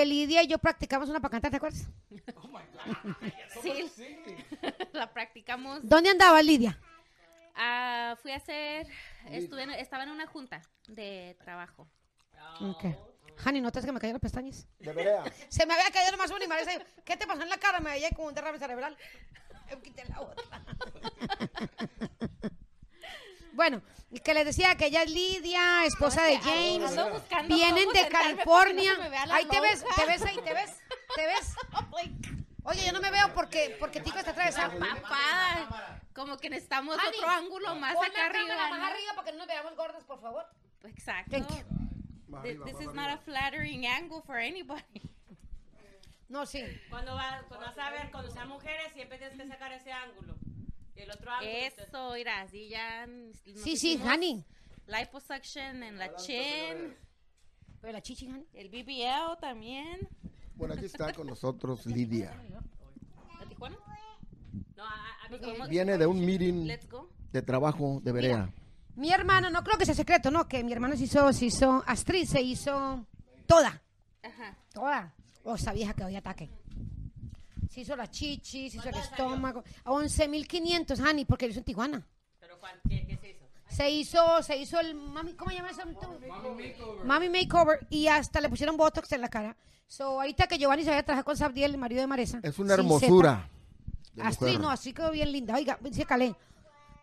que Lidia y yo practicamos una para cantar, ¿te acuerdas? Sí, la practicamos. ¿Dónde andaba Lidia? Ah, fui a hacer, estuve en- estaba en una junta de trabajo. Ok. Hani, ¿notas que me cayeron las pestañas? De verea. Se me había caído nomás una y me había dicho, ¿qué te pasó en la cara? Me veía como un derrame cerebral. Yo quité la otra. Bueno, y que les decía que ella es Lidia, esposa de James. ando buscando Vienen cómo de California. no Ahí te ves, te ves ahí, te ves, te ves. Oye, yo no me veo porque, porque Tico está atravesado. Papada. Como que necesitamos otro ángulo más acá arriba. cámara más ¿no? arriba para que no nos veamos gordos, por favor. Exacto. Thank you. Th- This is not a flattering angle for anybody. No, sí. Cuando, va, cuando vas a ver, cuando sean mujeres, siempre tienes que sacar ese ángulo. El otro ángulo. Eso, mira, así ya. nos Sí, sí, hicimos Hani. Liposuction en la chin, Pero la chichi, Hani. el BBL también. Bueno, aquí está con nosotros Lidia. ¿La Tijuana? No, a, a. Viene de un meeting Let's go. de trabajo de verea. Mi hermana, no creo que sea secreto, ¿no? Que mi hermana se hizo, se hizo actriz, se hizo toda, Ajá. toda. O esa vieja que hoy ataque. Se hizo la chichi, se hizo el estómago. A 11.500, Hani, porque lo hizo en Tijuana. Pero ¿cuál- ¿qué, qué se hizo? Se hizo, se hizo el mami, ¿cómo se llama eso? Mami makeover. y hasta le pusieron botox en la cara. So, ahorita que Giovanni se vaya a trabajar con Sabdiel, el marido de Maresa. Es una hermosura. mujer. no, así quedó bien linda. Oiga, dice Calé.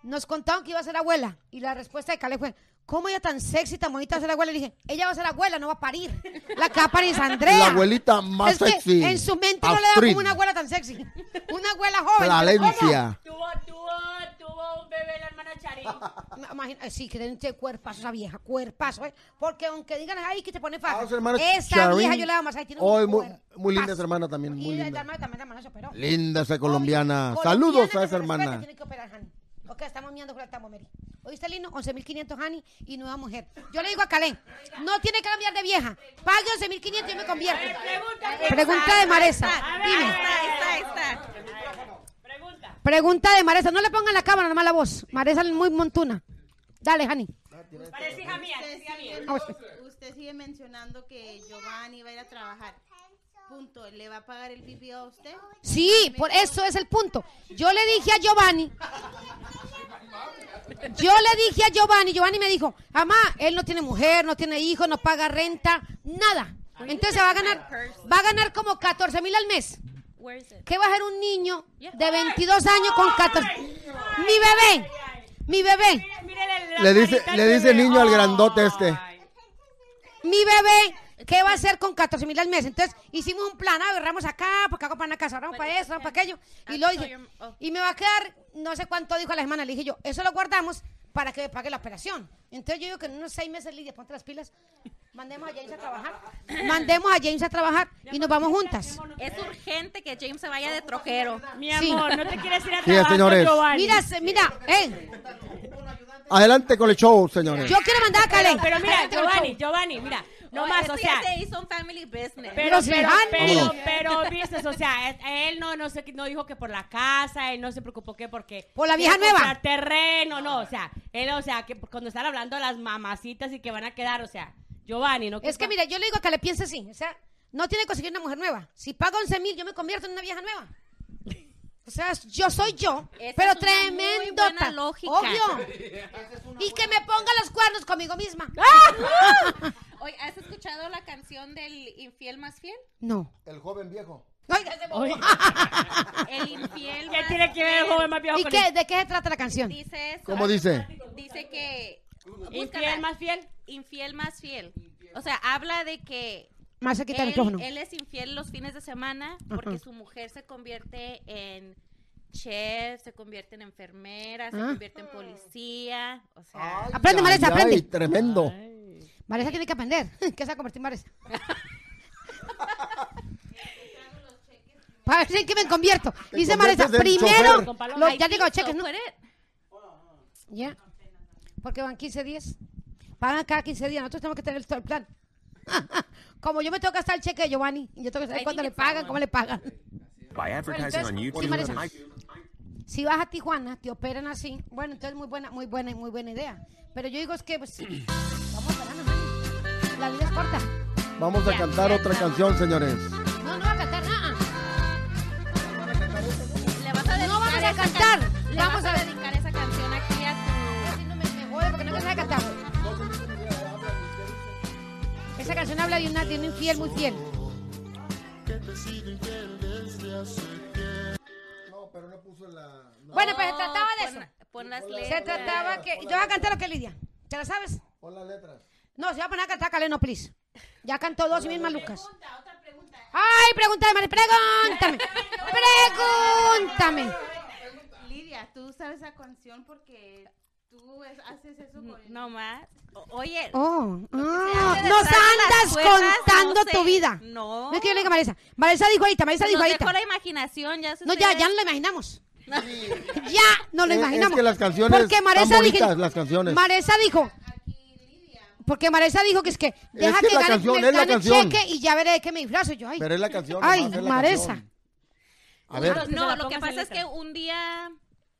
Nos contaron que iba a ser abuela. Y la respuesta de Calé fue, ¿cómo ella tan sexy, tan bonita va a ser abuela? Le dije, ella va a ser abuela, no va a parir. La que va a parir es Andrea. La abuelita más es que sexy. en su mente no le da Astrid. como una abuela tan sexy. Una abuela joven. Valencia. Tuvo, tuvo, tuvo un bebé la hermana Charín. Imagina- eh, sí, que tiene un cuerpazo esa vieja, cuerpazo, ¿eh? Porque aunque digan, ay, que te pone Ah, fácil. hermana esa Charín. vieja yo le damos ahí, tiene Oh, un muy, muy linda esa hermana también, Y muy la linda. hermana también, la hermana se. Linda esa colombiana. Obvio, Saludos colombiana a esa se respeta, hermana. Tiene que operar. Ok, estamos mirando con el Mary. ¿Oíste, Lino? 11.500 Hani y nueva mujer. Yo le digo a Calén, no tiene que cambiar de vieja. Pague 11.500 y yo me convierto. Pregunta, Pregunta de Maresa. Ahí Dime. está, ahí está, ahí está. pregunta. Pregunta de Maresa. No le pongan la cámara, nomás la voz. Maresa es muy montuna. Dale, Hani. Parece hija mía, hija mía. usted sigue mencionando que Giovanni va a ir a trabajar. Punto. ¿Le va a pagar el BBL a usted? Sí, por eso es el punto. Yo le dije a Giovanni. Yo le dije a Giovanni, Giovanni me dijo, mamá, él no tiene mujer, no tiene hijos, no paga renta, nada. Entonces va a ganar, va a ganar como 14 mil al mes. ¿Qué va a ser un niño de 22 años con 14? Mi bebé, mi bebé, Le dice, le dice niño al grandote este. Mi bebé, ¿qué va a hacer con 14 mil al mes? Entonces hicimos un plan, agarramos acá, porque hago para una casa, ahorramos para eso, ahorramos para aquello. Y lo dije, y me va a quedar, no sé cuánto dijo a la semana, le dije yo, eso lo guardamos para que me pague la operación. Entonces yo digo que en unos seis meses, Lidia, ponte las pilas, mandemos a James a trabajar, mandemos a James a trabajar y nos vamos juntas. Es urgente que James se vaya de trojero. Mi Sí. amor, no te quieres ir a Sí, trabajar señores. con Giovanni. Mira, mira, eh, Adelante con el show, señores. yo quiero mandar a Calais. Pero mira, Giovanni. Giovanni, mira, no más, o ya sea, se hizo un family business. pero, Pero pero, pero, business, o sea, él no, no, sé, no dijo que por la casa, él no se preocupó que porque... Por la vieja nueva. terreno, no, o sea, él, o sea, que cuando están hablando de las mamacitas y que van a quedar, o sea, Giovanni, ¿no? Es que mira, yo le digo que le piense así, o sea, no tiene que conseguir una mujer nueva. Si paga 11 mil, yo me convierto en una vieja nueva. O sea, yo soy yo, Esa pero es una muy tremendo. buena lógica. Obvio. Y que me ponga los cuernos conmigo misma. Oye, ¿has escuchado la canción del infiel más fiel? No. El joven viejo. El infiel ¿Qué más tiene que ver el joven más viejo ¿Y con qué, de qué se trata la canción? Dice eso. ¿Cómo dice? Dice que... infiel búscala. más fiel? Infiel más fiel. O sea, habla de que Más se quita el él, él es infiel los fines de semana porque Ajá. su mujer se convierte en chef, se convierte en enfermera, se Ah. convierte en policía. O sea, Ay, Aprende, Marisa, ay, aprende. Tremendo. Marisa tiene que aprender. ¿Qué se va a convertir en Marisa? Para ver en qué me convierto. Dice Marisa, conviertes en primero, chofer. lo- I ya digo, cheques, ¿no? Ya. Porque van 15 días. Pagan cada 15 días. Nosotros tenemos que tener todo el plan. Como yo me tengo que gastar el cheque de Giovanni. Y yo tengo que saber cuándo le pagan, cómo le pagan. By advertising entonces, on YouTube, sí, Marisa. I- Si vas a Tijuana, te operan así. Bueno, entonces muy buena, muy buena, muy buena idea. Pero yo digo es que, pues, vamos honey. La vida es corta. Vamos a Ya, cantar ya, otra ya. canción, señores. No, no va a cantar nada. Le vas a dedicar No vamos a cantar. Le Vamos a a- dedicar esa canción aquí a tu... Así no me, me jode porque no me sabe cantar. Esa canción habla de, una, de un infiel muy fiel. No, pero no puso la... Bueno, pues se trataba de eso. Pon las Se trataba que... Yo voy a cantar lo que Lidia. ¿Te la sabes? Pon las letras. No, se va a poner a cantar Caleno, please. Ya cantó dos y mismas Lucas. Ay, pregúntame, pregúntame. Pregúntame. Lidia, tú sabes esa canción porque tú es- haces eso con No más. Oye, Oh, ah, nos andas cuerdas, contando no tu sé. vida. No. No es que yo le diga a Marisa. Marisa dijo ahorita, Marisa dijo ahorita. dejó la imaginación, ya se No, ya, ya no lo imaginamos. Ya no lo Es- es imaginamos. que las canciones Porque bonitas, dijo, las canciones. Marisa dijo. Porque Marisa dijo que es que deja que que, la gane, canción, me es la gane canción. cheque y ya veré de qué me disfrazo yo. Ay, Pero es la canción. Ay, es la Maresa. A ver, No, la lo que pasa es que un día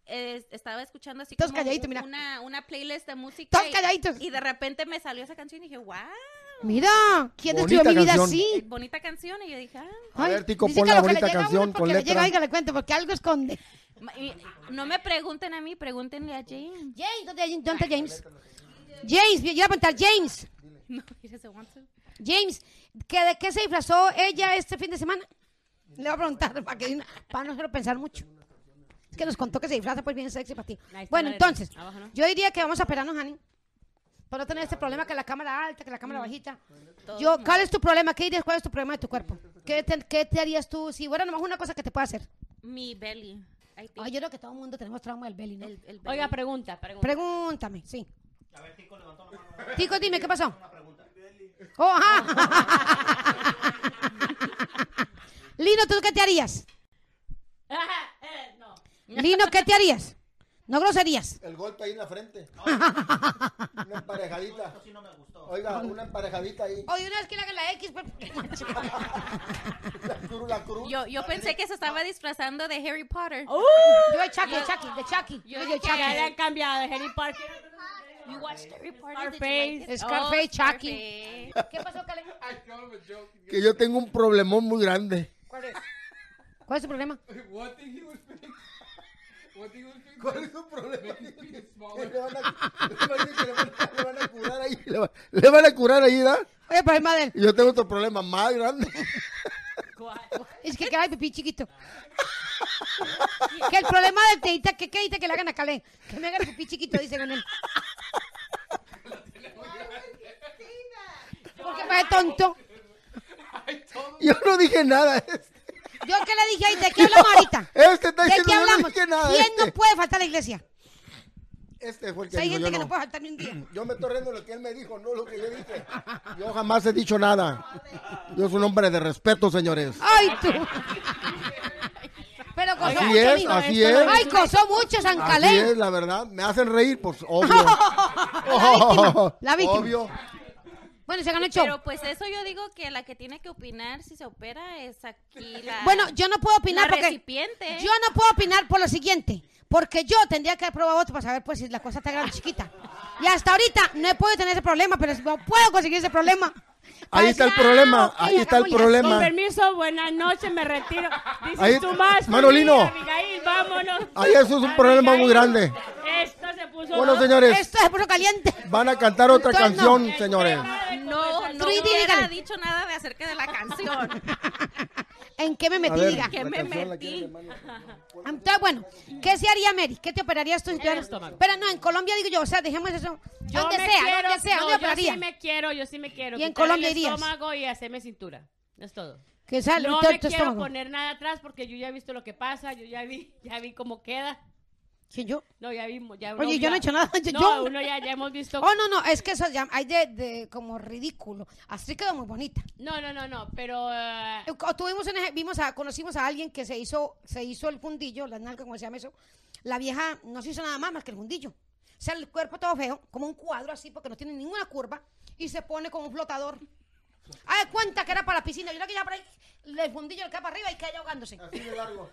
eh, estaba escuchando así Todos como mira. una, una playlist de música Todos y- calladitos. y de repente me salió esa canción y dije, wow, mira, ¿quién destruyó mi vida canción. así? bonita canción y yo dije, ah, A ver, Tico, dice pon la bonita canción con porque le letra. llega, oiga, le cuento, porque algo esconde. ma- y- no me pregunten a mí, pregúntenle a James. James, ¿dónde, dónde está James? James, yo iba a preguntar, James. No, he doesn't want to. James, ¿que ¿de qué se disfrazó ella este fin de semana? Le voy a preguntar para, que, para no hacerlo pensar mucho. Que nos contó que se disfraza pues bien sexy para ti. Está Bueno, la entonces, Abajo, ¿no? yo diría que vamos a esperarnos, Hani. Para no tener este problema que la cámara alta, que la cámara bajita. Yo, ¿cuál es tu problema? ¿Qué dirías? ¿Cuál es tu problema de tu cuerpo? ¿Qué te, qué te harías tú si fuera nomás una cosa que te pueda hacer? Mi belly. Ay, yo creo que todo el mundo tenemos trauma del belly, ¿no? el, el belly. Oiga, pregunta, pregunta. Pregúntame, sí. Tico, dime, ¿qué pasó? Oh, ajá. Lino, ¿tú qué te harías? No. Lino, ¿qué te harías? No groserías. El golpe ahí en la frente. una emparejadita. Oiga, una emparejadita ahí. Oye, una vez que le hagan la X, pues, La cruz, la cruz. Yo, yo pensé que se estaba disfrazando de Harry Potter. yo de Chucky, de Chucky, de Chucky. Yo de Ya le han Chucky. cambiado de Harry Potter. You watched Harry Potter? Scarface. Like? Scarface, Oh, Chucky. Scarface. ¿Qué pasó, Cale? Que yo tengo un problemón muy grande. ¿Cuál es? ¿Cuál es tu problema? ¿Cuál es su problema? Le van a, le van a- curar ahí. Le, va- le van a curar ahí, ¿verdad? Oye, el problema de él Y yo tengo otro problema más grande. es que queda pipí chiquito. que el problema del teita, que qué dice que le hagan a Cale? Que me haga el pipí chiquito, dice con él. Porque fue tonto. Yo no dije nada. Yo que le dije ahí, ¿de qué hablamos ahorita? Este está ¿De diciendo qué no hablamos? dije nada. ¿Quién Este, no puede faltar a la iglesia? este fue el O que sea, hay dijo, gente yo que no no. puede faltar ni un día. Yo me estoy riendo de lo que él me dijo, no lo que yo dije. Yo jamás he dicho nada. Yo soy un hombre de respeto, señores. ¡Ay, tú! Pero cosó Así mucho, es, así es. ¡Ay, cosó mucho, San Así Calé! es, la verdad. Me hacen reír, pues obvio. La víctima, la víctima. Obvio. Bueno, se ganó el show. Pero pues eso yo digo que la que tiene que opinar si se opera es aquí la... Bueno, yo no puedo opinar la porque... recipiente. Yo no puedo opinar por lo siguiente. Porque yo tendría que haber probado otro para saber pues si la cosa está grande o chiquita. Y hasta ahorita no he podido tener ese problema, pero no puedo conseguir ese problema. Ahí está el problema, ah, ahí está el problema. Con permiso, buenas noches, me retiro. Dices Ahí- tú más. Manolino. Abigail, vámonos. Ahí eso es un problema muy grande. Esto se puso. Bueno, señores, Esto se puso caliente. van a cantar otra canción, señores. No, no hubiera dígale. dicho nada de acerca de la canción. ¿En qué me metí, ver, diga? la me metí. mano. Entonces, bueno, ¿qué se haría, Mary? ¿Qué te operarías tú? tuvieras- estómago. Pero no, en Colombia digo yo, o sea, dejemos eso. Yo donde me sea, quiero- donde sea, no, ¿dónde yo sí me quiero, yo sí me quiero. ¿Y en Colombia irías? estómago y hacerme cintura. Es todo. Que sale No tu- me tu quiero estómago. poner nada atrás porque yo ya he visto lo que pasa, yo ya vi, ya vi cómo queda. ¿Quién, yo? No, ya vimos, ya Oye, yo ya- no he hecho nada. Yo, No, yo- uno ya, ya hemos visto. Oh, no, no, es que eso ya hay de, de como ridículo. Así quedó muy bonita. No, no, no, no, pero co- Tuvimos un eje- vimos a, conocimos a alguien que se hizo, se hizo el fundillo, la nalga, ¿cómo se llama eso? La vieja no se hizo nada más más que el fundillo. O sea, el cuerpo todo feo, como un cuadro así, porque no tiene ninguna curva, y se pone como un flotador. Haz de cuenta que era para la piscina. Yo creo que ya por ahí, el fundillo le cae para arriba y cae ahogándose. Así de largo.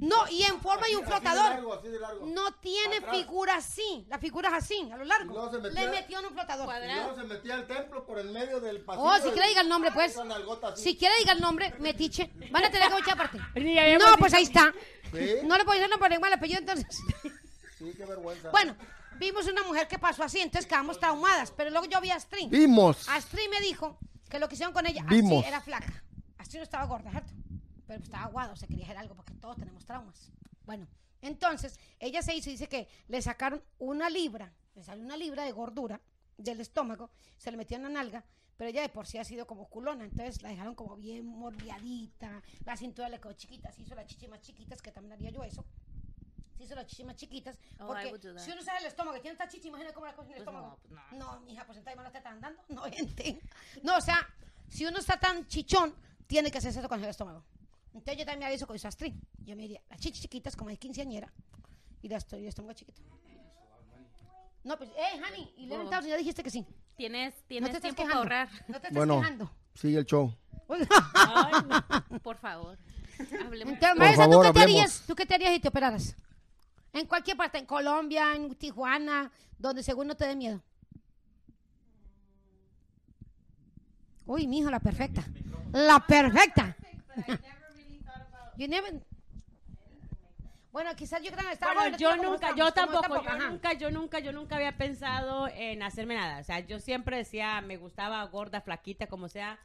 No, y en forma de un Así de flotador. largo, así de largo. No tiene Atrás. figura así. La figura es así, a lo Y largo. luego se Le metió en un flotador. Y luego se metía al templo por el medio del pasillo. Oh, si y- quiere diga el nombre, pues. Así. Si quiere diga el nombre, metiche. Van a tener que echar aparte. No, pues ahí está. ¿Sí? No le puedo decir nombre, igual el apellido entonces. Sí, qué vergüenza. Bueno, vimos una mujer que pasó así, entonces quedamos traumadas. Pero luego yo vi a Astrid. Vimos. Astrid me dijo que lo que hicieron con ella, Vimos. Astrid era flaca. Astrid no estaba gorda, ¿cierto? Pero pues estaba aguado, se quería hacer algo porque todos tenemos traumas. Bueno, entonces ella se hizo y dice que le sacaron una libra, le salió una libra de gordura del estómago, se le metió en la nalga, pero ella de por sí ha sido como culona, entonces la dejaron como bien morbiadita, la cintura le quedó chiquita, se hizo las chichis más chiquitas, que también haría yo eso. Se hizo las chichis más chiquitas, Oh, porque si uno sabe el estómago y tiene esta chichi, imagina cómo la cosa en el Pues estómago. no, pues no. mija, pues entonces no te están dando. No, gente. No, o sea, si uno está tan chichón, tiene que hacerse eso con el estómago. Entonces yo también eso con esa Astrid. Yo me diría, las chichis chiquitas como de quinceañera y las estoy, el estómago chiquito. No, pues, eh, honey, y Oh. ya dijiste que sí. Tienes, No tienes te estás tiempo para ahorrar. No te estás Bueno, quejando. sigue el show. Ay, no. Por favor. Hablemos. Entonces, Por Marisa, ¿tú favor, qué te harías? ¿Tú qué te harías si te operaras? En cualquier parte, en Colombia, en Tijuana, donde según no te dé miedo. Uy, mi hija, la perfecta. La perfecta. You never- Bueno, quizás yo creo que estaba Bueno, yo nunca, yo tampoco, yo ajá. nunca, yo nunca, yo nunca había pensado en hacerme nada. O sea, yo siempre decía, me gustaba gorda, flaquita, como sea.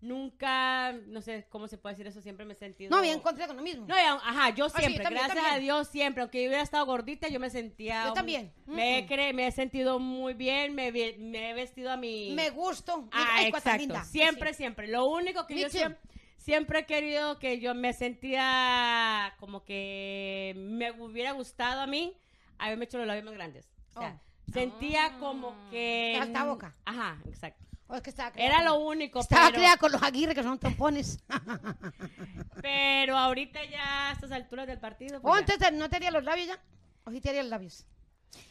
Nunca, no sé cómo se puede decir eso, siempre me he sentido... No, bien, encontré con lo mismo. No, ajá, yo sí, siempre, también, gracias también. a Dios, siempre. Aunque yo hubiera estado gordita, yo me sentía... Yo también. Me, he Mm. cre- me he sentido muy bien, me, me he vestido a mi... Me gusto. Ah, Ay, exacto. linda. Siempre, Sí. siempre. Lo único que Me yo too. siempre, siempre he querido que yo me sentía como que me hubiera gustado a mí haberme hecho los labios más grandes. O sea, Oh. sentía como que... Faltaba boca. Ajá, exacto. O es que estaba creada Era lo único, Estaba pero, creada con los aguirres que son trompones. pero ahorita ya a estas alturas del partido... ¿O pues ya. entonces no te haría los labios ya? ¿O sí te haría los labios?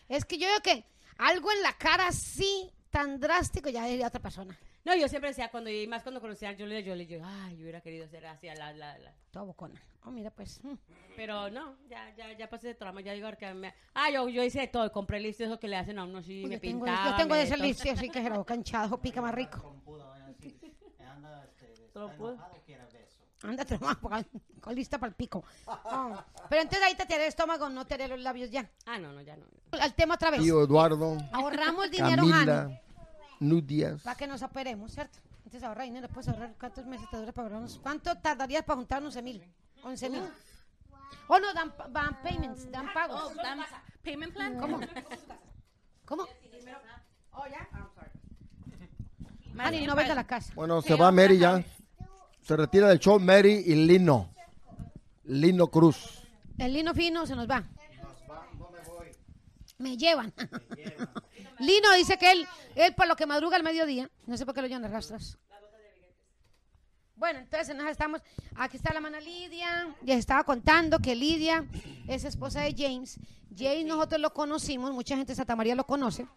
Es que yo veo que algo en la cara así, tan drástico, ya diría otra persona. No, yo siempre decía, cuando y más cuando conocía a Julia, yo le digo, ay, yo hubiera querido ser así, a la, la, la. Toda bocona. Oh, mira, pues. mm. Pero no, ya, ya, ya pasé de trauma, ya digo que me... Ah, yo, yo hice de todo, compré el eso que le hacen a uno así, Uy, me yo, tengo, pintaba. yo tengo de me ese listo así que se ojo, pica más rico. vaya anda, este, está enojado, quiere beso. Anda, con lista para el pico. Oh. Pero entonces ahí te haría el estómago, no te haría los labios ya. Ah, no, no, ya no. Al tema otra vez. Tío Eduardo, Ahorramos dinero, Camila, Nudias. para que nos operemos, ¿cierto? Entonces ahorra dinero, puedes ahorrar. ¿Cuántos meses te dura para ahorrarnos? ¿Cuánto tardarías para juntar 11 mil? 11 mil. Oh, no, dan, dan payments, dan pagos. Oh, dan- payment plan. ¿Cómo? ¿Cómo? Más Hani, bien no pa- venga a la casa. Bueno, se va Mary ya. Se retira del show Mary y Lino. Lino Cruz. El lino fino se nos va. Me llevan. Lino dice que él, él por lo que madruga al mediodía, no sé por qué lo llevan rastras. Bueno, entonces nos estamos, aquí está la mano Lidia, les estaba contando que Lidia es esposa de James. James nosotros lo conocimos, mucha gente de Santa María lo conoce.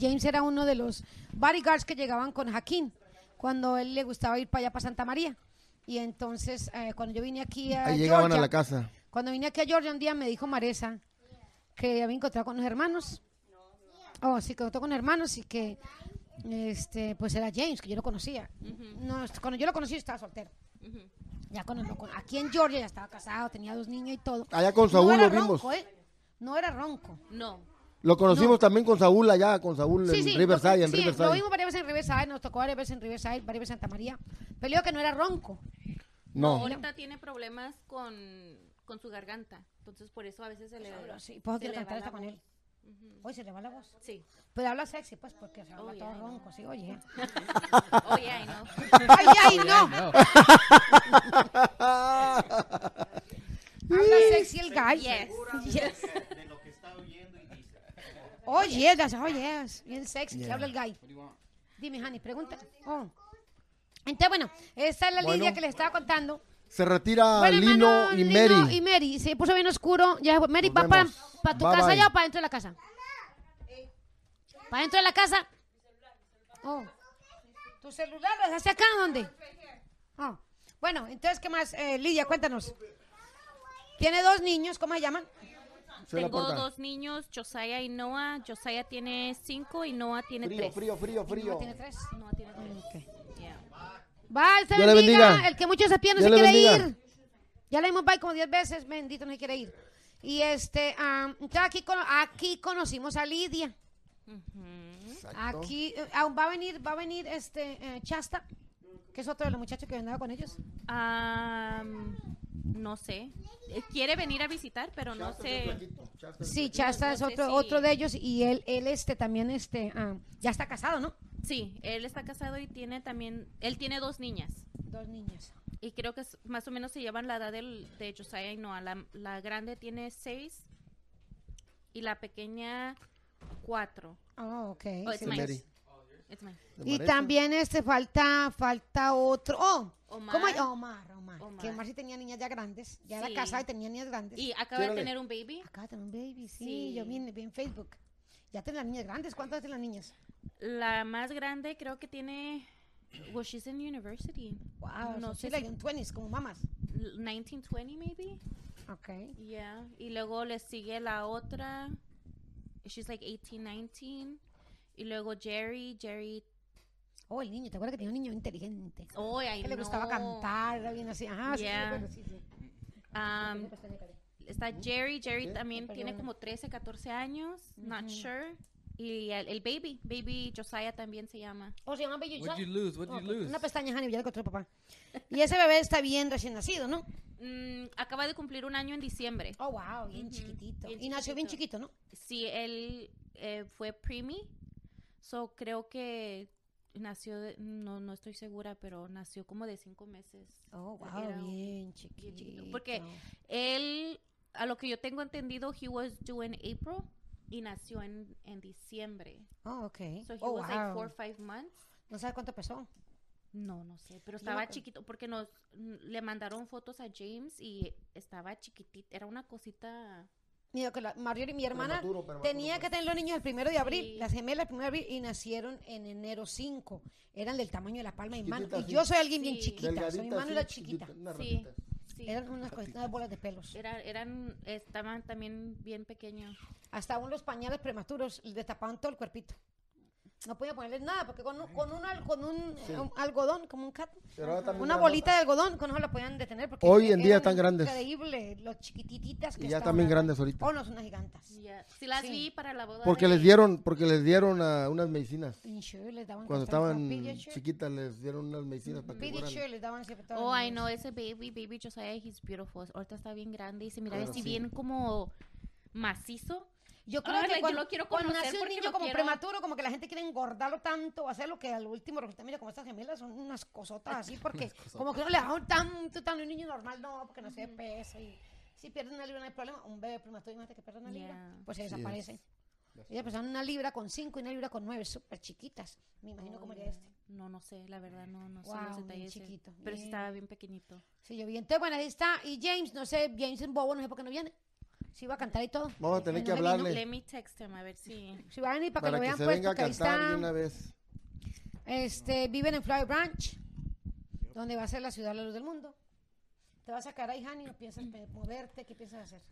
James era uno de los bodyguards que llegaban con Jaquín cuando él le gustaba ir para allá para Santa María. Y entonces, eh, cuando yo vine aquí a Ahí llegaban a la casa. cuando vine aquí a Georgia un día me dijo Maresa que había encontrado con los hermanos. Oh, sí, que encontró con hermanos y que este pues era James, que yo lo conocía. No, cuando yo lo conocí yo estaba soltero. Ya cuando lo con- aquí en Georgia ya estaba casado, tenía dos niños y todo. Allá con Saúl no era lo vimos. ronco, ¿eh? No era ronco. No. Lo conocimos también con Saúl allá, con Saúl Sí, en sí, Riverside, lo, en sí, Riverside. lo vimos varias veces en Riverside, nos tocó varias veces en Riverside, varias veces en Santa María. Pero yo que no era ronco. No, Ahorita tiene problemas con, con su garganta. Entonces, por eso a veces se le. Sí, puedo se quiero le cantar esta con él. Hoy se le va la voz. Sí. Pero habla sexy, pues, porque se habla Oh, todo yeah, ronco, sí, oye. Oye, ay, no. ¡Ay, ay, no! Habla sexy el guy. Yes. Yes. De lo que está oyendo y dice. Oh, yes, oh, yes. Bien sexy, que habla el guy. Dime, Honey, pregunta. Oh. Entonces, bueno, esta es la Bueno. Lidia que les estaba contando. Se retira Bueno, Lino hermano, y Lino Mary. y Mary. Se puso bien oscuro. Ya, Mary, Nos ¿va para, vemos. tu Bye, casa bye. ya o para dentro de la casa? ¿Para dentro de la casa? Oh. ¿Tu celular lo dejaste acá? ¿Dónde? Oh. Bueno, entonces, ¿qué más? Eh, Lidia, cuéntanos. Tiene dos niños, ¿cómo se llaman? Tengo dos niños, Josiah y Noah. Josiah tiene cinco y Noah tiene Frío, tres. frío, frío, frío. Tiene tres. Noah tiene tres. Yeah. Va, se bendiga. bendiga. El que muchos se pierde no Dios se quiere bendiga. ir. Ya le dimos bye como diez veces, bendito, no se quiere ir. Y este, entonces aquí, aquí conocimos a Lidia. Aquí eh, aún va a venir, va a venir este eh, Chasta, que es otro de los muchachos que andaba con ellos. Am, no sé. Eh, Quiere venir a visitar, pero no sé. Sí, Chasta es no sé otro, otro de ellos y él, él este también este am, ya está casado, ¿no? Sí, él está casado y tiene también. Él tiene dos niñas. Dos niñas. Y creo que es- más o menos se llevan la edad del, de Josiah y Noah. La, la grande tiene seis y la pequeña cuatro. Oh, ok. Oh, it's sí. Y también este falta falta otro. Oh, Omar. ¿cómo hay? Omar, Omar. Omar. Que Omar sí tenía niñas ya grandes. Ya Sí. era casada y tenía niñas grandes. Y acaba de tener un baby. Acaba de tener un baby, sí. Sí. Yo vi, en- vi en Facebook. Ya tienen las niñas grandes. ¿Cuántas tienen las niñas? La más grande creo que tiene. Well, she's in university. Wow, No sé si- en 20s, como mamás. L- 1920 maybe. Ok. Yeah. Y luego le sigue la otra. She's like 18, 19. Y luego Jerry. Jerry. Oh, el niño, ¿te acuerdas que tenía un niño inteligente? Oh, I que le gustaba cantar, era bien así. Ajá, sí, Yeah. sí, sí. Um, está Jerry. Jerry ¿Qué? también tiene como 13, 14 años. Not sure. Y el, el baby. Baby Josiah también se llama. Oh, se llama Baby What'd you John. lose? What'd Oh, you lose? Una pestaña, Honey, ya le encontré papá. Y ese bebé está bien recién nacido, ¿no? Mm, acaba de cumplir un año en diciembre. Oh, wow, bien chiquitito. bien y nació bien chiquito, ¿no? Sí, él eh, fue preemie. So creo que nació, de- no, no estoy segura, pero nació como de cinco meses. Oh, wow, Era bien chiquito. chiquito. Porque él, a lo que yo tengo entendido, he was due in April y nació en, en diciembre. Oh, ok. So he oh, was like wow. four or five months. ¿No sabes cuánto pesó? No, no sé, pero estaba chiquito porque nos le mandaron fotos a James y estaba chiquitita, era una cosita. Mira, que la Marjorie, mi hermana, Prematuro, prematuro, tenía pues. que tener los niños el primero de abril, Sí. las gemelas el primero de abril, y nacieron en enero 5. Eran del tamaño de la palma de mi mano. Y yo soy alguien bien Sí. chiquita, soy mi mano era chiquita. Sí. Eran unas unas bolas de pelos. Era- eran, estaban también bien pequeños. Hasta aún los pañales prematuros les destapaban todo el cuerpito. No podía ponerles nada, porque con un, con un, al- con un, un algodón, como un cat, una bolita de algodón, con eso la podían detener. Porque Hoy en día están grandes. Increíble, los chiquititas que Y ya también grandes ahorita. Oh, no, son unas gigantas. Sí las Sí. vi para la boda. Porque de- les dieron, porque les dieron ah, unas medicinas. Insure, les daban Cuando estaban chiquitas les dieron unas medicinas para que fueran. Pediasure les daban Oh, I know, ese baby, baby Josiah, he's beautiful. Ahorita está bien grande y se mira Claro, así sí. bien como macizo. Yo creo Ah, que like, yo cuando, lo quiero cuando conocer nace un niño como quiero- prematuro, como que la gente quiere engordarlo tanto o hacer lo que al último resulta, mira, como estas gemelas son unas cosotas así, porque como que no le dan tanto, tan un niño normal, no, porque no se de peso y si pierden una libra no hay problema. Un bebé prematuro, imagínate que pierde una libra, Yeah. pues se Sí, desaparece. Ella pesaba una libra con cinco y una libra con nueve, súper chiquitas. Me imagino cómo haría este. No, no sé, la verdad, no, no sé Wow, los bien detalles. de- chiquito, Pero sí bien. estaba bien pequeñito. Sí, yo vi. Entonces, bueno, ahí está. Y James, no sé, James en bobo, no sé por qué no viene. Si va a cantar y todo. Vamos a tener que hablarle Let me text him a ver si. Si va a venir para, para que que lo vean, pues, venga a ahí cantar de está. una vez. Este, viven en Flower Branch, donde va a ser la ciudad de la luz del mundo. ¿Te vas a sacar ahí, Hani, o piensas moverte? ¿Qué piensas hacer?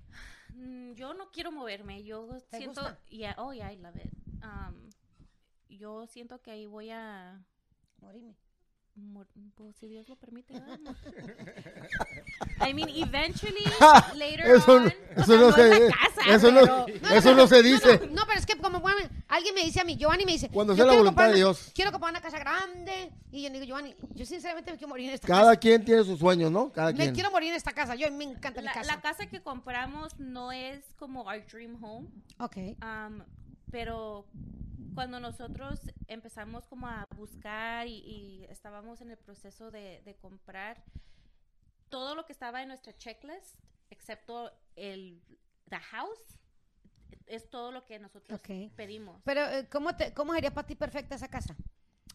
Mm, Yo no quiero moverme. Yo ¿Te siento. gusta? Yeah, oh, yeah, I love it. Um, yo siento que ahí voy a. Morirme. Pues, si Dios lo permite. ¿verdad? I mean, eventually, later Eso, on. eso o sea, no se, la casa, eso no, pero- eso no se No, dice. no, no, pero es que como bueno, alguien me dice a mí, Giovanni me dice. Cuando sea la quiero voluntad de una- Dios. Quiero comprar una casa grande. Y yo digo, Giovanni, yo sinceramente me quiero morir en esta Cada casa. quien tiene sus sueños, ¿no? Cada Me quien. quiero morir en esta casa. Yo me encanta mi La, casa. la casa que compramos no es como our dream home. Ok. Um, pero cuando nosotros empezamos como a buscar y, y estábamos en el proceso de, de comprar todo lo que estaba en nuestra checklist, excepto el the house, es todo lo que nosotros pedimos. Pero, eh, ¿cómo, te, ¿cómo sería para ti perfecta esa casa?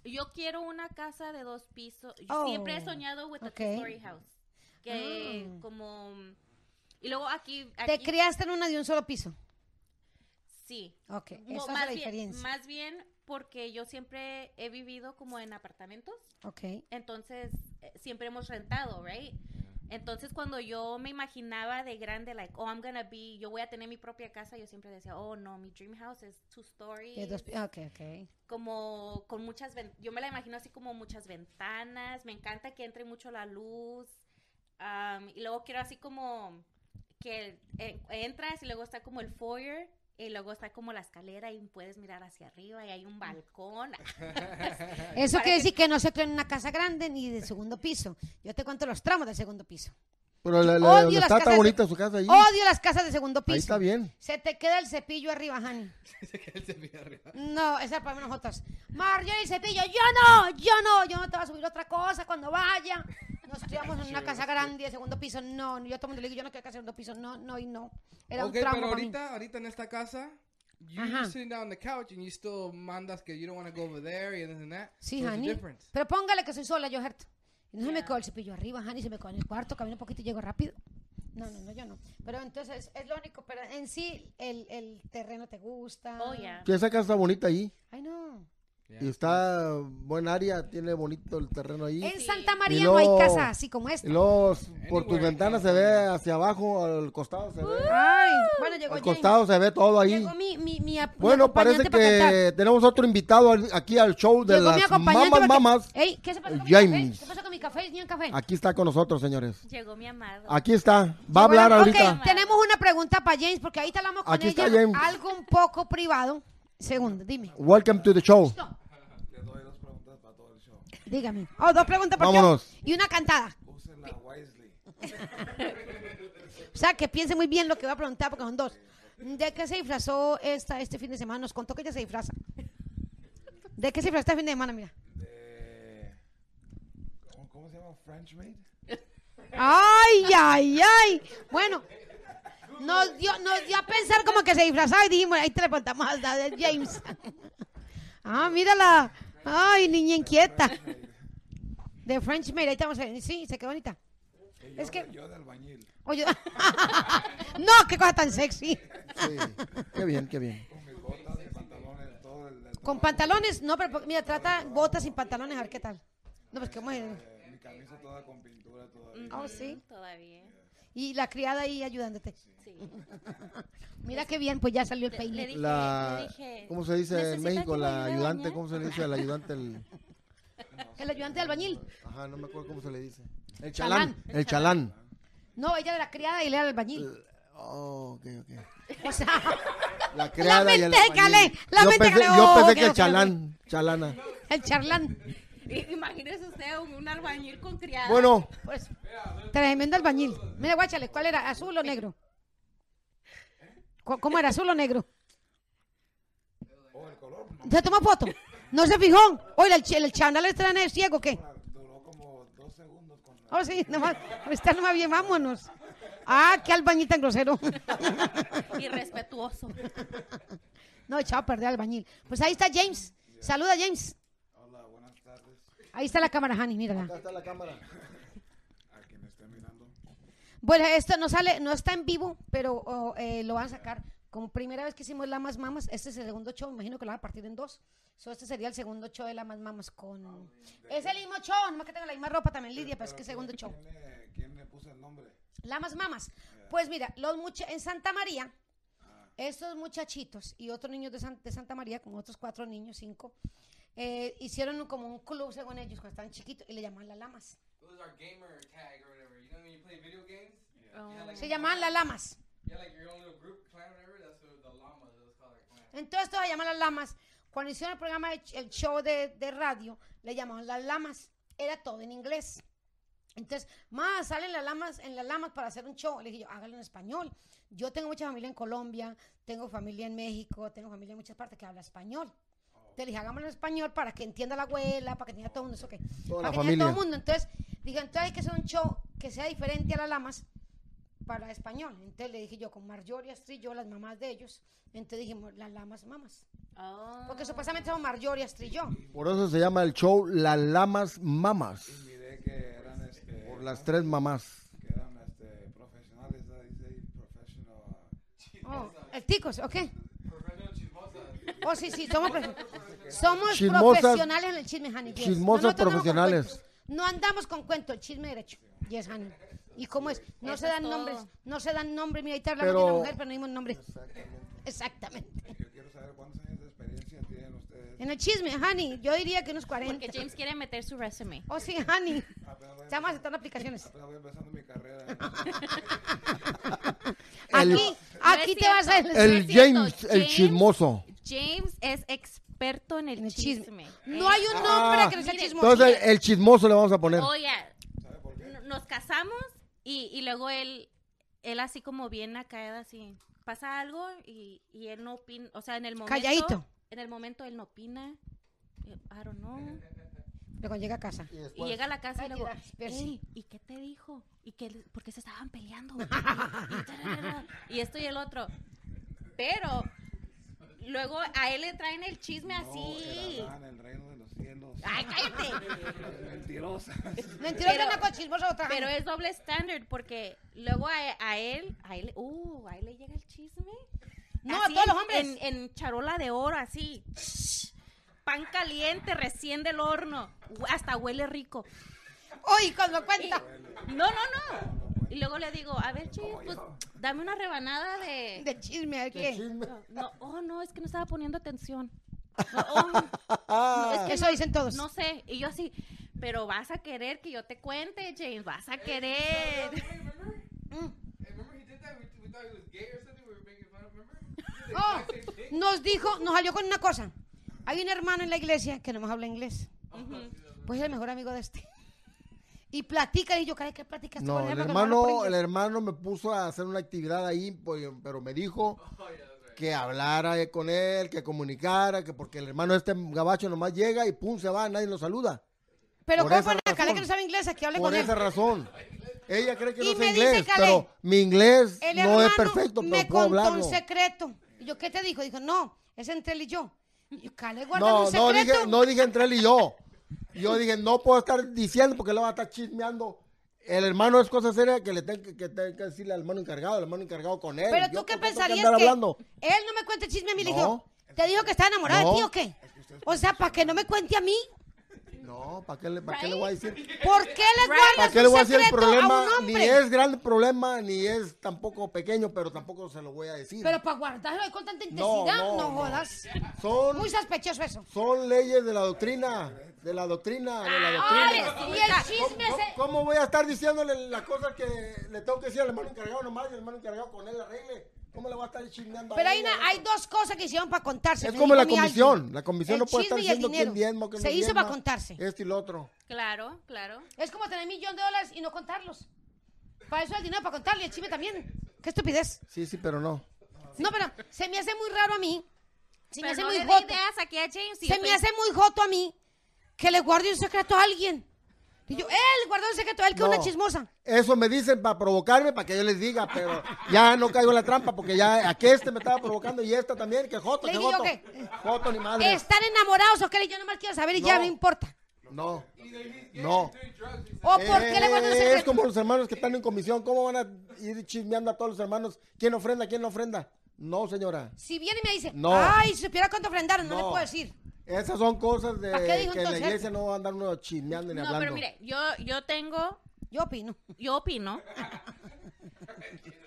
Yo quiero una casa de dos pisos. Yo Oh, Siempre he soñado with a ok. two-story house. Que Ah. como... Y luego aquí... ¿Te criaste en una de un solo piso? Sí. Ok, esa es más la bien- diferencia. Más bien porque yo siempre he vivido como en apartamentos, Ok. entonces eh, siempre hemos rentado, right? Entonces, cuando yo me imaginaba de grande, like, oh, I'm gonna be, yo voy a tener mi propia casa, yo siempre decía, oh, no, mi dream house es two stories. De dos pi- ok, ok. como con muchas ven- yo me la imagino así como muchas ventanas me encanta que entre mucho la luz am, y luego quiero así como que eh, entras y luego está como el foyer y luego está como la escalera y puedes mirar hacia arriba y hay un balcón Eso quiere decir que no se cree en una casa grande ni de segundo piso. Yo te cuento los tramos del segundo piso. Pero la, Odio la- las está casas tan de- bonita su casa ahí. Odio las casas de segundo piso. Ahí está bien. Se te queda el cepillo arriba, Hani. No, esa es para nosotros. Marjorie, el cepillo. Yo no, yo no, yo no te voy a subir otra cosa cuando vaya. Nos criamos en una casa grande de segundo piso. No, yo a todo el mundo le digo, yo no quiero casa de segundo piso. No, no y no. Era ok, un trauma pero para mí. ahorita, ahorita en esta casa, you Ajá. sitting down on the couch and you still mandas que you don't want to go over there and this and that. Sí, So it's a Hani. difference. Pero póngale que soy sola, yo, Gerto. Y no se me quedó el cepillo arriba, Hani, se me quedó en el cuarto, camino un poquito y llego rápido. No, no, no, yo no. Pero entonces es lo único, pero en sí el, el terreno te gusta. oh yeah esa casa está bonita ahí. Ay, no. Y está buen área, tiene bonito el terreno ahí. En. Santa María Y no hay casa así como esta. Y luego por tus ventanas se ve hacia abajo, al costado se ve. Ay, bueno, llegó Al James. costado se ve todo ahí. Llegó mi, mi, mi, ap- mi Bueno, parece para que tenemos otro invitado aquí al show de Llegó las mamas porque- mamas. Ey, ¿qué se pasó con James. mi café? ¿Qué pasó con mi café? ¿Ni un café? Aquí está con nosotros, señores. llegó mi amado Aquí está. Va a hablar la- ahorita. Tenemos una pregunta para James, porque ahí te hablamos con Aquí está ella. James. Algo un poco privado. Segundo, dime. Welcome to the show. No. Dígame. Oh, dos preguntas por Vámonos. y una cantada. O sea, que piense muy bien lo que va a preguntar, porque son dos. ¿De qué se disfrazó esta, este fin de semana? Nos contó que ella se disfraza. ¿De qué se disfrazó este fin de semana? Mira. ¿Cómo, cómo se llama? French maid. Ay, ay, ay. Bueno, nos dio, nos dio a pensar como que se disfrazaba y dijimos, ahí te le preguntamos a a James. Ah, mírala. Ay, niña inquieta. De French Maid, ahí estamos. Sí, se quedó bonita. Es que, Yo de albañil. oye, no, qué cosa tan sexy. Sí. Qué bien, qué bien. Con mis botas, mis pantalones, todo el... el- Con pantalones, no, pero mira, trata botas sin pantalones, a ver qué tal. No, pues que muy... eh, mi camisa toda con pintura todavía. Oh, sí. todavía Y la criada ahí ayudándote. sí Mira qué bien, pues ya salió el peine. le dije, La, le dije ¿Cómo se dice en "¿Necesita México? La ayudante, bañar?" ¿cómo se le dice al ayudante? El, El ayudante de albañil. ajá, no me acuerdo cómo se le dice. El Chalán. chalán. El chalán. No, ella de la criada y él era albañil. Oh, ok, ok. O sea, La criada y el mente de Calé, albañil. la yo mente pensé, Calé. yo Oh, pensé que el chalán, chalana. el charlán. Imagínese usted un, un albañil con criada Bueno, Pues, tremendo albañil. Mira, guáchale, ¿cuál era? ¿Azul o negro? ¿Cu- ¿Cómo era? ¿Azul o negro? ¿Se tomó foto? ¿No se fijó? Oye, el, el chándal este era ciego, ¿o ¿qué? Duró como dos segundos con. Oh, sí, nomás, está nomás bien, vámonos. Ah, qué albañil tan grosero. irrespetuoso No, echado a perder al albañil. Pues ahí está James. Saluda, James. Ahí está la cámara, Hani, mírala. acá está la cámara. A quien esté mirando. Bueno, esto no sale, no está en vivo, pero oh, eh, lo van a sacar. Como primera vez que hicimos Lamas Mamas, este es el segundo show, imagino que lo van a partir en dos. So, este sería el segundo show de Lamas Mamas con... Es el mismo show, nomás que tengo la misma ropa también, Lidia, pero es que es segundo show. ¿Quién le, quién le puso el nombre? Lamas Mamas. Pues mira, los mucha en Santa María, estos muchachitos y otros niños de, San- de Santa María, con otros cuatro niños, cinco, eh, hicieron un- como un club, según ellos, cuando estaban chiquitos, y le llamaban las Lamas. It was our gamer tag or whatever. You know when you play video games? Oh. Se llamaban las Lamas. Entonces se llaman las lamas. Cuando hicieron el programa, el show de, de radio, le llamaban las lamas. Era todo en inglés. Entonces, más salen las lamas en las lamas para hacer un show. Le dije yo, hágalo en español. Yo tengo mucha familia en Colombia, tengo familia en México, tengo familia en muchas partes que habla español. Entonces le dije, hagámoslo en español para que entienda la abuela, para que entienda todo el mundo, eso que. Toda para la que entienda todo el familia. mundo. Entonces, dije, entonces hay que hacer un show que sea diferente a las lamas para español. Entonces le dije yo, con Marjorie Astrid, yo, las mamás de ellos. Entonces dijimos, las lamas mamas. Oh. Porque supuestamente somos Marjorie Astrid y yo. Por eso se llama el show Las Lamas Mamas. Miré que eran, este... Por las tres mamás. Que eran, este, profesionales, professional... Oh, el ticos, ¿ok? Oh, sí, sí, somos, somos Chismosas- profesionales en el chisme, honey. yes. chismosas andamos con profesionales. cuentos. No andamos con cuento, el chisme derecho. Yes, honey. ¿Y cómo es? No Eso se dan todo. nombres, no se dan nombres. Mira, ahí está hablando Pero- de una mujer, pero no dimos nombre. Exactamente. Exactamente. Yo quiero saber cuántos años de experiencia tienen ustedes. En el chisme, honey, yo diría que unos 40. Porque James quiere meter su resume. Oh, sí, honey. Voy, Estamos aceptando aplicaciones. apenas voy empezando mi carrera. El- Aquí, aquí es te vas a... El cierto, James, el chismoso. James es experto en el, En el chisme. chisme. Eh, No hay un nombre Ah. que no sea Mire, chismoso. Entonces, el chismoso le vamos a poner. Oye, nos casamos y, y luego él, él así como bien acá, así, pasa algo y, y él no opina, o sea, en el momento... Calladito. En el momento él no opina, eh, I don't know. Luego llega a casa. Y Y llega a la casa y luego, mira, Percy. "Ey, ¿y qué te dijo? ¿Y qué, por qué se estaban peleando? Y, y tararara, y esto y el otro. Pero luego a él le traen el chisme No, así. era en el reino de los cielos. Ay, cállate. Mentirosa. Mentirosa Pero- una otra. Pero es doble estándar porque luego a, a él, a él, uh, a él le llega el chisme. No, a todos en- los hombres. En, en charola de oro, así. Pan caliente, recién del horno. Hasta huele rico. Uy, cuando cuenta. No, no, no. Y luego le digo, a ver, Chis, pues dame una rebanada de... De chisme, a qué. chisme. No, oh, no, es que no estaba poniendo atención. No, oh, no, es que Eso no- dicen todos. No sé. Y yo así, pero vas a querer que yo te cuente, James, vas a querer. Did the Oh, nos dijo, nos salió con una cosa. Hay un hermano en la iglesia que no más habla inglés. Pues es el mejor amigo de este. Y platica, y yo, ¿qué qué platicas No, con el no por hermano, el hermano me puso a hacer una actividad ahí, pues, pero me dijo que hablara con él, que comunicara, que porque el hermano este gabacho nomás llega y pum, se va, nadie lo saluda. Pero por ¿cómo pone a que no sabe inglés? Que hable Por con él. esa razón. Ella cree que Y no me sé dice inglés, Calé, pero mi inglés El no es perfecto, me pero puedo contó hablarlo. un secreto. Y yo, ¿qué te dijo? Dijo, no, es entre él y yo. Y yo, Calé, guarda No, un no secreto. dije, no dije entre él y yo. Yo dije, no puedo estar diciendo porque le va a estar chismeando. El hermano es cosa seria que le tengo que, que tengo que decirle al hermano encargado, el hermano encargado con él. Pero Yo tú qué que pensarías que hablando. él no me cuente chisme a mí. Le No. dijo, ¿te dijo que está enamorado No. de ti o qué? O sea, para que no me cuente a mí. No, ¿para qué, le, para qué le voy a decir? ¿Por qué le ¿Para qué le voy a decir el problema? Ni es grande problema, ni es tampoco pequeño, pero tampoco se lo voy a decir. Pero para guardarlo ahí con tanta intensidad, no, no, no. jodas. son, Muy sospechoso eso. son leyes de la doctrina, de la doctrina, de la Ay, doctrina. y el chisme ¿Cómo, se... cómo voy a estar diciéndole las cosas que le tengo que decir al hermano encargado nomás y el hermano encargado con él arregle? ¿Cómo le voy a estar chismeando a Pero hay, ella? una- hay dos cosas que hicieron para contarse. Es me como la a comisión. alguien. La comisión El no puede estar diciendo quién diezmo, quién Se no hizo diezma, para contarse. Este y lo otro. Claro, claro. Es como tener un millón de dólares y no contarlos. Para eso el dinero, para contarlo y el chisme también. Qué estupidez. Sí, sí, pero no. No, pero se me hace muy raro a mí. Se me Pero hace no muy joto. ideas aquí a James. Se me estoy- hace muy joto a mí que le guarde un secreto a alguien. Y yo, él guardó un secreto a él que es No. una chismosa. Eso me dicen para provocarme, para que yo les diga, pero ya no caigo en la trampa porque ya aquí este me estaba provocando y esta también, que Joto, Le que digo Joto. que- Joto ni madre. ¿Están enamorados o qué? Yo nomás quiero saber y ya No. no importa. No, No. ¿O por qué le guardan un secreto? es como los hermanos que están en comisión. ¿Cómo van a ir chismeando a todos los hermanos? ¿Quién ofrenda? ¿Quién no ofrenda? No, señora. Si viene y me dice, No. ay, si supiera cuánto ofrendaron, no, le No. puedo decir. Esas son cosas de ¿Para qué dijo que en la entonces? iglesia no andan uno chismeando ni No, hablando. pero mire, yo, yo tengo, Yo opino. yo opino.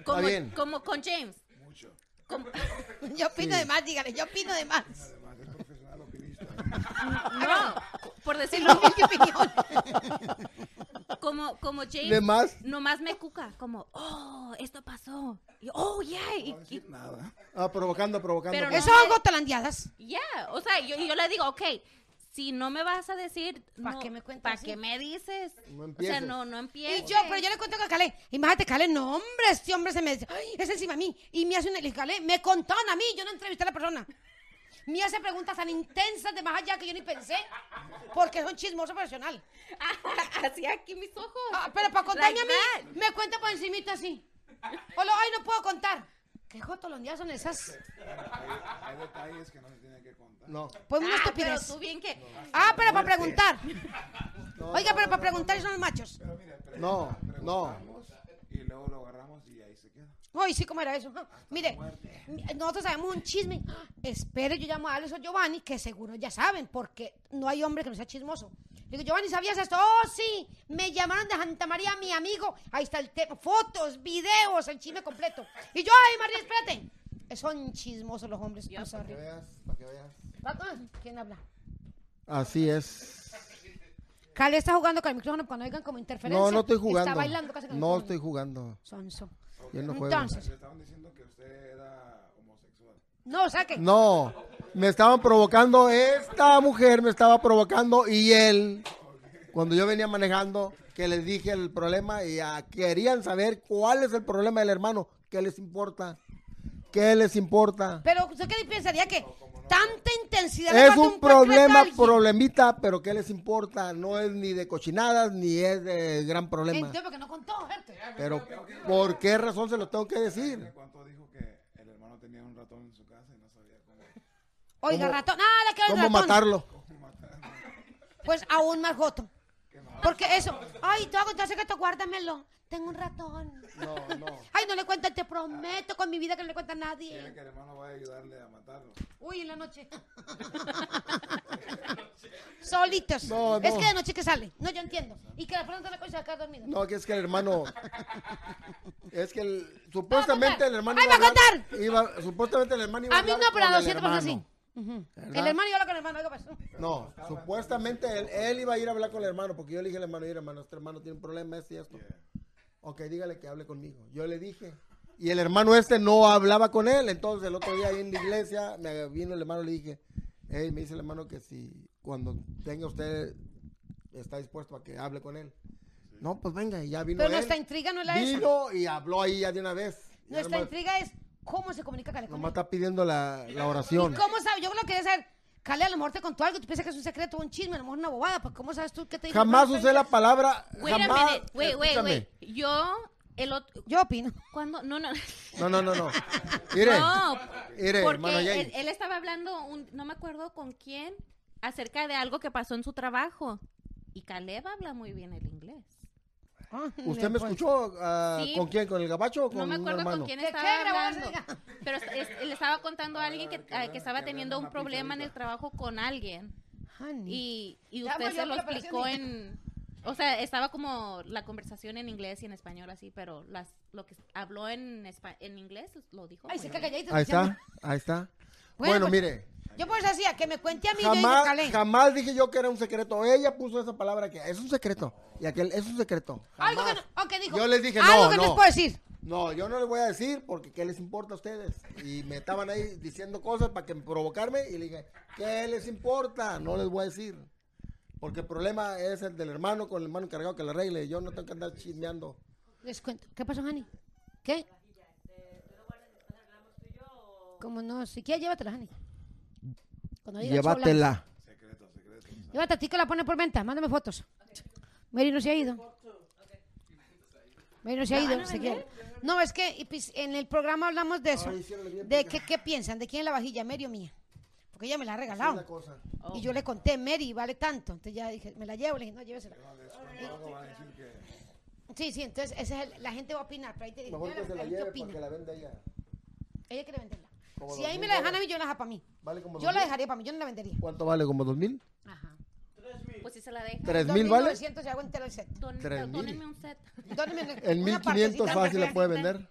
Como, bien. como con James. Como- Yo opino de más, dígale, yo opino de más. Además, es profesional opinista. No, por decirlo No, como, como James. ¿De más? Nomás me cuca, como, oh, esto pasó. Y, oh, yeah. y- No y- decir nada. Ah, provocando, provocando. Pero provocando. Eso son gotalandiadas. Ya, o sea, yo, yo le digo, ok, si no me vas a decir, ¿Pa' no, qué me cuentas ¿Para qué me dices? No o sea, empieces. no, no empieces. Y yo, pero yo le cuento a Calé. Imagínate, Calé, no, hombre, este hombre se me dice, ay, es encima de mí. Y me hace una, Calé, me contaron a mí, yo no entrevisté a la persona. Me hace preguntas tan intensas de más allá que yo ni pensé, porque es un chismoso profesional. Así aquí mis ojos. Ah, pero para contarme Like a mí, me cuenta por encimita así. O lo, ay, no puedo contar. ¿Qué jotolondías son esas? Hay, hay detalles que no se tienen que contar. No. Pues una Ah, pero estupidez. tú bien que... Ah, pero para preguntar. Oiga, pero para preguntar son los machos. Pero mire, pre- No, no. y luego lo agarramos y ahí se queda. Ay, sí, ¿cómo era eso? Ah, Mire, nosotros sabemos un chisme. Ah, Espere, yo llamo a Alex o Giovanni, que seguro ya saben, porque no hay hombre que no sea chismoso. Le digo, Giovanni, ¿sabías esto? Oh, sí, me llamaron de Santa María, mi amigo. Ahí está el tema, fotos, videos, el chisme completo. Y yo, ay, María, espérate. Son chismosos los hombres. Para que veas, para que veas. Ah, ¿Quién habla? Así es. Cali está jugando con el micrófono cuando oigan como interferencia. No, no estoy jugando. Está bailando casi con el No micrófono. estoy jugando. Sonso. Yo no juego. Entonces, Le estaban diciendo que usted era homosexual. no, saque. No, me estaban provocando, esta mujer me estaba provocando y él, cuando yo venía manejando, que les dije el problema y ah, querían saber cuál es el problema del hermano, qué les importa, qué les importa. Pero, ¿usted qué pensaría que tanta intensidad Es un problema, problemita, pero qué les importa, no es ni de cochinadas ni es de gran problema. Entonces, porque no contó, gente. Pero, ¿por qué razón se lo tengo que decir? ¿Cuánto dijo que el hermano tenía un ratón en su casa y no sabía cómo? Oiga, ¿Cómo- ratón, nada que ver ¿Cómo ratón. matarlo? Pues aún más joto. Porque eso, ay, te voy a contar secreto, guárdamelo. Tengo un ratón. No, no. Ay, no le cuento, te prometo con mi vida que no le cuenta a Quiere nadie. que el hermano vaya a ayudarle a matarlo. Uy, en la noche. Solitos. No, Es no. que de noche que sale. No, yo entiendo. Y que de pronto la cosa se va a quedar dormido. No, que es que el hermano. Es que el- supuestamente el hermano. ¡Ay, iba va a hablar- contar! iba- supuestamente el hermano iba a A mí hablar no, pero a con el 200 personas sí. hermano. Ujú. ¿Verdad? El hermano y yo hablo con el hermano. Oiga, pues. No, supuestamente él, él iba a ir a hablar con el hermano, porque yo le dije al hermano, mira hermano, este hermano tiene un problema, este y esto. Ok, dígale que hable conmigo. Yo le dije. Y el hermano este no hablaba con él, entonces el otro día ahí en la iglesia, me vino el hermano y le dije, hey, me dice el hermano que si cuando tenga usted, está dispuesto a que hable con él. No, pues venga, y ya vino Pero él. nuestra intriga no es la esa. Vino y habló ahí ya de una vez. Nuestra intriga es cómo se comunica Cale con Nomás él. está pidiendo la, la ¿Y oración. cómo sabe? Yo lo que quería saber. Cale, a lo mejor te contó algo, tú piensas que es un secreto, un chisme, a lo mejor una bobada, pues ¿cómo sabes tú qué te dijo? Jamás usé la palabra. Wait a jamás, minute. Wait, wait, escúchame. wait. Yo, el otro. Yo opino. ¿Cuándo? No, no. No, no, no, no. Mire, No, mire, porque él, él estaba hablando, un- no me acuerdo con quién, acerca de algo que pasó en su trabajo. Y Caleb habla muy bien el inglés. ¿Usted me escuchó ah, Sí. con quién? ¿Con el gabacho o con No me un acuerdo hermano? con quién ¿Qué, estaba qué, grabó hablando. ese? Pero es- es- le estaba contando a alguien que, ah, que estaba teniendo un problema en el trabajo con alguien. Honey. Y, y Ya usted se lo con la explicó operación. en... O sea, estaba como la conversación en inglés y en español así, pero las, lo que habló en, espa- en inglés lo dijo. Ay, se. Ahí está, ahí está. Bueno, Bueno, pues, mire, Yo por eso hacía que me cuente a mí, yo jamás, Cale. jamás dije yo que era un secreto. Ella puso esa palabra que es un secreto. Y aquel es un secreto. Algo que no, dijo. Yo les dije, Algo no, que no les puedo decir. No, yo no les voy a decir porque qué les importa a ustedes. Y me estaban ahí diciendo cosas para que provocarme y le dije, ¿qué les importa? No les voy a decir. Porque el problema es el del hermano con el hermano encargado que le arregle. Yo no tengo que andar chismeando. Les cuento. ¿Qué pasó, Hani? ¿Qué? Como no, si quieres, llévatela, hablamos. Llévatela. Secreto, secreto. Llévate a ti que la pone por venta. Mándame fotos. Mary no se ha ido. Mary no se ha ido. se quiere. No, es que y, pues, en el programa hablamos de eso. De qué, qué piensan, de quién es la vajilla, Mary o mía. Porque ella me la ha Esa la regalado. Y yo le conté, Mary, vale tanto. Entonces ya dije, me la llevo. Le dije, no, llévesela. Sí, sí, entonces ese es el- la gente va a opinar. Pero ahí te digo, Mejor que se la gente lleve opina. para que la venda ella. Ella quiere venderla. Como Si ahí me la dejan a mí, yo la dejo para mí. Vale como Yo la dejaría para mí, yo no la vendería. ¿Cuánto vale? ¿Como dos mil? Ajá. Pues si se la deja. ¿Tres mil vale? 2.900 y hago entero el set. Don, Tres mil. un set. Dóneme una- En una 1500 partecita. fácil la puede vender.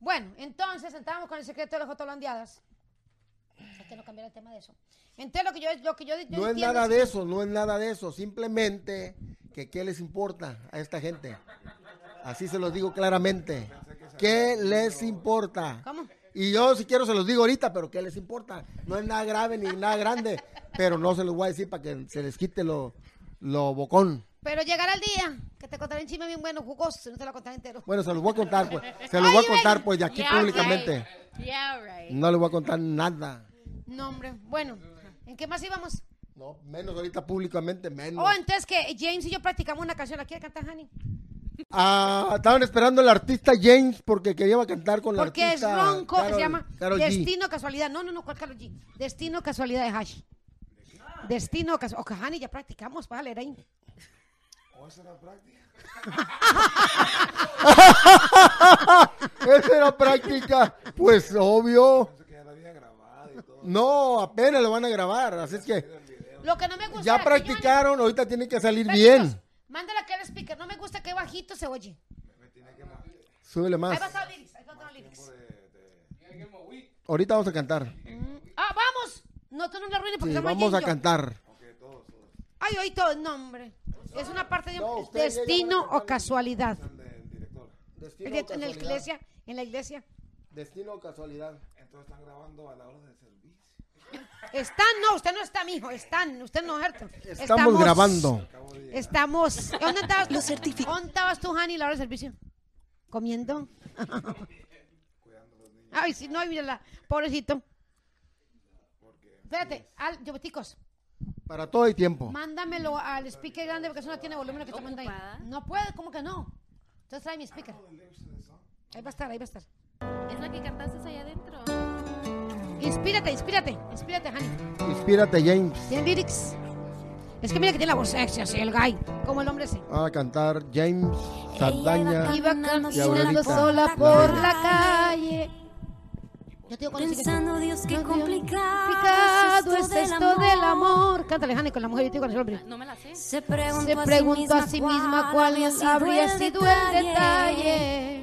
Bueno, entonces entramos con el secreto de las fotolandeadas. Hay que no cambiar el tema de eso. Entonces lo que yo, lo que yo, yo No es entiendo nada es- de eso, no es nada de eso. Simplemente que qué les importa a esta gente. Así se los digo claramente. ¿Qué les importa? ¿Cómo? Y yo si quiero se los digo ahorita, pero ¿qué les importa? No es nada grave ni nada grande, pero no se los voy a decir para que se les quite lo, lo bocón. Pero llegará el día que te contaré un chisme bien bueno, jugoso, no te lo contaré entero. Bueno, se los voy a contar, pues. Se los voy a contar, pues, de aquí Yeah, públicamente. right. Yeah, right. No les voy a contar nada. No, hombre. Bueno, ¿en qué más íbamos? No, menos ahorita públicamente, menos. Oh, entonces que James y yo practicamos una canción. ¿La quiere cantar, Honey? Ah, estaban esperando al artista James porque quería cantar con la Porque es artista ronco, se llama G. Destino Casualidad. No, no, no, ¿cuál Karol G? Destino Casualidad de Hash. Destino Casualidad. Honey, ya practicamos, vale, era ahí. ¿O esa era práctica? Esa era práctica. Pues obvio. No, apenas lo van a grabar. Así es que Lo que no me gusta. Ya practicaron, ahorita tiene que salir Besitos. Bien. Mándale aquel speaker. No me gusta que bajito se oye. Súbele Ahí más. va a estar lyrics. Ahí va a estar lyrics. Ahorita vamos a cantar. Ah, vamos. No, tú no le arruines porque Sí, estamos vamos a cantar. Ay, hoy todo. No, hombre. Es una parte de un No, destino o casualidad. Destino En la iglesia. En la iglesia. Destino o casualidad. Entonces están grabando a la hora del servicio. Están, no, usted no está, mijo. Están, usted no, ¿cierto? Estamos, grabando. Estamos. ¿Dónde estabas? Los ¿Dónde estabas tú, Hani, la hora del servicio? ¿Comiendo? Ay, si no, mírala. Pobrecito. Espérate, al, Yobeticos, Para todo el tiempo. mándamelo al speaker grande porque eso no tiene volumen lo que está mandando ahí. No puede, ¿cómo que no? Entonces trae mi speaker. Ahí va a estar, ahí va a estar. Es la que cantaste allá adentro. Inspírate, inspírate, inspírate, Hani. Inspírate, James. ¿Tiene lyrics? Es que mira que tiene la voz sexy así, el guy. Como el hombre ese. A cantar James Saldaña. Iba y caminando sola por la calle. Yo te digo cuando sigue. Pensando, Dios, qué complicado, Complicado es esto del amor. Cántale, Hani, con la mujer y tú con el hombre. No me la sé. Se preguntó, Se preguntó a sí misma cuál habría sido el detalle.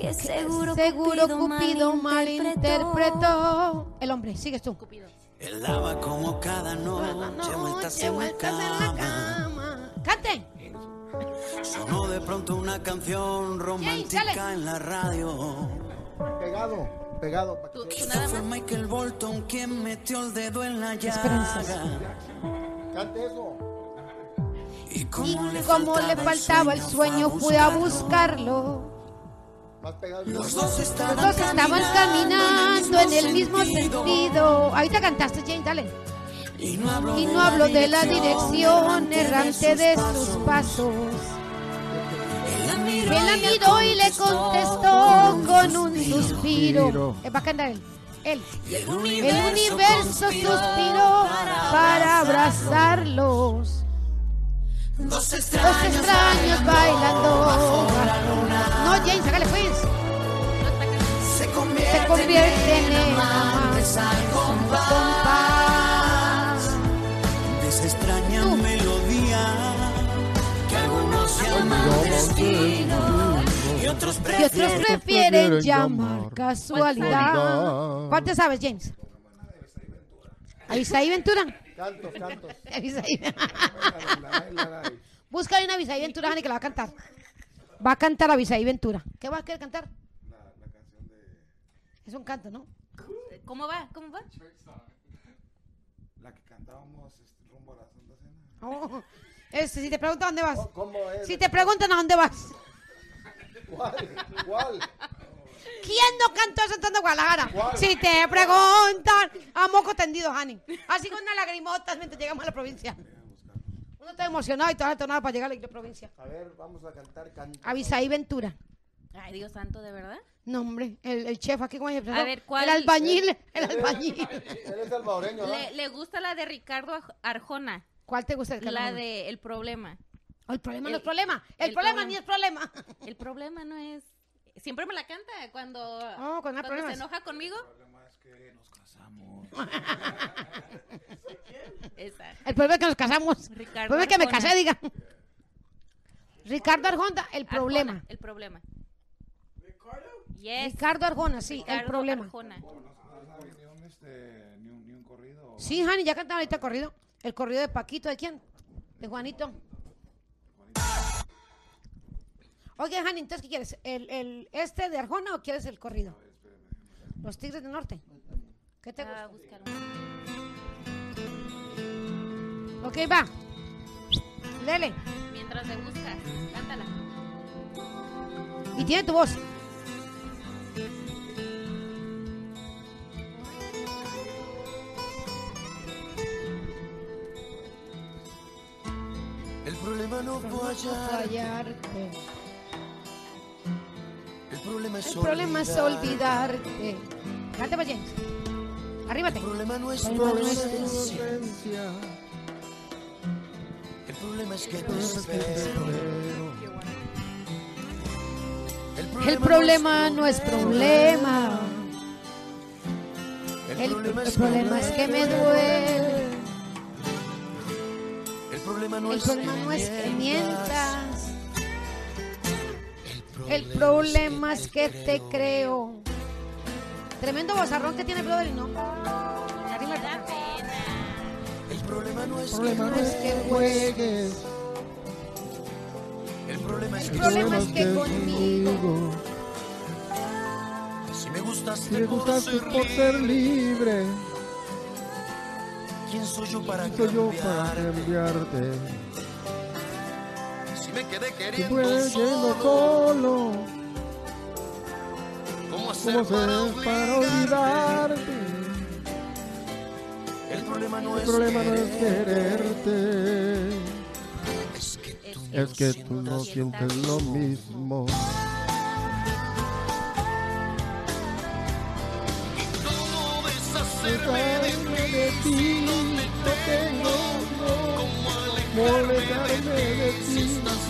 Que seguro, Seguro Cupido Cupido malinterpretó. El hombre, sigues tú. Él daba como cada noche vueltas Noche, vueltas en la cama. cama. Cante. Sonó de pronto una canción romántica en la radio. Pegado, pegado. Tú, tú Quizá nada fue más. Michael Bolton quien metió el dedo en la llaga. Cante eso. Y Y como le como le faltaba el sueño, fue a buscarlo. Más. Los dos Los estaban, dos estaban caminando en el mismo sentido. Ahorita cantaste, Jane, dale. Y no hablo, Y no hablo de la dirección errante de sus pasos. Él la miró, Él la ella miró y le contestó con un suspiro. suspiro. Eh, Va a cantar él. Él. Y el El universo, universo suspiró para abrazarlos. Dos Los extraños, extraños bailando. No, James, hágale pues. se Se convierten, convierten en amantes al compás compás. de esa extraña Tú. melodía que algunos llaman destino y otros Y otros prefieren prefieren llamar casualidad. ¿Cuál te sabes, James? Avisaí Ventura. Cantos, cantos. Busca una Avisaí Ventura, Jani, que la va a cantar. Va a cantar Avisaí Ventura. ¿Qué va a querer cantar? Es un canto, ¿no? ¿Cómo va? ¿Cómo va? La que cantábamos este, rumbo a la Santa Cena. Oh, este, si te preguntan dónde vas. ¿Cómo es? Si te preguntan a dónde vas. ¿Cuál? ¿Cuál? ¿Quién no cantó eso Guadalajara? ¿Cuál? Si te preguntan, a moco tendido, Hani. Así con unas lagrimotas mientras llegamos a la provincia. Uno está emocionado y todo detonado para llegar a la provincia. A ver, vamos a cantar cantos. Avisaí Ventura. Ay, Dios santo, ¿de verdad? No, hombre, el, el chef aquí, ¿cómo se presentó? A ver, ¿cuál? El albañil, el albañil. Él es salvadoreño, ¿no? Le, le gusta la de Ricardo Arjona, ¿Cuál te gusta? Ricardo? la de El Problema. Oh, el problema no es problema. El, el problema problema. ni es problema. El problema no es... Siempre me la canta cuando, Oh, cuando se enoja conmigo. El problema es que nos casamos. Esa. El problema es que nos casamos. El Ricardo problema es que me casé, diga. Ricardo Arjona, el Arjona, problema. el problema. Yes. Ricardo Arjona, sí, el Ricardo problema. Arjona. No sabes ni un, este, ni un, ni un corrido. Sí, Hani, ya cantaron ahorita corrido. El corrido de Paquito, ¿de quién? De Juanito. Oye, Hani, entonces, ¿qué quieres? ¿El, el este de Arjona o quieres el corrido? Los Tigres del Norte. ¿Qué te Ah, gusta? buscar un- Ok, va. Lele. Mientras le buscas, cántala. Y tiene tu voz. El problema no fue hallar, Fallarte. el problema es El problema es olvidar. olvidarte. Pues, James. Arríbate. El problema no es tu ausencia. El problema es que te espero. El problema no es problema. El, problema es que me duele. El problema no El es problema no es que mientas. El problema es que te creo. Tremendo bozarrón que tiene Brother y no. El problema no es problema no es que juegues. El problema es El que problema es que conmigo. si me gustas Si me gustas tú por ser libre, ¿Quién soy yo para soy yo para cambiarte? Si me quedé queriendo yendo solo, solo, ¿cómo hacer ¿cómo para olvidarte? olvidarte? El problema no El es problema no es quererte, es que tú es que tú no sientes lo mismo. ¿Cómo deshacerme de Alejarme de ti, no tengo cómo cómo alejarme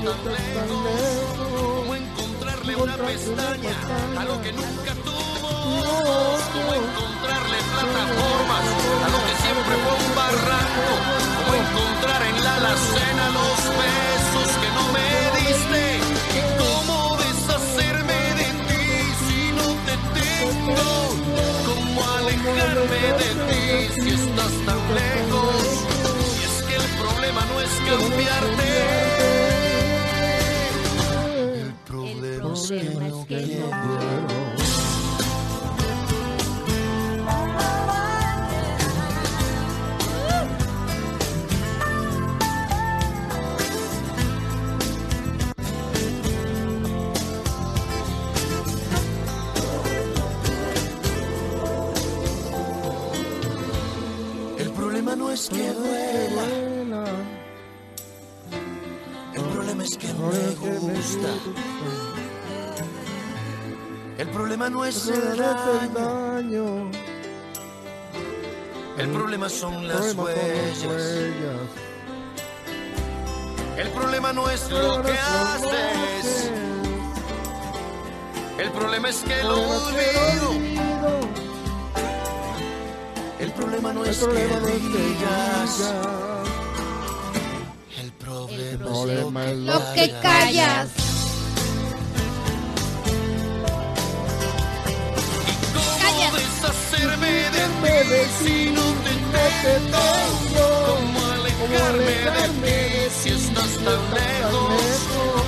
estás tan lejos. ¿Cómo encontrarle una pestaña a lo que nunca tuvo? No, ¿Cómo encontrarle plataformas a lo que siempre fue un barranco? ¿Cómo encontrar en la alacena los besos que no me diste? ¿Y cómo deshacerme de ti si no te tengo? ¿Cómo alejarme de ti si estás tan lejos? Y es que el problema no es cambiarte. Problema es que no es que no quiero. El problema no es que duela, el problema es que no me es que me gusta. El problema no es el daño, el problema son las huellas. El problema no es lo que haces, el problema es que lo olvido. El problema no es que digas, digas. el problema, El problema es Lo que callas. Deshacerme de ti no? ¿Cómo alejarme de ti si estás tan lejos?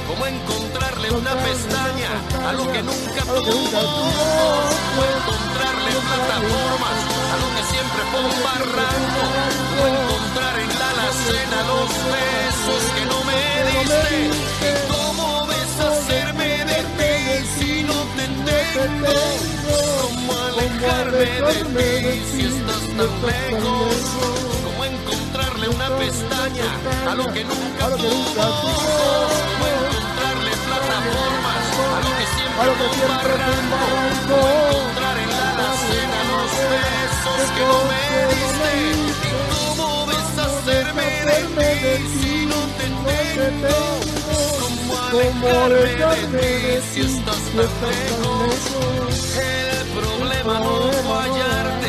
¿Cómo encontrarle una pestaña a lo que nunca tuvo? ¿Cómo encontrarle plataformas a lo que siempre fue un barranco? ¿Cómo encontrar en la alacena los besos que no me diste? Te tengo? ¿Cómo alejarme de ti si estás tan lejos? ¿Cómo encontrarle una pestaña a lo que nunca tuvo? ¿Cómo encontrarle plataformas a lo que siempre fue? ¿Cómo encontrar en la alacena los besos que no me diste? ¿Y cómo deshacerme de ti si no te tengo? ¿Cómo alejarme de ti si estás tan lejos? El problema no es fallarte,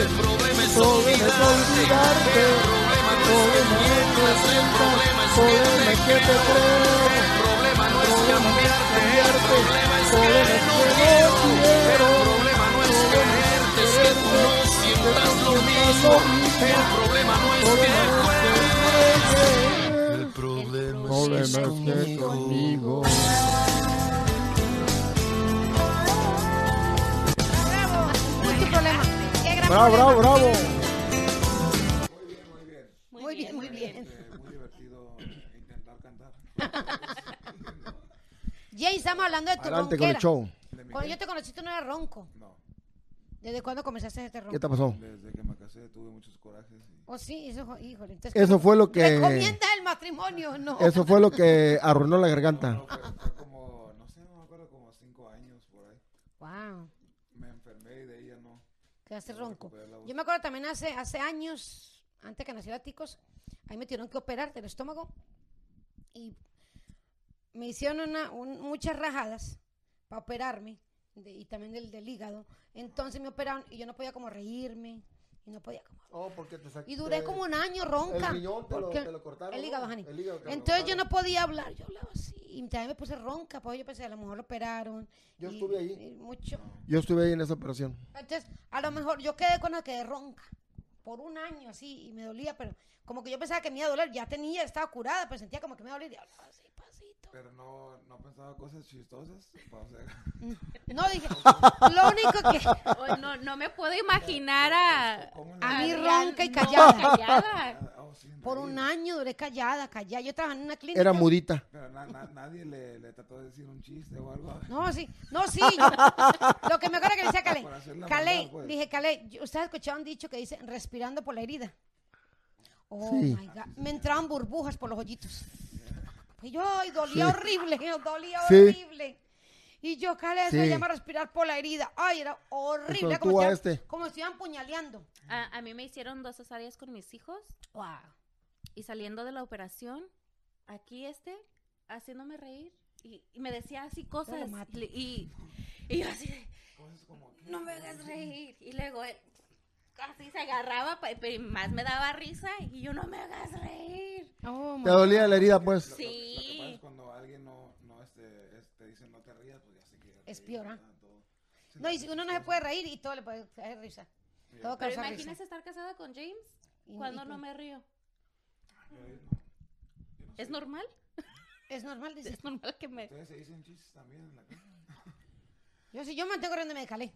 el problema es olvidarte. El problema no es que mientas, el problema es que te creo. El problema no es cambiarte, el problema es que no quiero. El problema no es quererte, es que tú no sientas lo mismo. El problema no es que juegues. El problema Problema es es que conmigo. Problema. Qué gran Bravo, bravo, problema. bravo. Muy bien, muy bien. Eh, muy divertido intentar cantar. Jay, estamos hablando de tu Adelante con el ronquera. show. Cuando yo te conocí, tú no eras ronco. No, ¿Desde cuándo comenzaste este ronco? ¿Qué te pasó? desde que me casé tuve muchos corajes. y- Oh, sí, eso, híjole. Entonces, Eso fue lo que- ¿Recomiendas el matrimonio no? Eso fue lo que arruinó la garganta. No, fue, fue como, no sé, no me acuerdo, como cinco años por ahí. Wow, Me enfermé y de ahí ya No ronco. Yo me acuerdo también hace, hace años, antes que naciera Ticos, ahí me tuvieron que operar del estómago y me hicieron una, un- muchas rajadas para operarme de- y también del, del hígado. Entonces me operaron y yo no podía como reírme. Y no podía como... Oh, porque te Y duré como un año ronca. El riñón te lo, porque- te lo cortaron. El ¿no? hígado, Jani. El hígado te lo Entonces yo no podía hablar, yo hablaba así. Y también me puse ronca, pues yo pensé, a lo mejor lo operaron. Yo y- estuve ahí. mucho. Yo estuve ahí en esa operación. Entonces, a lo mejor yo quedé con la que ronca por un año así y me dolía, pero como que yo pensaba que me iba a doler, ya tenía, estaba curada, pero sentía como que me iba a doler y hablaba así, pasito. Pero no, no pensaba cosas chistosas. O sea, No, dije, lo único que no, no me puedo imaginar a... ¿cómo a mí ronca y no, callada. callada. oh, Por un año duré callada, callada. Yo trabajaba en una clínica. Era mudita. Pero na- na- nadie le, le trató de decir un chiste o algo. No, sí, no, sí. yo- lo que me acuerdo que le decía a Calé, Calé, pues. dije, Calé, ¿ustedes escucharon un dicho que dice respirando por la herida? Oh, Sí. my God. Me entraban burbujas por los hoyitos. Y yo, ay, dolía horrible, dolía Sí. horrible. Y yo, Calé, se Sí. llama respirar por la herida. Ay, era horrible. como, tú si este. como si estuvieran puñaleando. A, a mí me hicieron dos cesáreas con mis hijos Wow. y saliendo de la operación, aquí este, haciéndome reír y, y me decía así cosas y, y, y yo así de, no me hagas reír. Y luego él casi se agarraba, pero más me daba risa y yo no me hagas reír. Oh, Te dolía la herida, pues. Lo, lo- lo que pasa Sí. es cuando alguien no, no este, es- te dice no te rías, pues ya se quiere. Es peor, ¿ah? Sí, No, y si uno no se puede reír y todo le puede hacer risa. Todo Pero risa. imagínese estar casada con James cuando y- no me río. Yo- yo no- yo no ¿Es normal? Es normal, dice. Es normal que me... Ustedes se dicen chistes también en la casa. Yo sí, yo me mantengo riéndome de Calé.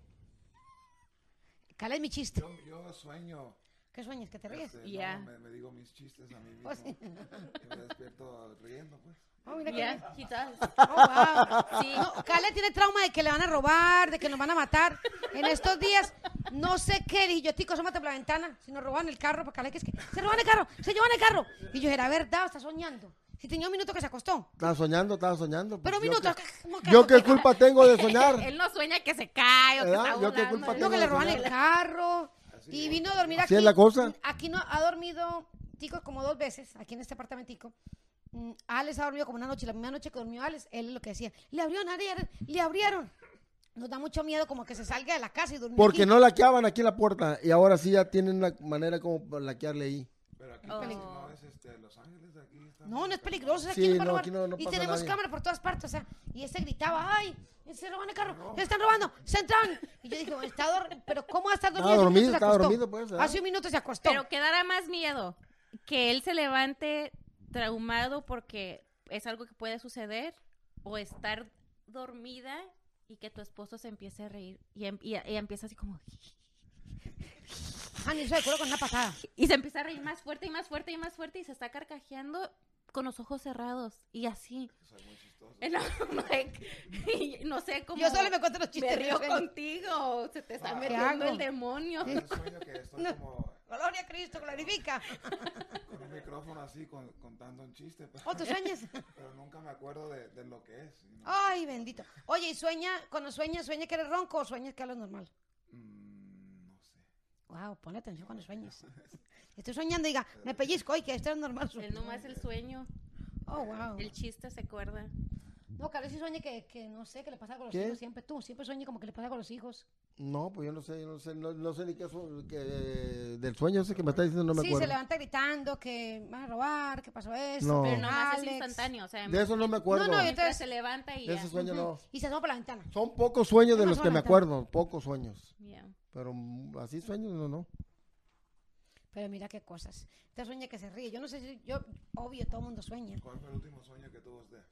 Calé es mi chiste. Yo, yo sueño. ¿Qué sueñas? ¿Que te ríes? este, no, me, me digo mis chistes a mí mismo. Oh, sí. Y me despierto riendo, pues. Oh, mira qué Yeah, does. Oh, wow. Sí. No, Calé tiene trauma de que le van a robar, de que nos van a matar. En estos días, no sé qué, dije yo, tico, asómate por la ventana. Si nos roban el carro, porque Calé que es que, se roban el carro, se llevan el carro. Y yo, era verdad, está soñando. Si tenía un minuto que se acostó. Estaba soñando, estaba soñando. pues, Pero un yo minuto. qué- ¿cómo que ¿Yo qué culpa tengo de soñar? Él no sueña que se cae o que está Yo qué culpa No, tengo que de le roban el carro. Y vino a dormir aquí. es la cosa. Aquí no, ha dormido Tico como dos veces, aquí en este apartamentico. Mm, Alex ha dormido como una noche. La primera noche que durmió Alex, él es lo que decía. Le abrieron, abrieron, le abrieron. Nos da mucho miedo como que se salga de la casa y durmió Porque aquí. no laqueaban aquí en la puerta y ahora sí ya tienen una manera como laquearle ahí. Pero aquí Oh. Casi no es este, Los Ángeles, aquí está No, no es peligroso, aquí Sí, no aquí y tenemos nadie. cámaras por todas partes, o sea, y ese gritaba, ay, se roban el carro, se están robando, se entran. Y yo dije, "Bueno, está dor- pero ¿cómo va a estar dormido? Estaba Hace un minuto dormido, se estaba acostó. dormido, pues. Hace un minuto se acostó. Pero ¿qué dará más miedo? Que él se levante traumado porque es algo que puede suceder o estar dormida y que tu esposo se empiece a reír y, em- y- y empieza así como... Ah, ni se culo con una patada. Y se empieza a reír más fuerte y más fuerte y más fuerte y se está carcajeando con los ojos cerrados y así. Soy muy chistoso. Like, y no sé cómo... Yo solo me cuento los chistes. Me de río contigo, se te está Ah, ¿qué metiendo el demonio. Yo sueño que estoy No. como Gloria a Cristo, glorifica. con un micrófono así con- contando un chiste. Pero, ¿O tú sueñas? pero nunca me acuerdo de, de lo que es. Ay, bendito. Oye, ¿y sueña, cuando sueñas, sueña que eres ronco o sueñas que hablas normal? No. Wow, ponle atención cuando sueñas. Estoy soñando y diga, me pellizco, ay, que esto es normal. Él nomás el sueño, Oh, wow. el chiste se acuerda. No, que a veces sueña que, que no sé, qué le pasa con los ¿Qué? hijos siempre. Tú siempre sueñas como que le pasa con los hijos. No, pues yo no sé, yo no sé, no, no sé ni qué que, del sueño ese que me está diciendo, no me sí, acuerdo. se levanta gritando que van a robar, que pasó esto. No. Pero nomás es instantáneo, o sea, De eso no me acuerdo. No, no, entonces- se levanta y de ya. ese sueño no. Y se asoma por la ventana. Son pocos sueños de No, los no, que no, me no. acuerdo, pocos sueños. Yeah. Pero así sueños, no, no. Pero mira qué cosas. Usted sueña que se ríe. Yo no sé si, yo, obvio, todo el mundo sueña. ¿Cuál fue el último sueño que tuvo usted?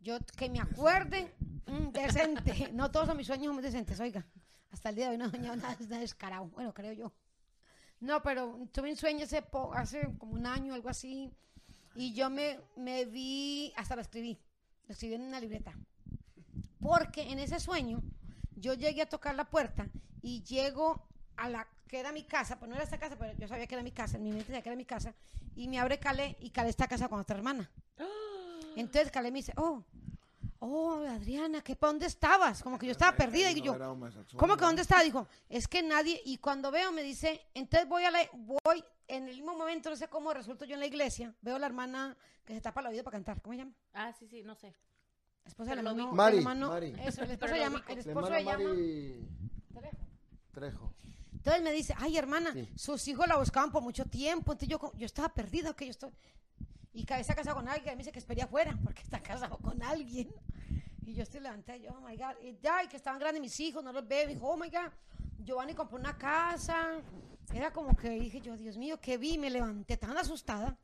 Yo que me acuerde, mm, decente. No todos son mis sueños muy decentes, oiga. Hasta el día de hoy no he soñado nada, nada descarado. Bueno, creo yo. No, pero tuve un sueño hace, po- hace como un año, algo así. Y yo me, me vi, hasta lo escribí. Lo escribí en una libreta. Porque en ese sueño yo llegué a tocar la puerta y llego a la que era mi casa, pues no era esta casa, pero yo sabía que era mi casa, en mi mente sabía que era mi casa, y me abre Calé y Calé está casada con otra hermana. Entonces Calé me dice, oh, oh, Adriana, ¿qué, ¿para dónde estabas? Como que yo estaba perdida. Y yo, ¿cómo que dónde estaba? Dijo, es que nadie, y cuando veo me dice, entonces voy a la, voy, en el mismo momento, no sé cómo resulto yo en la iglesia, veo a la hermana que se tapa el oído para cantar, ¿cómo se llama? Ah, sí, sí, no sé. Pero lo vi- hermano. Mari, el hermano- Mari. Eso, el esposo llama. El La esposo se llama. Mari Trejo. Trejo. Entonces me dice, ay hermana, Sí. sus hijos la buscaban por mucho tiempo, entonces yo, yo estaba perdida, que yo estoy... Y cada vez está casado con alguien, me dice que espería afuera, porque está casado con alguien. Y yo estoy levantada, y yo, oh my God, y ya, y que estaban grandes mis hijos, no los veo, y dijo, oh my God, Giovanni compró una casa, era como que dije yo, Dios mío, que vi, me levanté tan asustada,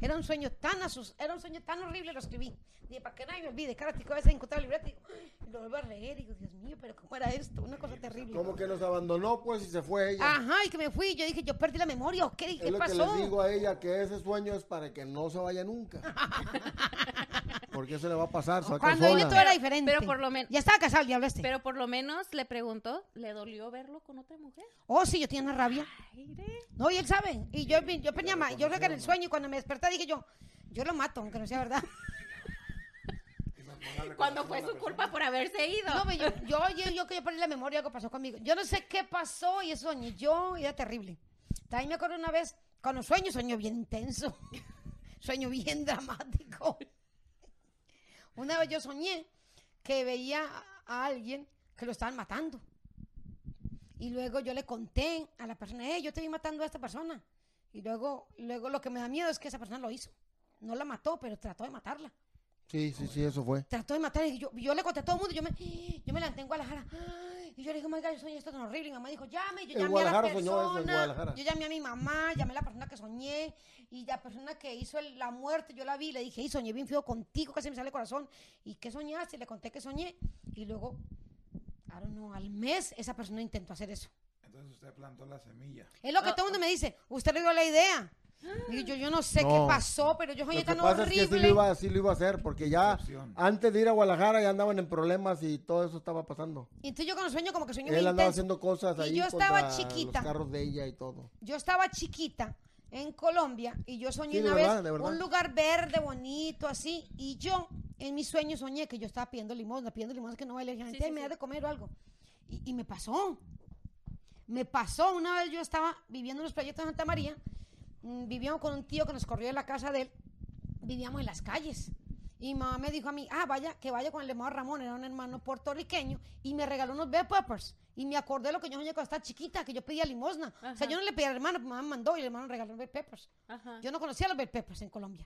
era un sueño tan asus era un sueño tan horrible, lo escribí, dije, para que nadie me olvide, cada tico a veces encontraba el libreta, y, digo, lo vuelvo a leer, y digo, Dios mío, pero ¿cómo era esto? Una cosa terrible. Como que nos abandonó, pues, y se fue ella. Ajá, y que me fui. Yo dije, yo perdí la memoria. ¿o ¿Qué, es ¿Qué lo que pasó? les digo a ella, que ese sueño es para que no se vaya nunca. Porque eso le va a pasar, Cuando vine todo era diferente. Pero por lo menos. Ya estaba casado el diablo este. Pero por lo menos le preguntó, ¿le dolió verlo con otra mujer? oh, sí, yo tenía una rabia. Aire. No, y él sabe. Y yo, yo venía mal. Yo creo que en el sueño, y cuando me desperté, dije yo, yo lo mato, aunque no sea verdad. Cuando fue su culpa por haberse ido. No, pero yo, yo, yo, yo que yo perdí la memoria, algo pasó conmigo. Yo no sé qué pasó y eso soñé yo, y era terrible. También me acuerdo una vez, cuando sueño, sueño bien intenso. sueño bien dramático. Una vez yo soñé que veía a alguien que lo estaban matando. Y luego yo le conté a la persona, hey, yo te vi matando a esta persona. Y luego, luego lo que me da miedo es que esa persona lo hizo. No la mató, pero trató de matarla. Sí, sí, sí, eso fue. Trató de matar y yo, yo le conté a todo el mundo. Yo me, yo me levanté en Guadalajara. Y yo le dije, oh my God, yo soñé esto tan horrible. Y mi mamá dijo, llame. Yo llamé a la persona. Yo llamé a mi mamá, llamé a la persona que soñé. Y la persona que hizo el- la muerte, yo la vi. Le dije, y soñé bien feo contigo, casi me sale el corazón. ¿Y qué soñaste? Y le conté que soñé. Y luego, I don't know, al mes, esa persona intentó hacer eso. Entonces usted plantó la semilla. Es lo que todo el mundo me dice. Usted le dio la idea. Y yo, yo no sé qué No. pasó, pero yo Lo soñé que tan pasa es que sí horrible. lo, iba, sí lo iba a hacer, porque ya antes de ir a Guadalajara ya andaban en problemas y todo eso estaba pasando. Y entonces yo cuando sueño como que sueño Él andaba intenso. haciendo cosas Y ahí yo estaba chiquita. los carros de ella y todo. Yo estaba chiquita en Colombia y yo soñé Sí, una verdad, vez un lugar verde, bonito, así. Y yo en mi sueño soñé que yo estaba pidiendo limosna, pidiendo limosna que no vale. Gente, sí, "Ay, me sí. da de comer o algo. Y, y me pasó. Me pasó. Una vez yo estaba viviendo en los proyectos de Santa María. mm, Vivíamos con un tío que nos corrió de la casa de él. Vivíamos en las calles. Y mi mamá me dijo a mí, ah, vaya, que vaya con el hermano Ramón, era un hermano puertorriqueño, y me regaló unos bell peppers. Y me acordé de lo que yo soñé cuando estaba chiquita, que yo pedía limosna. O sea, yo no le pedí al hermano, mi mamá me mandó y el hermano me regaló bell peppers. Ajá. Yo no conocía los bell peppers en Colombia.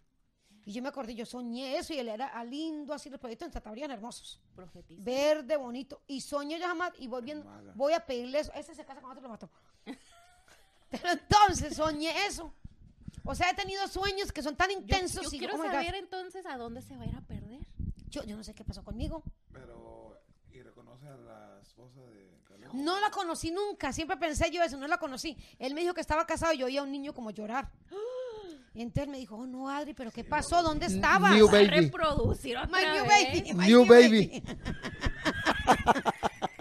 Y yo me acordé, yo soñé eso y él era lindo, así los proyectos en Santa María eran hermosos. Profetiza. Verde, bonito. Y sueño yo jamás, y voy viendo, voy a pedirle eso. Ese se casa con otro, lo mató. Pero entonces soñé eso. O sea, he tenido sueños que son tan Yo, intensos. yo y quiero oh my God. saber entonces a dónde se va a ir a perder. yo, yo no sé qué pasó conmigo. Pero, ¿y reconoce a la esposa de Caleb? No la conocí nunca, siempre pensé yo eso, no la conocí. Él me dijo que estaba casado y yo oía a un niño como llorar. Y entonces me dijo, oh no, Adri, pero ¿qué pasó? ¿Dónde estabas? New A baby. reproducir otra My new vez. baby. my New baby.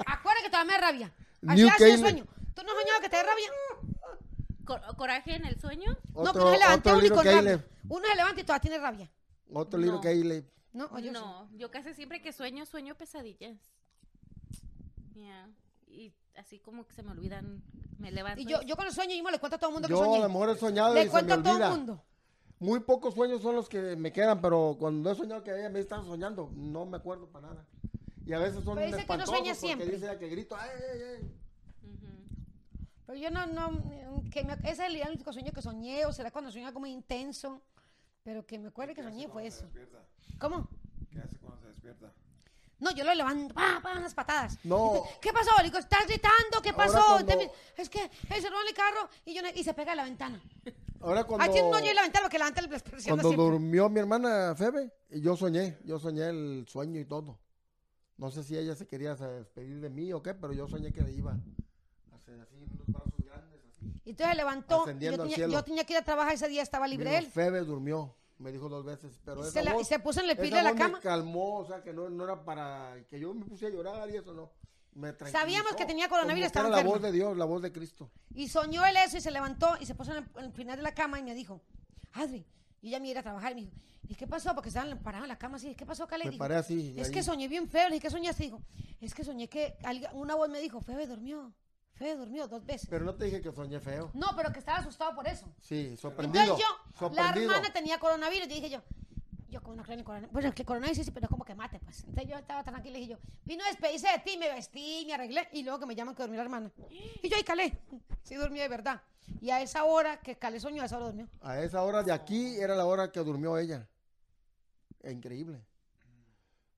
Acuérdate que te da más rabia. Así New hace el sueño. ¿Tú no has soñado que te da rabia? Cor- ¿Coraje en el sueño? no, Otro, pero uno se levanta otro uno y con rabia. Uno se levanta y todavía tiene rabia. Otro libro No. Caleb. No, o yo sí. no, yo casi siempre que sueño, sueño pesadillas. Yeah. Y así como que se me olvidan, me levanto. Y yo, yo cuando sueño, yo me le cuento a todo el mundo que Yo a soñé. lo mejor he soñado y Le se me cuento a todo el mundo. Muy pocos sueños son los que me quedan, pero cuando he soñado que ella me está soñando, no me acuerdo para nada. Y a veces son Pero dice que espantosos sueña porque siempre. dice que grito, ¡ay, ay, ay! Ujú. Pero yo no, no, que me, ese es el único sueño que soñé, o será cuando soñé algo muy intenso. Pero que me acuerde que ¿Qué hace soñé fue eso. ¿Cómo? ¿Qué hace cuando se despierta? No, yo lo levanto, pa, pa, unas patadas. No. ¿Qué pasó? Le digo, estás gritando, ¿qué pasó? cuando- Es que él roba el carro y, yo no- y se pega a la ventana. Ahora cuando, Aquí no yo la ventana porque levanta el presión cuando durmió mi hermana Febe, y yo soñé, yo soñé el sueño y todo. No sé si ella se quería despedir de mí o qué, pero yo soñé que le iba a hacer así, unos brazos grandes. Así. Y entonces se levantó. y Yo tenía, yo tenía que ir a trabajar ese día, estaba libre él. Febe durmió, me dijo dos veces, pero Y esa se, la- y voz- se puso en el pie esa de la cama. Me calmó, o sea, que no, no era para que yo me pusiera a llorar y eso no. Me. Sabíamos que tenía coronavirus, estaba la voz de Dios, la voz de Cristo. Y soñó él eso y se levantó y se puso en el, en el final de la cama y me dijo, Adri, y ella me iba a trabajar y me dijo, ¿y qué pasó? Porque estaban parados en la cama así, ¿qué pasó, Caleb? Me Dijo, paré así. Es ahí- que soñé bien feo. Le dije, ¿qué soñaste? Dijo, es que soñé que alguien- una voz me dijo, Febe durmió. Febe durmió dos veces. Pero no te dije que soñé feo. No, pero que estaba asustado por eso. Sí, sorprendido. Entonces yo, la hermana tenía coronavirus. Y dije yo, yo como no creo en coronavirus, pues el coronavirus sí, pero como que mate, pues. Entonces yo estaba tranquila y dije yo, vino a despedirse de ti, me vestí, me arreglé, y luego que me llaman que durmió la hermana. Y yo ahí calé, sí dormí de verdad. Y a esa hora que calé soñó, a esa hora durmió. A esa hora de aquí era la hora que durmió ella. Increíble.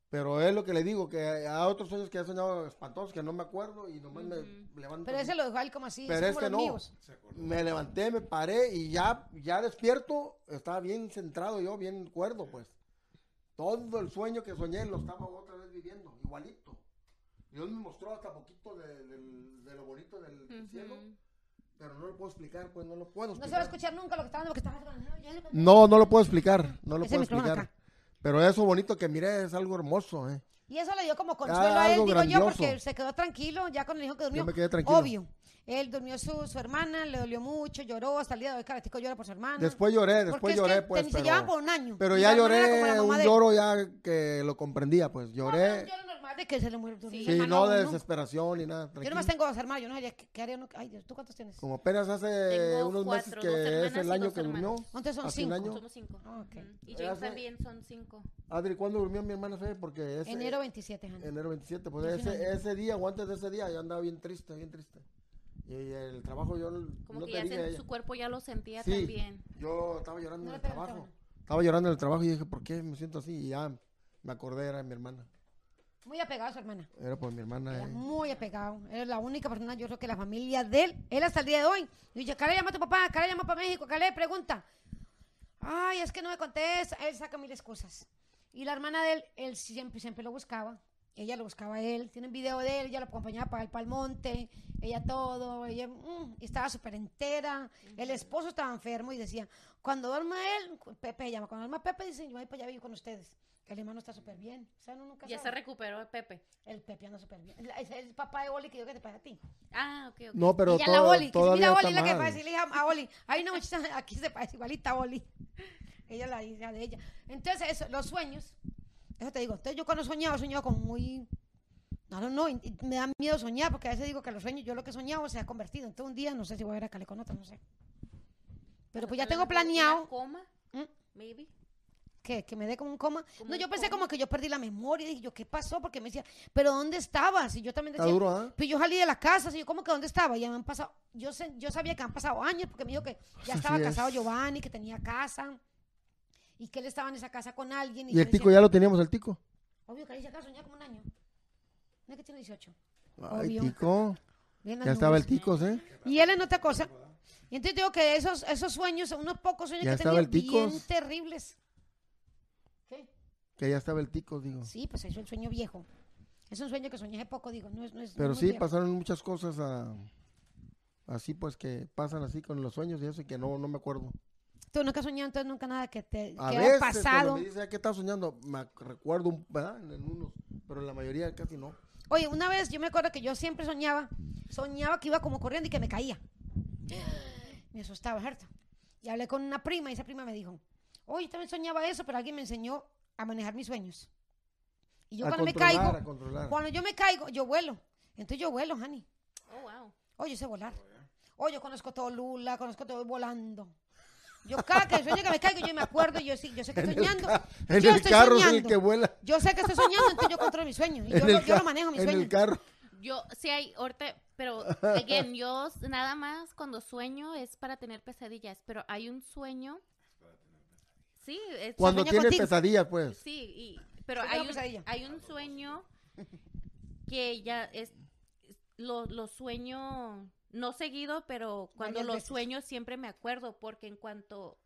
Pero es lo que le digo, que a otros sueños que he soñado espantosos que no me acuerdo y nomás me levanto. Pero ese lo dejó él como así, Pero es este no. míos. Me levanté, me paré y ya, ya despierto, estaba bien centrado yo, bien cuerdo, pues. Todo el sueño que soñé lo estaba otra vez viviendo, igualito. Dios me mostró hasta poquito de, de lo bonito del cielo, pero no lo puedo explicar, pues no lo puedo No se va a explicar. escuchar nunca lo que está hablando porque está... No, no lo puedo explicar, no lo Ese puedo explicar. acá. Pero eso bonito que miré es algo hermoso, ¿eh? Y eso le dio como consuelo a él, digo yo, porque se quedó tranquilo, ya cuando le dijo que durmió. Yo me quedé tranquilo. Obvio. Él durmió su, su hermana, le dolió mucho, lloró, hasta el día de hoy Caratico llora por su hermana. Después lloré, Porque después es que lloré, te- pues, se pero, llevan por un año. pero ya lloré, un lloro ya que lo comprendía, pues, lloré. Yo lo normal de que se le muere durmió Sí, hermano no de desesperación ni nada. Yo tranquilo. nomás tengo dos hermanos, yo no sabía qué, haría uno. Ay, Dios, ¿tú cuántos tienes? Como apenas hace Tengo unos meses que es el año que durmió. Entonces son cinco. año. Somos cinco. Ah. Y Ya sé. también son cinco. Adri, ¿cuándo durmió mi hermana Fe? Porque ese, Enero 27, Hanna. enero 27, pues ese, ese día o antes de ese día yo andaba bien triste, bien triste. Y el trabajo yo Como no que ya se- su cuerpo ya lo sentía Sí, también. yo estaba llorando No en le el trabajo. Estaba llorando en el trabajo y dije, ¿por qué me siento así? Y ya me acordé, era mi hermana. Muy apegado a su hermana. Era por mi hermana. Era eh. muy apegado. Era la única persona, yo creo que la familia de él, él hasta el día de hoy. Y dice, Calé, llama a tu papá, Calé, llama para México, Calé, pregunta. Ay, es que no me contesta. Él saca mil excusas. Y la hermana de él, él siempre, siempre lo buscaba. Ella lo buscaba a él. Tienen video de él, ella lo acompañaba para el palmonte. Ella todo. Ella mm, y estaba súper entera. El esposo estaba enfermo y decía, cuando duerma él, Pepe llama. Cuando duerma Pepe, dice, yo voy para allá vivir con ustedes. El hermano está súper bien. O sea, uno nunca Ya se sabe. recuperó el Pepe. El Pepe anda súper bien. Es el papá de Oli que yo que te paga a ti. Ah, ok, ok. No, pero y ya la Oli, que mira Oli la que va a decirle a, a Oli, hay una muchacha aquí se parece igualita a Oli. ella es la hija de ella. Entonces, eso, los sueños, eso te digo, entonces yo cuando soñaba, soñaba como muy, no, no, no, y- y me da miedo soñar, porque a veces digo que los sueños, yo lo que soñaba se ha convertido. Entonces un día, no sé si voy a ir a Cale con otra, no sé. Pero pues ya tengo planeado coma, ¿Mm? maybe. que, que me dé como un coma. Como No, yo pensé coma. como que yo perdí la memoria, y dije yo, ¿qué pasó? Porque me decía, ¿pero dónde estabas? Y yo también decía, duro, ¿ah? pues yo salí de la casa, así yo, ¿cómo que dónde estaba? Ya me han pasado, yo, sé, yo sabía que han pasado años, porque me dijo que ya estaba es. casado Giovanni, que tenía casa, y que él estaba en esa casa con alguien. Y yo el tico decía, ya lo teníamos, el tico. Obvio que se de soñar como un año. No es que tiene 18. Ay, Obvio. tico. Bien Ya estaba el tico, ¿eh? Y él en otra cosa. Y entonces digo que esos, esos sueños, unos pocos sueños Ya que tenía bien terribles. ¿Qué? Que ya estaba el tico, digo. Sí, pues eso es el sueño viejo. Es un sueño que soñé hace poco, digo, no es, no es Pero sí, viejo. pasaron muchas cosas ah, así, pues, que pasan así con los sueños y eso, y que no, no me acuerdo. Tú nunca has soñado entonces nunca nada que te A que haya veces, pasado. cuando me dice, "Ah, ¿qué estás soñando? Me recuerdo, un- ¿verdad? En unos, pero en la mayoría casi no. Oye, una vez yo me acuerdo que yo siempre soñaba, soñaba que iba como corriendo y que me caía. Me asustaba, ¿cierto? Y hablé con una prima y esa prima me dijo, oye, yo también soñaba eso, pero alguien me enseñó a manejar mis sueños. Y yo A cuando me caigo, cuando yo me caigo, yo vuelo. Entonces yo vuelo, honey. Oh, wow. Oye, yo sé volar. Oye, yo conozco todo Lula, conozco todo volando. Yo cada que sueño que me caigo, yo me acuerdo, yo sí, yo sé que En estoy soñando. en yo el estoy carro es el soñando. que vuela. Yo sé que estoy soñando, entonces yo controlo mis sueños. Y yo, En lo, yo manejo mis En sueños. el carro. Yo, sí hay, ahorita, pero, again, yo nada más cuando sueño es para tener pesadillas, pero hay un sueño. Sí, es, Cuando sueña tienes pesadillas, pues. sí, y, pero hay un, hay un sueño que ya es, es- lo, lo sueño, no seguido, pero cuando Varias lo veces. sueño siempre me acuerdo, porque en cuanto,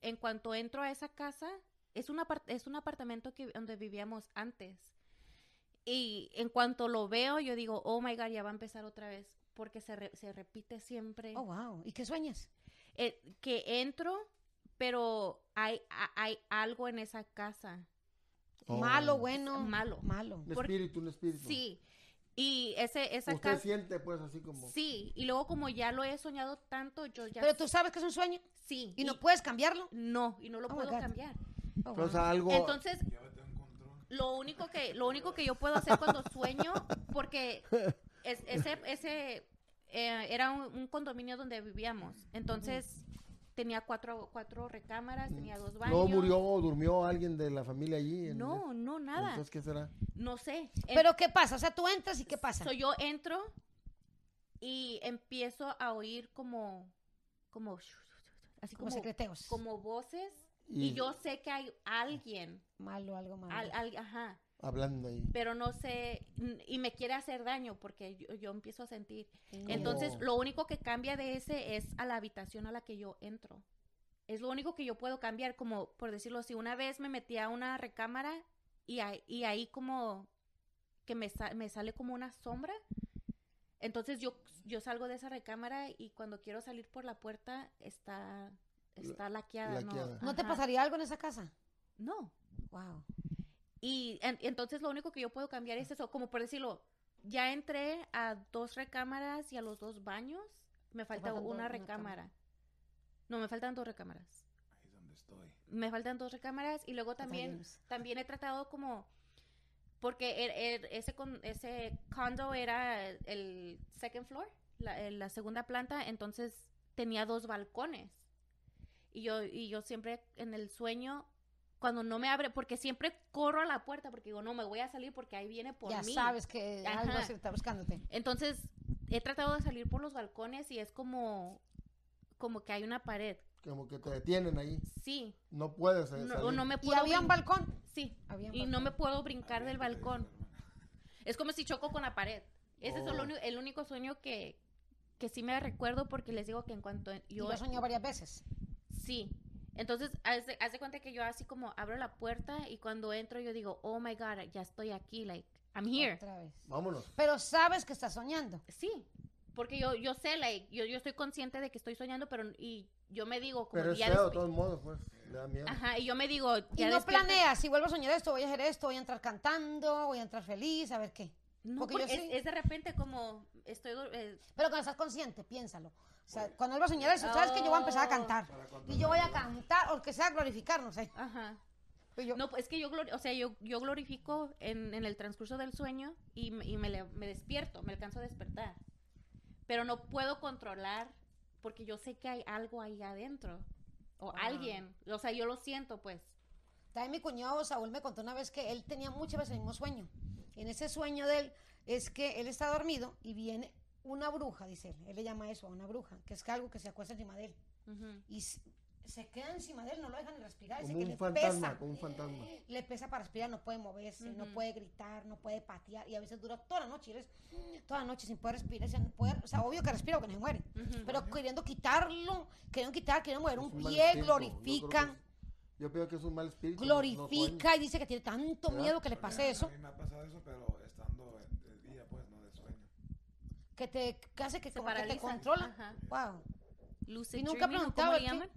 en cuanto entro a esa casa, es un, apart- es un apartamento que, donde vivíamos antes. Y en cuanto lo veo, yo digo, oh my God, ya va a empezar otra vez, porque se, re- se repite siempre. Oh, wow. ¿Y qué sueñas? Eh, que entro, pero hay, hay algo en esa casa. Oh. Malo, bueno. Malo. Malo. Un espíritu, un espíritu. Sí. Y ese, esa Usted casa. siente, pues, así como. Sí, y luego como ya lo he soñado tanto, yo ya. Pero tú sabes que es un sueño sí. y no puedes cambiarlo. No, y no lo Oh puedo cambiar. Oh, O sea, wow. algo. Entonces, lo único que, lo único que yo puedo hacer cuando sueño, porque es- ese, ese eh, era un, un condominio donde vivíamos. Entonces, tenía cuatro, cuatro recámaras, tenía dos baños. ¿No murió o durmió alguien de la familia allí? en- No, no, nada. Entonces, ¿qué será? No sé. En- Pero ¿qué pasa? O sea, tú entras y ¿qué pasa? So, yo entro y empiezo a oír como, como, así Como como, secreteos. como voces y, Y- yo sé que hay alguien, Malo, algo malo. al- al- ajá, Hablando ahí. pero no sé y me quiere hacer daño porque yo, yo empiezo a sentir. Entonces, lo único que cambia de ese es a la habitación a la que yo entro. Es lo único que yo puedo cambiar, como por decirlo así. Una vez me metí a una recámara y ahí, y ahí como que me, sa- me sale como una sombra. Entonces yo, yo salgo de esa recámara y cuando quiero salir por la puerta está, está laqueada. laqueada. ¿no? ¿No te pasaría algo en esa casa? No. Wow. Y en- entonces lo único que yo puedo cambiar es eso, como por decirlo, ya entré a dos recámaras y a los dos baños, me falta dos- una una recámara. No, me faltan dos recámaras. Ahí es donde estoy. Me faltan dos recámaras y luego también, también he tratado como, porque el- el- ese, con, ese condo era el second floor, la, el- la segunda planta, entonces tenía dos balcones. Y yo, y yo siempre en el sueño, cuando no me abre, porque siempre corro a la puerta, porque digo, no, me voy a salir porque ahí viene por Ya mí. sabes que algo Ajá. así está buscándote. Entonces, he tratado de salir por los balcones y es como, como que hay una pared. Como que te detienen ahí. Sí. No puedes eh, No, salir. no me ¿Y puedo había un balcón? Sí. Había un Y no me puedo brincar del balcón. Es como si choco con la pared. Ese es el, Oh. el único sueño que, que sí me recuerdo porque les digo que en cuanto Y yo... lo soñó varias veces. Sí. Entonces, haz de, haz de cuenta que yo así como abro la puerta y cuando entro yo digo, oh my God, ya estoy aquí, like, I'm here. Otra vez. Vámonos. Pero sabes que estás soñando. Sí. Porque yo, yo sé, like, yo, yo estoy consciente de que estoy soñando, pero y yo me digo como Pero es ya feo de todos modos, pues. Le da miedo. Ajá, y yo me digo, Y ya no despierta- planeas, si vuelvo a soñar esto, voy a hacer esto, voy a entrar cantando, voy a entrar feliz, a ver qué. No, Porque yo porque sí. es, es de repente como estoy eh, Pero cuando estás consciente, piénsalo. O sea, cuando vuelvo a soñar eso, sabes que yo voy a empezar a Oh. cantar. Y yo voy a cantar, o que sea glorificar, no sé. Ajá. Pero yo- No, pues es que yo, glori- o sea, yo, yo glorifico en, en el transcurso del sueño y, me- y me, me despierto, me alcanzo a despertar. Pero no puedo controlar porque yo sé que hay algo ahí adentro. O Ah. alguien. O sea, yo lo siento, pues. También mi cuñado Saúl me contó una vez que él tenía muchas veces el mismo sueño. En ese sueño de él es que él está dormido y viene una bruja, dice él. Él le llama eso a una bruja, que es que algo que se acuesta encima de él. Ujú. Y s- se queda encima de él, no lo deja ni respirar. Dice Como que un le fantasma, pesa. como un fantasma. Le pesa para respirar, no puede moverse, no Ujú. puede gritar, no puede patear. Y a veces dura toda la noche. y él es toda la noche sin poder respirar. sin poder- o sea, obvio que respira porque no se muere. Ujú. Pero queriendo quitarlo, queriendo quitar, queriendo mover un Es un pie, espíritu. Yo creo glorifica. que es- Yo pienso que es un mal espíritu. no- no glorifica y dice que tiene tanto ¿Verdad? miedo que le pase eso A mí me ha pasado eso, pero estando en- de día, pues, no de sueño. Que te que hace que, Se como que te controla Ajá. wow Lucid Y nunca dreaming, ¿o preguntaba ¿Cómo le qué- llaman?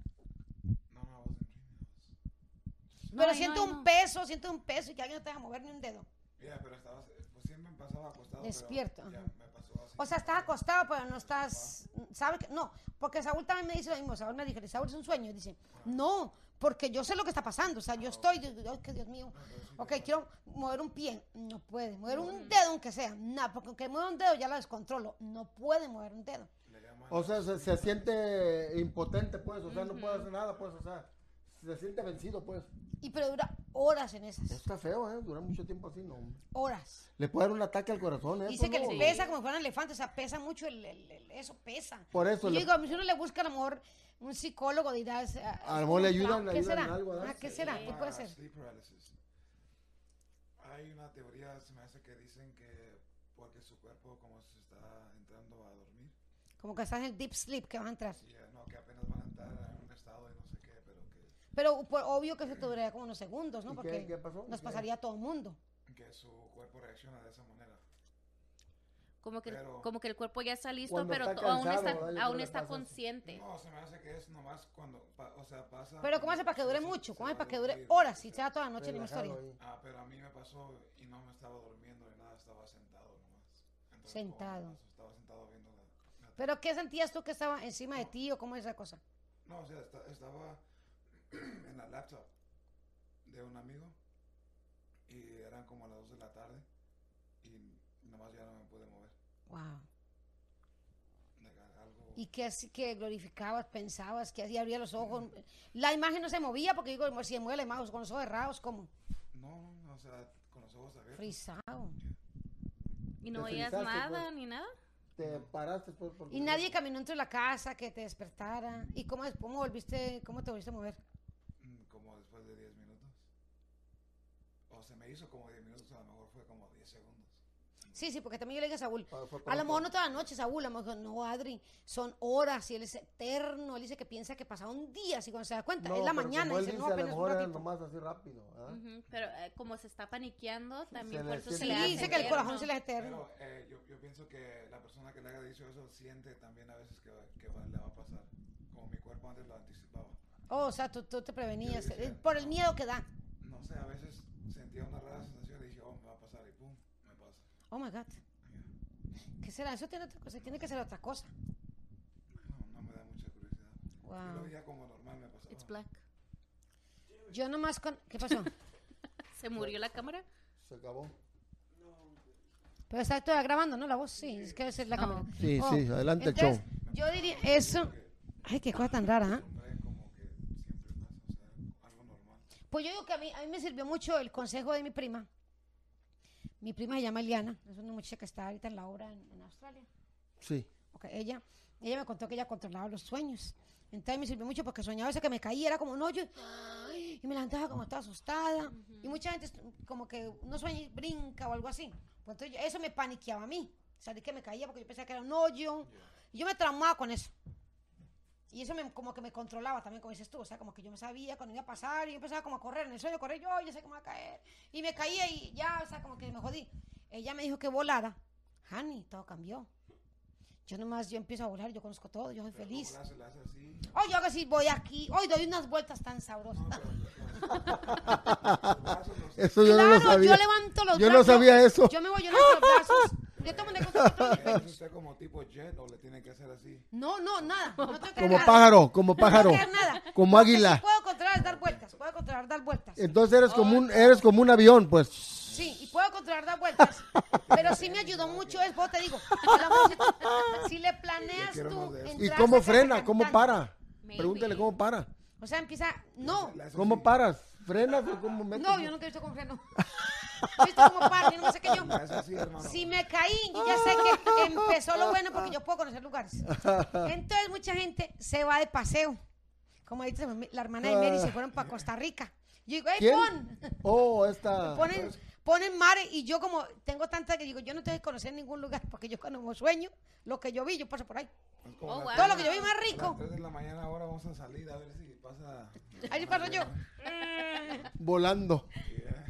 No, no, dreaming. pero ay, siente no, un no. peso siente un peso y que alguien no te deja mover ni un dedo Ya, pero estaba, pues siempre me pasaba acostado. Despierto, Pero ya ajá. me pasó así. o sea estás acostado pero no estás sabe que no porque Saúl también me dice lo mismo Saúl me dijo Saúl es un sueño y dice no porque yo sé lo que está pasando o sea yo estoy ay, que Dios mío ok quiero mover un pie no puede mover un dedo aunque sea nada porque aunque mueva un dedo ya lo descontrolo no puede mover un dedo O sea, se, se siente impotente, pues. O sea, no puede hacer nada, pues. O sea, se siente vencido, pues. y pero dura horas en esas está feo, ¿eh? Dura mucho tiempo así, no. hombre. horas Le puede dar un ataque al corazón, ¿eh? Dice que no. les pesa como si fueran elefantes, o sea, pesa mucho el, el- el- eso, pesa. Por eso Y le- yo digo, si uno le busca a lo mejor un psicólogo dirá, es, ah, A lo es mejor le ayudan, ¿Qué será? Ah, ¿Qué se será? ¿Qué puede ser? sleep paralysis. Hay una teoría, se me hace que dicen que porque su cuerpo como se está entrando a dormir, Como que estás en el deep sleep que vas a entrar. y, eh, no, que apenas van a entrar en un estado de no sé qué, pero que, Pero pues, obvio que eso te duraría como unos segundos, ¿no? ¿Y qué- Porque qué pasó? nos ¿Qué? pasaría a todo el mundo. que su cuerpo reacciona de esa manera. Como que, el- Pero- como que el cuerpo ya está listo, pero está to- aún cansado, está, aún está consciente. No, se me hace que es nomás cuando, pa- o sea, pasa... Pero ¿cómo hace para que se- dure se- mucho? se ¿Cómo hace para que dure horas? Si sea, sea toda la noche la misma Relajado historia. Ah, pero a mí me pasó y no me estaba durmiendo ni nada, estaba sentado nomás. Entonces, Sentado. pasó, Estaba sentado viendo la... la ¿Pero qué sentías tú que estaba encima de ti o cómo es esa cosa? No, o sea, esta- estaba en la laptop de un amigo y eran como las 2 de la tarde y nomás ya no me. Wow. Algo Y que así que glorificabas, pensabas, que así abría los ojos. La imagen no se movía porque digo, si se mueve la imagen con los ojos cerrados, como No, o sea, con los ojos abiertos. frisado. ¿Y no oías nada pues. ni nada? Te paraste pues por Y nadie caminó entre la casa que te despertara. ¿Y cómo, cómo volviste, cómo te volviste a mover? Mm, Como después de 10 minutos. O se me hizo como 10 minutos, a lo mejor fue como 10 segundos. Sí, sí, porque también yo le dije a Saúl, Ah, a lo mejor no toda la noche, Saúl, a lo mejor no, Adri, son horas y él es eterno, él dice que piensa que pasaron días y cuando se da cuenta, No, es la pero mañana, como él dice, dice, no, a lo un mejor ratito. nomás así rápido. ¿ah? Ujú, Pero eh, como se está paniqueando, también Se por eso se siente- le Sí, hace dice que el corazón se le es eterno. Pero eh, yo, yo pienso que la persona que le haya dicho eso siente también a veces que, que va- le va a pasar. Como mi cuerpo antes lo anticipaba. Oh, o sea, tú, tú te prevenías, Yo eh, por el miedo que da. No sé, a veces sentía una rara sensación y dije, oh, me va a pasar y pum, me pasa. Oh my God. ¿Qué será? Eso tiene otra cosa, tiene que ser otra cosa. No, no me da mucha curiosidad. Yo lo Wow. veía como normal, me pasaba. It's black. Yo nomás con. ¿Qué pasó? ¿Se murió la cámara? Se acabó. Pero está todavía grabando, ¿no? La voz, sí, es que debe ser la Oh. cámara. Sí, Oh, sí, adelante el entonces, show. Yo diría eso. Ay, qué cosa tan rara, normal. Pues yo digo que a mí, a mí me sirvió mucho el consejo de mi prima. Mi prima se llama Eliana, es una muchacha que está ahorita en la obra en, en Australia. Sí. Ok, ella, ella me contó que ella controlaba los sueños. Entonces me sirvió mucho porque soñaba veces que me caía, era como un hoyo y me levantaba como estaba asustada. Y mucha gente como que uno sueña y brinca o algo así. Pues entonces eso me paniqueaba a mí. Salí que me caía porque yo pensaba que era un hoyo. Y yo me traumaba con eso. Y eso me, como que me controlaba también, como dices tú. O sea, como que yo me sabía cuando iba a pasar y yo empezaba como a correr. En el sueño correr yo, yo sé cómo va a caer. Y me caía y ya, o sea, como que me jodí. Ella me dijo que volara. Hani, todo cambió. Yo nomás, yo empiezo a volar, yo conozco todo, yo soy Pero feliz. como la hace, la hace así. Hoy yo hago así, voy aquí, hoy doy unas vueltas tan sabrosas. Eso yo no lo Claro, sabía. yo levanto los Yo no brazos. sabía eso. Yo me voy, yo levanto los brazos. Yo tomo un control de mis ¿Es pelos. usted como tipo jet o le tiene que hacer así? No, no, nada. No tengo que Como hacer pájaro, como nada. pájaro. No tengo que hacer nada. Como Lo que águila. Sí puedo controlar es dar vueltas. Puedo controlar dar vueltas. Entonces eres como un, eres como un avión, pues. Sí, y puedo controlar dar vueltas. Pero sí me ayudó mucho es, vos te digo, la si le planeas tú. ¿Y cómo frena? ¿Cómo para? Pregúntale cómo para. O sea, empieza, no, ¿Cómo paras? ¿Frenas o cómo metes? no, yo nunca he visto con freno. ¿Viste cómo para? Yo no sé qué yo. Le hace así, hermano. Si me caí, yo ya sé que empezó lo bueno porque yo puedo conocer lugares. Entonces mucha gente se va de paseo. Como dice la hermana de Mary, se fueron para Costa Rica. Yo digo, ¡ey, ¿Quién? pon! Oh, esta. Ponen, ponen mar y yo como tengo tanta que digo, yo no tengo que conocer ningún lugar porque yo cuando me sueño, lo que yo vi, yo paso por ahí. Es como Oh, wow. Todo lo que yo vi más A las rico, 3 de la mañana ahora vamos a salir a ver si pasa. ahí paso yo. Volando. Yeah.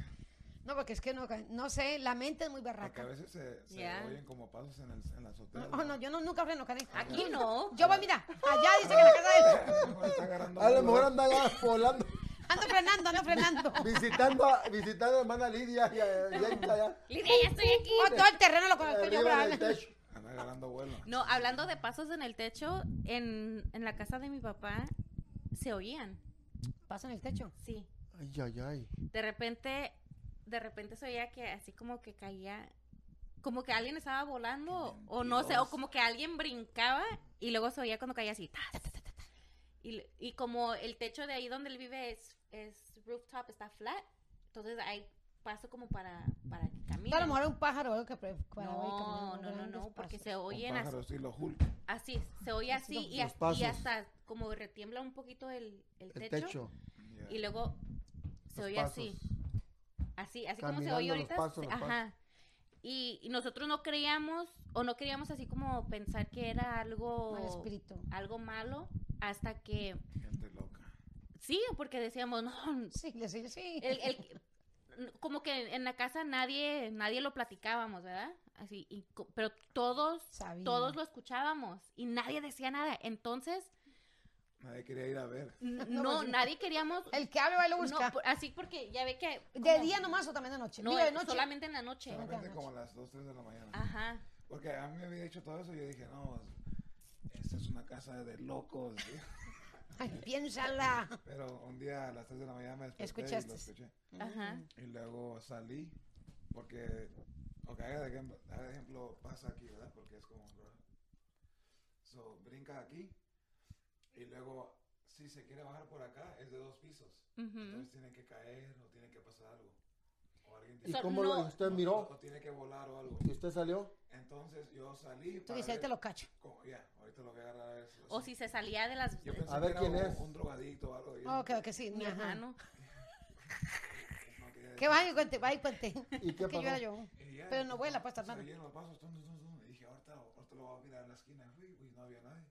No, porque es que no, no sé, la mente es muy Porque a veces se, se Yeah. oyen como pasos en, el, en la azotea. No, no, yo no, nunca freno, Karen. Aquí no. Yo voy, mira, allá dice que la casa de él. A lo mejor anda allá volando, Ando frenando, ando frenando. visitando a, visitando a hermana Lidia y a, y a Isa allá. Lidia, ya estoy aquí. Oh, todo el terreno lo conozco yo. Anda agarrando vuelo. No, hablando de pasos en el techo, en, en la casa de mi papá se oían. Pasa en el techo. Sí. Ay, ay, ay. De repente, de repente se oía que así como que caía, como que alguien estaba volando, o no sé, o como que alguien brincaba y luego se oía cuando caía así. ta, ta, ta, ta, ta. Y, y como el techo de ahí donde él vive es, es rooftop, está flat, entonces hay paso como para, para que camine. A lo mejor era un pájaro o algo que para No, no, no, no, porque se oyen así. pájaro Hulk. Así, se oye así y, as- y hasta como retiembla un poquito el, el, El techo, techo. Yeah. y luego se Los oye pasos. así. Así, así como se oye los ahorita. pasos, ajá. Y, y nosotros no creíamos, o no queríamos así como pensar que era algo, Mal espíritu. algo malo, hasta que, Gente loca. sí, porque decíamos, no, Sí, le sí, sí. el, el- como que en la casa nadie, nadie lo platicábamos, ¿verdad? Así, y pero todos, Sabía. todos lo escuchábamos y nadie decía nada. Entonces, Nadie quería ir a ver. No, no, pues, nadie queríamos, El que abre va y lo no, busca. por- así porque ya ve que... ¿De día nomás o también de noche? No, Digo, de noche. solamente en la noche. Solamente noche. como a las 2, 3 de la mañana. Ajá. Porque a mí me había dicho todo eso y yo dije, no, esta es una casa de locos. ¿sí? Ay, piénsala. Pero un día a las 3 de la mañana me desperté y Escuchaste. lo escuché. Ajá. Y luego salí, porque, ok, haga de ejemplo, haga de ejemplo, pasa aquí, ¿verdad? Porque es como... So, brinca aquí y luego si se quiere bajar por acá es de dos pisos. Ujú. Entonces tiene que caer o tiene que pasar algo. O alguien ¿Y tiene, So, cómo lo- no- usted o- miró? O, tiene que volar o algo. ¿Y usted salió? Entonces yo salí. Tú dices, ahí te lo cacho. Ya, ahorita lo voy a agarrar. eso, O así. si se salía de las... Yo pensé A ver que quién era es. Un, un drogadicto o algo. y- Ok, ok, sí. Mi ajá. hermano. no Que vaya y cuente, vaya y cuente. ¿Y qué que yo era yo. Y Pero no vuela, pues, hermano. seguí en los pasos, tum, tum, tum, tum, y dije, ahorita, ahorita lo voy a mirar en la esquina. Fui, y no había nadie.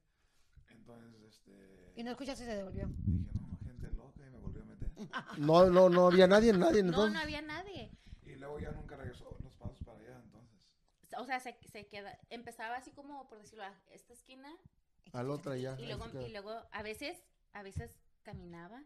Entonces, este... Y no escuchas si se devolvió. Dije, no, gente loca, y me volví a meter. No, no, no había nadie, nadie. No, Entonces, no había nadie. Y luego ya nunca regresó los pasos para allá, entonces. O sea, se, se queda... Empezaba así como, por decirlo, a esta esquina. al otro ya. Y luego, y luego a veces, a veces caminaba.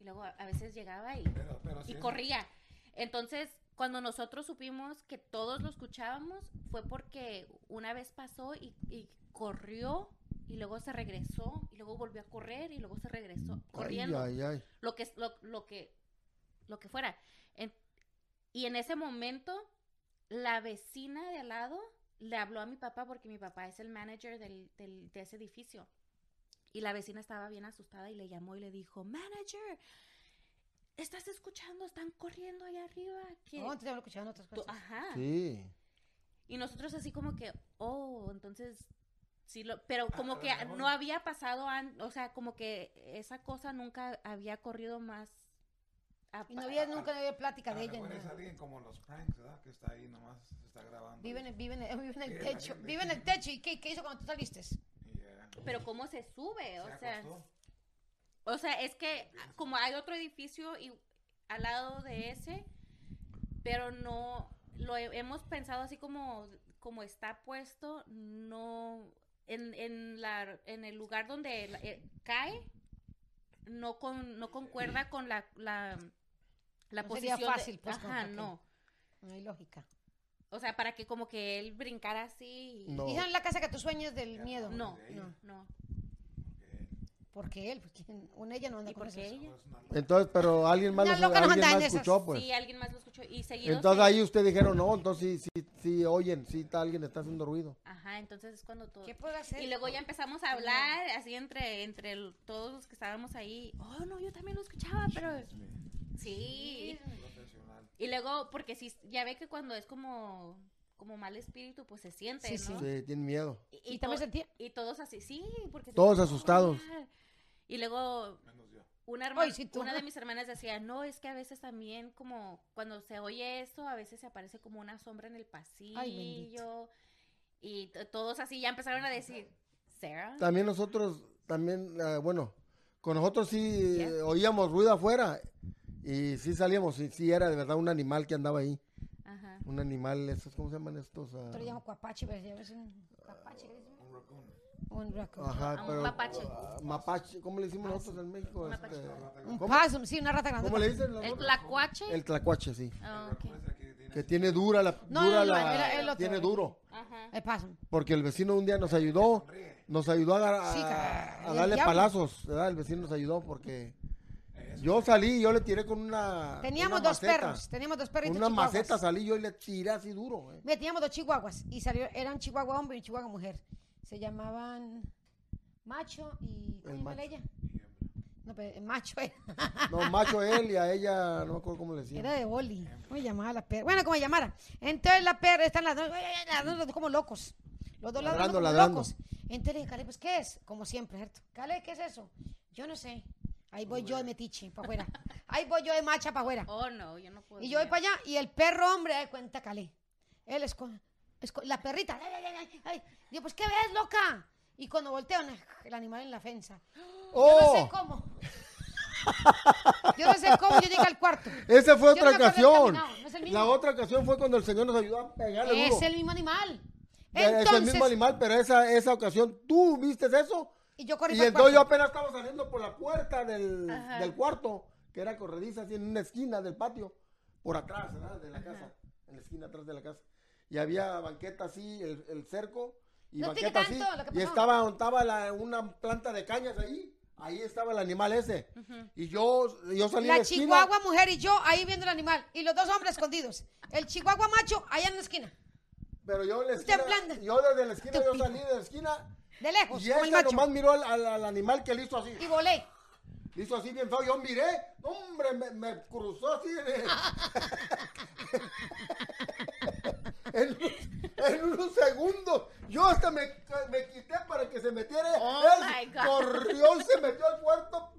Y luego a, a veces llegaba y, Pero, pero sí y corría. Entonces, cuando nosotros supimos que todos lo escuchábamos, fue porque una vez pasó y, y corrió y luego se regresó y luego volvió a correr y luego se regresó corriendo. Ay, ay, ay. Lo que lo, lo que lo que fuera. En- y en ese momento la vecina de al lado le habló a mi papá porque mi papá es el manager del, del- de ese edificio. Y la vecina estaba bien asustada y le llamó y le dijo, manager, ¿estás escuchando? Están corriendo allá arriba. ¿Qué-" No, te escuchando otras cosas. Ajá. Sí. Y nosotros así como que, oh, entonces, sí lo, pero como a que mejor. no había pasado, an- o sea, como que esa cosa nunca había corrido más. a- Y no había, nunca había plática A de ella. es alguien como los pranks, ¿verdad? Que está ahí nomás, se está grabando. Vive en, vive, en, vive en el techo. gente. Vive en el techo. ¿Y qué, qué hizo cuando tú saliste? Y, eh, Pero cómo se sube, o se sea, acostó. o sea, es que como hay otro edificio y al lado de ese, pero no lo he- hemos pensado así como como está puesto, no en, en la en el lugar donde la- eh, cae no con no concuerda con la la, la No sería posición de- fácil, pues, ajá, no. No hay lógica. O sea, para que como que él brincara así. y- No. ¿Y esa es la casa que tú sueñas del miedo? No, no, no. Porque él, pues, ¿quién? una ella no anda ¿Y con ella? Entonces, pero alguien más, Una lo- loca no alguien anda en más esas. escuchó, pues. Sí, alguien más lo escuchó y seguido Entonces ahí ustedes dijeron, no, entonces sí, sí, sí oyen, sí está, alguien está haciendo ruido. Ajá, entonces es cuando todo ¿Qué puedo hacer? Y luego ya empezamos a hablar así entre entre el- todos los que estábamos ahí. Oh, no, yo también lo escuchaba, pero sí. Y luego porque sí ya ve que cuando es como como mal espíritu, pues se siente, Sí, ¿no? Sí, tienen miedo. ¿Y también to- sentía? y todos así, sí, porque se Todos asustados. Y luego Menos yo. una hermana, Ay, sí, tú. una de mis hermanas decía, no, es que a veces también como cuando se oye eso, a veces se aparece como una sombra en el pasillo. y todos así ya empezaron a decir, Sarah. También nosotros, también, eh, bueno, con nosotros sí eh, oíamos ruido afuera y sí salíamos, y sí era de verdad un animal que andaba ahí. Ajá. Un animal, estos, ¿cómo se llaman estos? Ah, Yo le llamo cuapache, pero ya ves un raccoon. Ajá, un pero. mapache. ah, mapache, ¿cómo le decimos nosotros en México? Un. Este, Un ¿cómo, possum, sí, una rata grande. cómo le dicen? El tlacuache. El tlacuache, sí. Ah, El ok. raccoon es el que tiene dura la. No, dura no, no, la- era el otro. tiene duro. Ajá. El possum. Porque el vecino un día nos ayudó, nos ayudó a, Sí, a- a darle palazos, ¿verdad? El vecino nos ayudó porque yo salí yo le tiré con una Teníamos una dos maceta. perros, teníamos dos perritos Una chihuahuas. maceta salí yo y le tiré así duro. eh. Mira, teníamos dos chihuahuas y salió, eran chihuahua hombre y chihuahua mujer. Se llamaban Macho y... ¿Cómo El macho. ella? No, pero macho era, No, macho él y a ella, no me acuerdo cómo le decía. era de Oli. ¿Cómo llamaba la perra? Bueno, como llamara. Entonces la perra, están las dos, las dos, como locos. Los dos ladrando, Ladrando, como ladrando. locos. Entonces le dije, Cale, pues, ¿qué es? Como siempre, ¿cierto? Cale, ¿qué es eso? Yo no sé. Ahí voy yo de metiche, para afuera. Ahí voy yo de macha para afuera. Oh, no, yo no puedo. Y yo voy para allá y el perro hombre, de cuenta, Calé. Él es con- la perrita. ay, ay, ay, ay, ay. Digo, pues, ¿qué ves, loca? Y cuando volteo, el animal en la fensa. Yo no sé ¡Oh! cómo. Yo no sé cómo yo llegué al cuarto. Esa fue Yo otra no ocasión. caminado, no es el mismo. La otra ocasión fue cuando el Señor nos ayudó a pegarle Es duro. el mismo animal. es el Entonces, mismo animal, pero esa, esa ocasión, ¿tú viste eso? y yo corrí Y entonces yo apenas estaba saliendo por la puerta del, del cuarto, que era corrediza así en una esquina del patio, por atrás, ¿verdad? De la casa, en la esquina atrás de la casa. Y había banqueta así, el, el cerco, y No banqueta así. Y estaba, estaba la- una planta de cañas ahí, ahí estaba el animal ese. Y yo, yo salí de La la esquina. chihuahua mujer y yo ahí viendo el animal. Y los dos hombres escondidos. El chihuahua macho allá en la esquina. Pero yo en la esquina, yo desde la esquina, yo salí de la esquina de lejos, Y macho. nomás miró al, al- al animal que le hizo así. Y volé. Le hizo así bien feo. Yo miré, hombre, me, me cruzó así. En, en unos segundos. Yo hasta me, me quité para que se metiera. Oh, Él corrió y se metió al cuarto.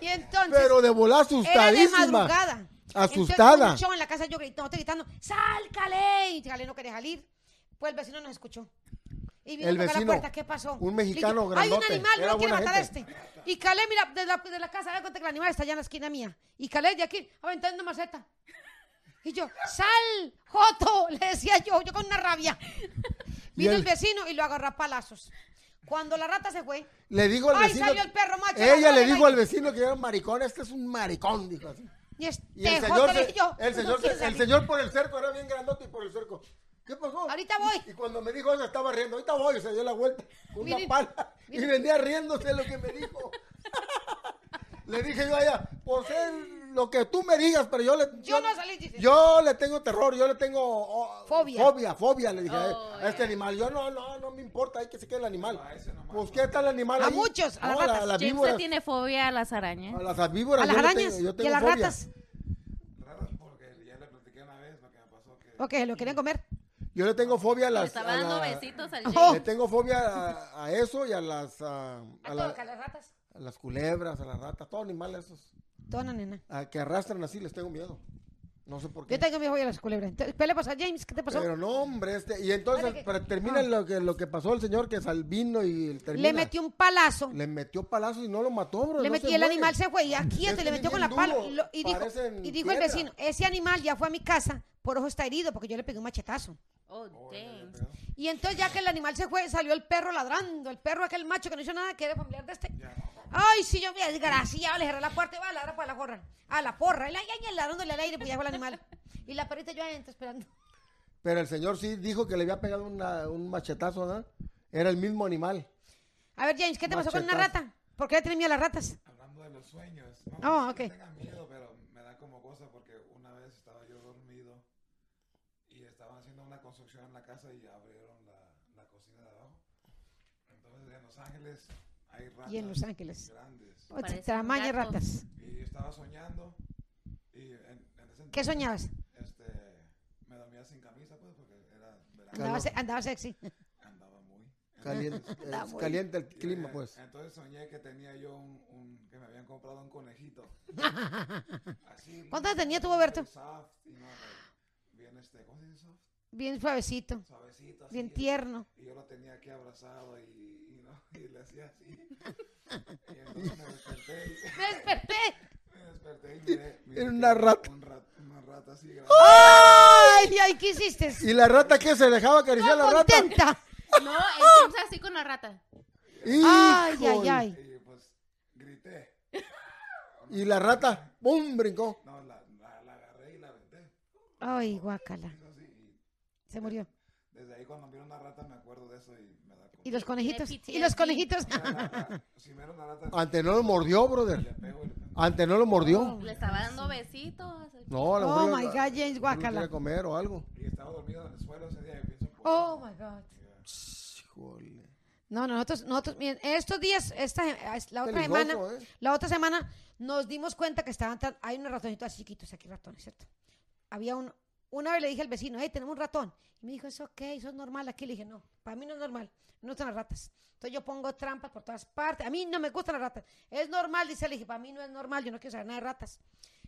Y entonces. Pero de volar Era de asustadísima. madrugada. Asustada. Entonces, en la casa yo gritando, estoy gritando, ¡sal, Calé! Y Calé no quería salir. Pues el vecino nos escuchó. Y vino El a la puerta, ¿qué pasó? un mexicano Le dije, Hay un grandote, animal, no quiere matar a este. Y Calé, mira, de la, de la casa, da cuenta que el animal está allá en la esquina mía. Y Calé de aquí, aventando maceta. Y yo, ¡sal, Joto! Le decía yo, yo con una rabia. Vino él- el vecino y lo agarró a palazos. Cuando la rata se fue, Le dijo al ¡ay, vecino. salió el perro macho! Ella le ¡Ay, dijo ay! al vecino que era un maricón. Este es un maricón, dijo así. Y este Y el señor, se- yo, el, "No señor, quiere se- el salir". señor por el cerco era bien grandote y por el cerco. ¿Qué pasó? Ahorita voy. Y cuando me dijo eso estaba riendo. Ahorita voy, se dio la vuelta con una Miren, pala. Y venía riéndose lo que me dijo. le dije yo a ella, pues es lo que tú me digas, pero yo le... Yo no salí, dice. Yo le tengo terror, yo le tengo... oh, Fobia. Fobia, fobia, le dije Oh, a este yeah. animal. Yo no, no, no me importa, hay que se quede el animal. Pues ¿qué tal el animal A ahí? muchos, a las No, ratas. la- las James víboras. le tiene fobia a las arañas. A las víboras. A las yo le arañas tengo- yo y tengo a las fobia. ratas. Raras porque ya le platiqué una vez lo que me pasó que Ok, lo querían comer. Yo le tengo fobia a Le las... estaba a dando la- besitos al Oh. Le tengo fobia a, a eso y a las... A, A, a la- todos, a las ratas. a las culebras, a las ratas, todos animales esos. Toda nena. A que arrastran así les tengo miedo. No sé por qué. Yo tengo mi joya a las culebras. Entonces, ¿Qué le pasó a James? ¿Qué te pasó? Pero no, hombre, este. Y entonces, que- termina Ah. lo que lo que pasó el señor que sal vino y termina. le metió un palazo. Le metió palazos y no lo mató, bro. Le no metió se el muere. animal se fue y aquí Este se le metió bien con la pala duro, y, lo- y dijo, parecen y dijo el piedra. vecino, ese animal ya fue a mi casa, por ojo está herido porque yo le pegué un machetazo. Oh, damn. Y entonces ya que el animal se fue, salió el perro ladrando, el perro aquel macho que no hizo nada, que era familiar de este. Ay, sí, yo me desgraciado, le cerré la puerta y va a ladrar para la porra. A la porra, y la ñaña ladrándole al aire, pues ya fue el animal. Y la perrita yo adentro esperando. Pero el señor sí dijo que le había pegado una- un machetazo, ¿no? Era el mismo animal. A ver, James, ¿qué te pasó con una Machetazo. rata? ¿Por qué le tienes miedo a las ratas? hablando de los sueños. No, Oh, no ok. tenga miedo, pero me da como cosa porque una vez estaba yo dormido y estaban haciendo una construcción en la casa y abrieron la, la cocina de abajo. Entonces en Los Ángeles hay ratas Y en Los Ángeles. grandes. Oye, ratas. Y yo estaba soñando y en, en ese ¿Qué entonces, soñabas? Este, me dormía sin camisa pues porque era verano. Andaba, se- andaba sexy. Andaba muy. Caliente, muy- el clima, eh, pues. Entonces soñé que tenía yo un, un- que me habían comprado un conejito. Así, ¿Cuántos años tenía bien Roberto? soft, y no, bien este, ¿cómo se dice soft? Bien suavecito, Suavecito. así, bien tierno. Y yo lo tenía aquí abrazado y, y, no, y le hacía así. Y entonces me desperté y, ¡Me desperté! me desperté y miré, miré Era que una rata. un rat- una rata así grande. ¡Ay, ay, qué hiciste! ¿Y la rata qué? ¿Se dejaba acariciar la rata? contenta! No, el James así con la rata. ¡Ay, ay, ay! Y pues grité. Y la rata, ¡pum! brincó. No, la, la, la agarré y la aventé. ¡Ay, guácala! Se murió. desde ahí cuando miro una rata me acuerdo de eso y. ¿Y los conejitos? ¿Y los conejitos? O sea, la- la- si miro una rata Ante no lo mordió, brother. le pego y le pego. Ante no lo mordió. Le estaba dando besitos. No, a lo Oh, my la- God, James, quería comer o algo. Y estaba dormido en el suelo ese día ¡Oh, my God! Híjole. No, no, nosotros, nosotros, miren, estos días, esta, la otra semana, ¿eh? la otra semana nos dimos cuenta que estaban, tan- hay unos ratoncitos así chiquitos aquí, ratones, ¿cierto? Había un, una vez le dije al vecino, hey, tenemos un ratón. Y me dijo, es ok, eso es normal aquí. Le dije, no, para mí no es normal, no están las ratas. Entonces yo pongo trampas por todas partes. A mí no me gustan las ratas. Es normal, dice, le dije, para mí no es normal, yo no quiero saber nada de ratas.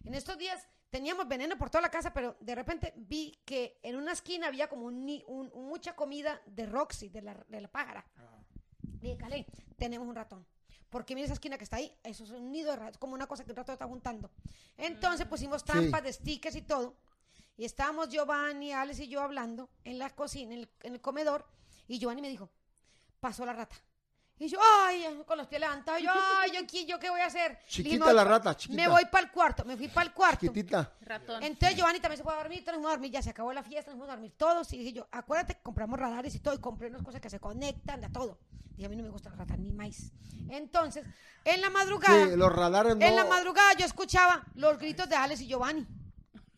En estos días teníamos veneno por toda la casa, pero de repente vi que en una esquina había como un, mucha comida de Roxy, de la, de la pájara. Le dije, Calé, tenemos un ratón. Porque mira esa esquina que está ahí, eso es un nido de ratos, como una cosa que un ratón está juntando. Entonces pusimos trampas de stickers y todo. Y estábamos Giovanni, Alex y yo hablando en la cocina, en el, en el comedor. Y Giovanni me dijo, pasó la rata. Y yo, ay, con los pies levantados, yo, ay, yo, ¿qué, yo qué voy a hacer? Dije, Chiquita "Me voy la rata, chiquita. Me voy para el cuarto, me fui para el cuarto. Chiquitita. Ratón. Entonces Giovanni también se fue a dormir, todos nos fuimos a dormir, ya se acabó la fiesta, nos fuimos a dormir todos. Y dije yo, acuérdate que compramos radares y todo, y compré unas cosas que se conectan, de todo. Dije, a mí no me gusta la rata ni más. Entonces, en la madrugada, Sí, los radares no. en la madrugada yo escuchaba los gritos de Alex y Giovanni.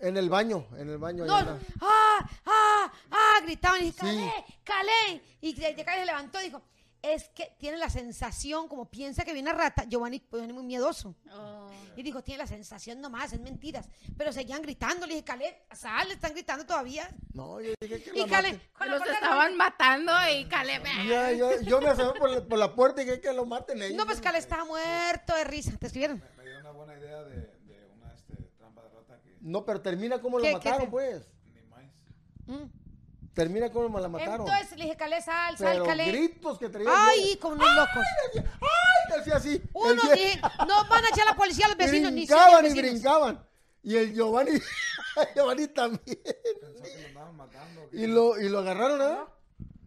En el baño, en el baño. No, anda. ah, ah, ah, gritaban y dije, Sí. Calé, Calé. Y de, de Calé se levantó y dijo, es que tiene la sensación, como piensa que viene rata, Giovanni, Giovanni muy miedoso. Oh. Y dijo, tiene la sensación nomás, es mentiras. Pero seguían gritando, le dije, Calé, sal, están gritando todavía. No, yo dije que Y Calé, Los estaban matando y Caleb. Ya, yo, yo me asomé por, la- por la puerta y dije que lo maten ellos. No, pues Calé estaba muerto de risa. ¿Te escribieron? Me, me dio una buena idea de, de una este, trampa de rata que No, pero termina como lo ¿Qué- qué mataron, te- pues. ni más. Mm. Termina como la mataron. Entonces le dije, Calé, sal, sal, pero Calé. gritos que traía. Ay, como unos locos. ¡Ay! Decía así. Uno El vie- dije, no van a echar a la policía a los vecinos, ni brincaban sean y vecinos. brincaban. Y el Giovanni, Giovanni también. Pensó que lo andaban matando. Y lo, y lo agarraron, ¿ah?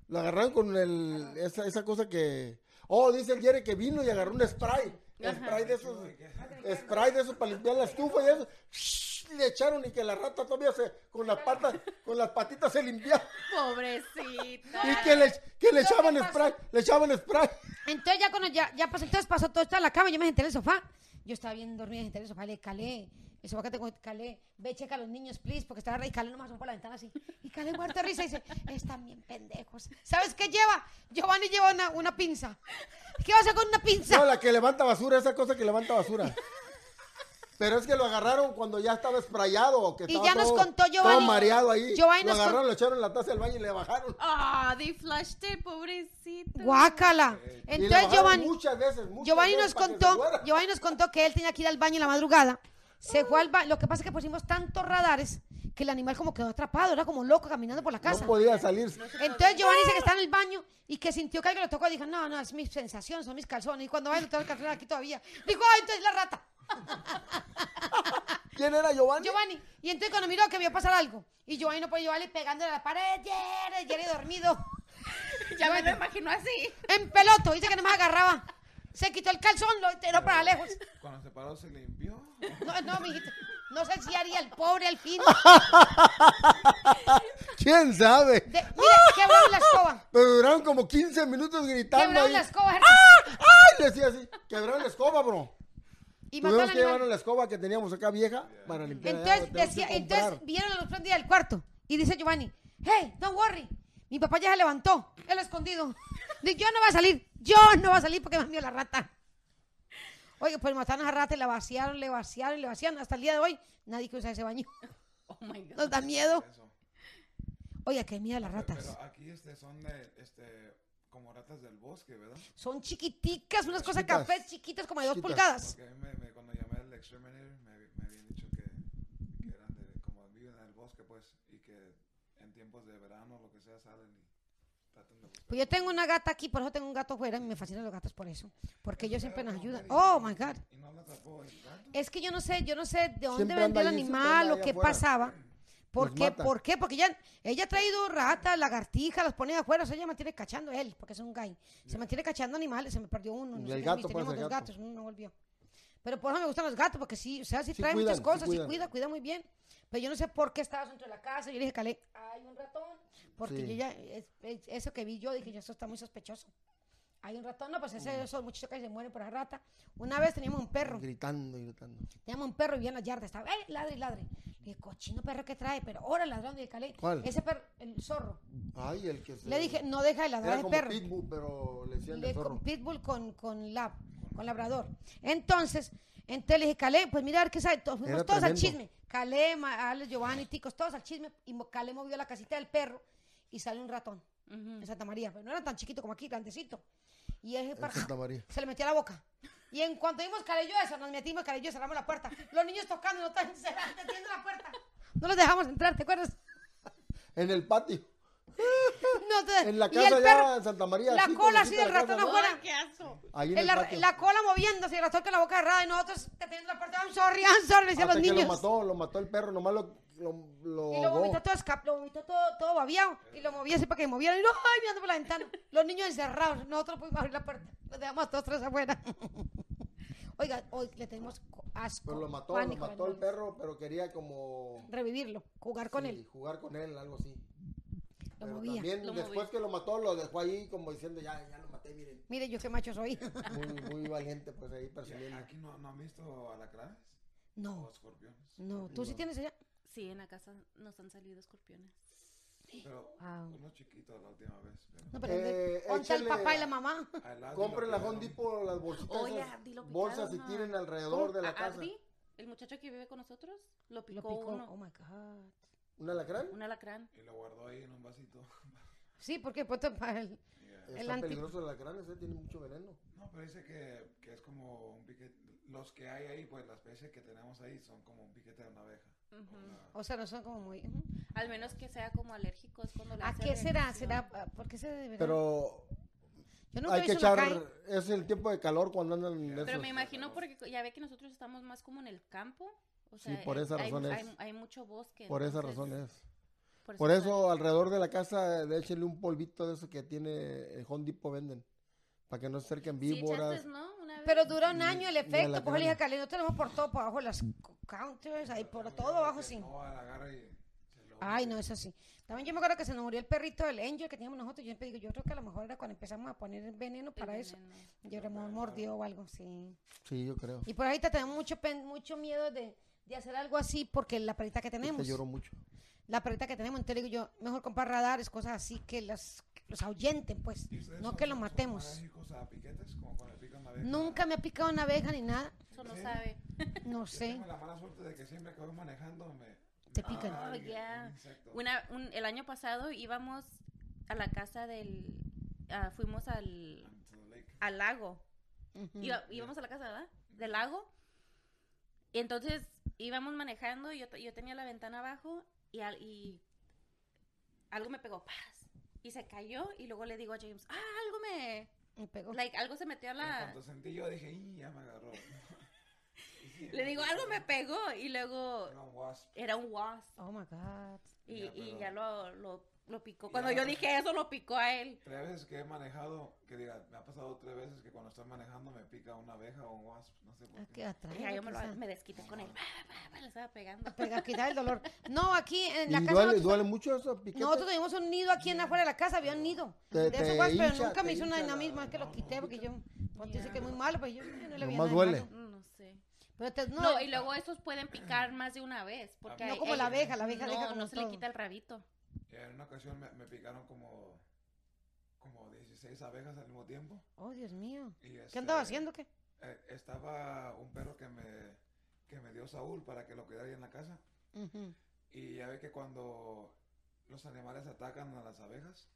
Lo agarraron con el, esa, esa cosa que... Oh, dice el Jerry que vino y agarró un spray. Spray de esos... Spray de esos para limpiar la estufa y eso. Le echaron y que la rata todavía se... Con las patas, con las patitas se limpiaba. Pobrecita. Y que le, que le echaban spray. Le echaban spray. Entonces ya cuando ya, ya pasó, entonces pasó todo esto en la cama, yo me senté en el sofá. Yo estaba bien dormida, me senté en el sofá, le calé. Sofá que tengo, calé. Ve, checa a los niños, please, porque estaba y calé nomás por la ventana así. Y calé muerto de risa y dice, están bien pendejos. ¿Sabes qué lleva? Giovanni lleva una, una pinza. ¿Qué va a hacer con una pinza? No, la que levanta basura, esa cosa que levanta basura. Pero es que lo agarraron cuando ya estaba sprayado. Que Y estaba ya nos todo- contó Giovanni. Todo mareado ahí. Giovanni lo nos agarraron, con- lo echaron en la taza del baño y le bajaron. Ah, they flushed it, pobrecito. Guácala. Y le Entonces Giovanni, Muchas veces, muchas Giovanni veces nos contó. Giovanni nos contó que él tenía que ir al baño en la madrugada. Se fue al baño. Lo que pasa es que pusimos tantos radares que el animal como quedó atrapado, era como loco caminando por la casa. No podía salir. Entonces Giovanni dice que está en el baño y que sintió que algo le tocó. Dijo, no, no, es mi sensación, son mis calzones. Y cuando va, tengo calzones aquí todavía. Dijo, ay, entonces la rata. ¿Quién era Giovanni? Giovanni. Y entonces cuando miró que vio pasar algo. Y Giovanni no puede llevarle pegándole a la pared. Jerry, Jerry dormido. Ya me lo imagino así. En peloto. Dice que no me agarraba. Se quitó el calzón, lo tiró para lejos. Cuando se paró se limpió. No, no, mijito. No sé si haría el pobre al fin. ¿Quién sabe? De, mira, quebraron la escoba. Pero duraron como 15 minutos gritando Quebraron ahí. la escoba. ¡Ay! Le decía así. Quebraron la escoba, bro. Y Tuvimos que llevar animal. la escoba que teníamos acá vieja para limpiar. allá, Entonces, decía, entonces vieron la luz prendida del cuarto. Y dice Giovanni, hey, don't worry. Mi papá ya se levantó. Él escondido. Yo no voy a salir. Yo no voy a salir porque me envió la rata. Oye, pues mataron a la rata y la vaciaron, le vaciaron, le vaciaron. Hasta el día de hoy, nadie quiere usar ese baño. Oh my God. Nos da miedo. Oye, qué miedo las ratas. Pero aquí este, son de, este, como ratas del bosque, ¿verdad? Son chiquiticas, unas cosas Chiquitas. cafés chiquitas como de dos Chiquitas. pulgadas. Porque a mí me, me- cuando llamé al exterminator me, me habían dicho que, que eran de, como viven en el bosque, pues, y que en tiempos de verano, lo que sea, salen y tratan de buscar. Pues yo tengo una gata aquí, por eso tengo un gato afuera y me fascinan los gatos por eso. Porque ellos siempre nos ayudan. Oh, my God. El. Es que yo no sé, yo no sé de dónde vendió el animal o qué pasaba. ¿Por qué? ¿Por qué? Porque ella, ella ha traído ratas, lagartijas, las pone de afuera, o sea, ella mantiene cachando él, porque es un gay. Se mantiene cachando animales, se me perdió uno. No Y sé el qué, gato, y pues, teníamos el dos gato. gatos, uno no volvió. Pero por eso me gustan los gatos, porque sí, o sea, sí, Sí cuidan, muchas sí cosas, sí cuidan. cuida, cuida muy bien. Pero yo no sé por qué estabas dentro de la casa. Yo le dije, Calé, hay un ratón. Porque Sí. yo ya, es- es- eso que vi yo, dije, eso está muy sospechoso. Hay un ratón, no, pues ese, esos muchachos que se mueren por la rata. Una vez teníamos un perro. Gritando y gritando. Teníamos un perro y en la yarda. Estaba, ¡eh! Ladre, ladre. Le dije, cochino perro que trae, pero ahora ladrando y calé. ¿Cuál? Ese perro, el zorro. Ay, el que se... Le dije, no deja de ladrar el perro. pitbull, pero le decían de Le- zorro. con pitbull con, con lab, con labrador. Entonces, entonces le dije, Calé, pues mira, a ver qué sabe. Todos, fuimos Era todos al chisme. Calé, Ma- Alex, Giovanni, Ticos, todos al chisme. Y mo- Calé movió la casita del perro y sale un ratón en Santa María. Pero no era tan chiquito como aquí, grandecito. Y ese En para- Santa María. se le metió a la boca. Y en cuanto vimos Calé y yo eso, nos metimos Calé y yo cerramos la puerta. Los niños tocando no estaban cerrando, la puerta. No los dejamos entrar, ¿te acuerdas? En el patio. No, te- En la casa allá perro, en Santa María. la cola así del ratón afuera. ¡Qué asco! Ahí en En la, la cola moviéndose y el ratón con la boca cerrada y nosotros teniendo la puerta. I'm sorry, I'm sorry, le decían los que niños. lo mató, lo mató el perro, nomás lo, lo, lo Y lo vomitó todo escap, lo vomitó todo, todo babiado. Y lo movía así para que moviera. Y no, ay, mirando por la ventana. Los niños encerrados. Nosotros pudimos abrir la puerta. Los dejamos a todos tres afuera. Oiga, hoy le tenemos co- asco. Pero lo mató, pánico lo mató el perro, pero quería como... Revivirlo, jugar con sí, él. Jugar con él, algo así. Lo Pero movía. también Lo después movía. que lo mató, lo dejó ahí como diciendo, ya, ya lo maté, miren. Mire, yo qué macho soy. Muy, muy valiente, pues ahí persiguiendo. Aquí no, no han visto alacranes No, o escorpiones. no. ¿Tú sí tienes allá? Sí, en la casa nos han salido escorpiones. Pero Wow. uno chiquito la última vez. pero- No, pero Eh, ¿dónde está el papá y la mamá? Compren la Depot, las bolsitas, Oye, lo bolsas y tiren alrededor de la ¿A casa. El muchacho que vive con nosotros, lo Lo picó, picó. uno, Oh my God. ¿Un alacrán? un alacrán. Y lo guardó ahí en un vasito. Sí, porque pues, para el, Yeah. El Está anti- peligroso el alacrán, ese tiene mucho veneno. No, pero dice que, que es como un piquete. Los que hay ahí, pues la especie que tenemos ahí son como un piquete de una abeja. Ujú. Una- o sea, no son como muy... ujú. Al menos que sea como alérgicos cuando le ¿A hace qué será? ¿Será? ¿Por qué se deberá? Pero Yo nunca hay que echar, es el tiempo de calor cuando andan en Pero esos. me imagino porque ya ve que nosotros estamos más como en el campo. O Sí, sea, por hay- esa hay- razón es. hay, hay mucho bosque. Por esa entonces, razón es. Por eso, Por eso alrededor de la casa échenle un polvito de eso que tiene el Home Depot venden. Para que no se acerquen Sí, víboras. echaste, ¿no? Pero dura un año el efecto. Pues le dije no tenemos por todo, por abajo las co- counters, ahí por todo abajo, sí. No, la agarra y se lo Ay, no, eso sí. También yo me acuerdo que se nos murió el perrito del Angel que teníamos nosotros. Yo siempre digo, yo creo que a lo mejor era cuando empezamos a poner veneno el para eso. veneno. Yo me mordió o algo, sí. Sí, yo creo. Y por ahorita tenemos mucho, pen- mucho miedo de, de hacer algo así porque la perrita que Te tenemos, lloró mucho. la perrita que tenemos, entonces digo yo, mejor comprar radares, cosas así que las los ahuyenten, pues, ¿Y ustedes no son- que lo matemos. alérgicos a piquetes? Como cuando le pican la abeja. Nunca me ha picado una abeja ni nada, Eso no Sí. sabe. no Yo sé. tengo la mala suerte de que siempre que voy manejando me... Te pican. pica Oh, yeah. un insecto. Una, un- el año pasado íbamos a la casa del... ah, fuimos al, al lago. Iba- íbamos a la casa, ¿verdad? Del lago. Y entonces íbamos manejando y yo, yo tenía la ventana abajo y, al- y algo me pegó, paz. Y se cayó y luego le digo a James, ah, algo me... Me pegó. Like, algo se metió a la... cuanto sentí yo dije, "Ih, ya me agarró. Y sí, Le digo, algo me pegó y luego Era un wasp. era un wasp. Oh my God. Y, Ya, y pero- ya lo, lo, lo picó. Y Cuando ya, yo pues- dije eso, lo picó a él. Tres veces que he manejado, que diga, me ha pasado tres veces que cuando estoy manejando me pica una abeja o un wasp, no sé por Ah, qué. atrás, Y ya yo me, lo- me desquité con él. Le estaba pegando. Pega, quitar el dolor. No, aquí en ¿Y la casa. duele, nosotros- duele mucho eso, piquete? Nosotros tuvimos un nido aquí en afuera de la casa, había un nido. Te- de esos guas, pero nunca me hizo una dinamismo, es que lo no, quité no, porque yo pues, dice que es muy malo, pero yo eh, no le Nomás nada duele. No sé. Pero te- no, No, y luego esos pueden picar más de una vez. Porque No hay- como la abeja, la abeja no, deja como no se todo. le quita el rabito. Y en una ocasión me, me picaron como, como 16 abejas al mismo tiempo. Oh, Dios mío. Y ¿Qué andaba este, haciendo qué? eh, estaba un perro que me, que me dio Saúl para que lo cuidara ahí en la casa. Ujú. Y ya ve que cuando los animales atacan a las abejas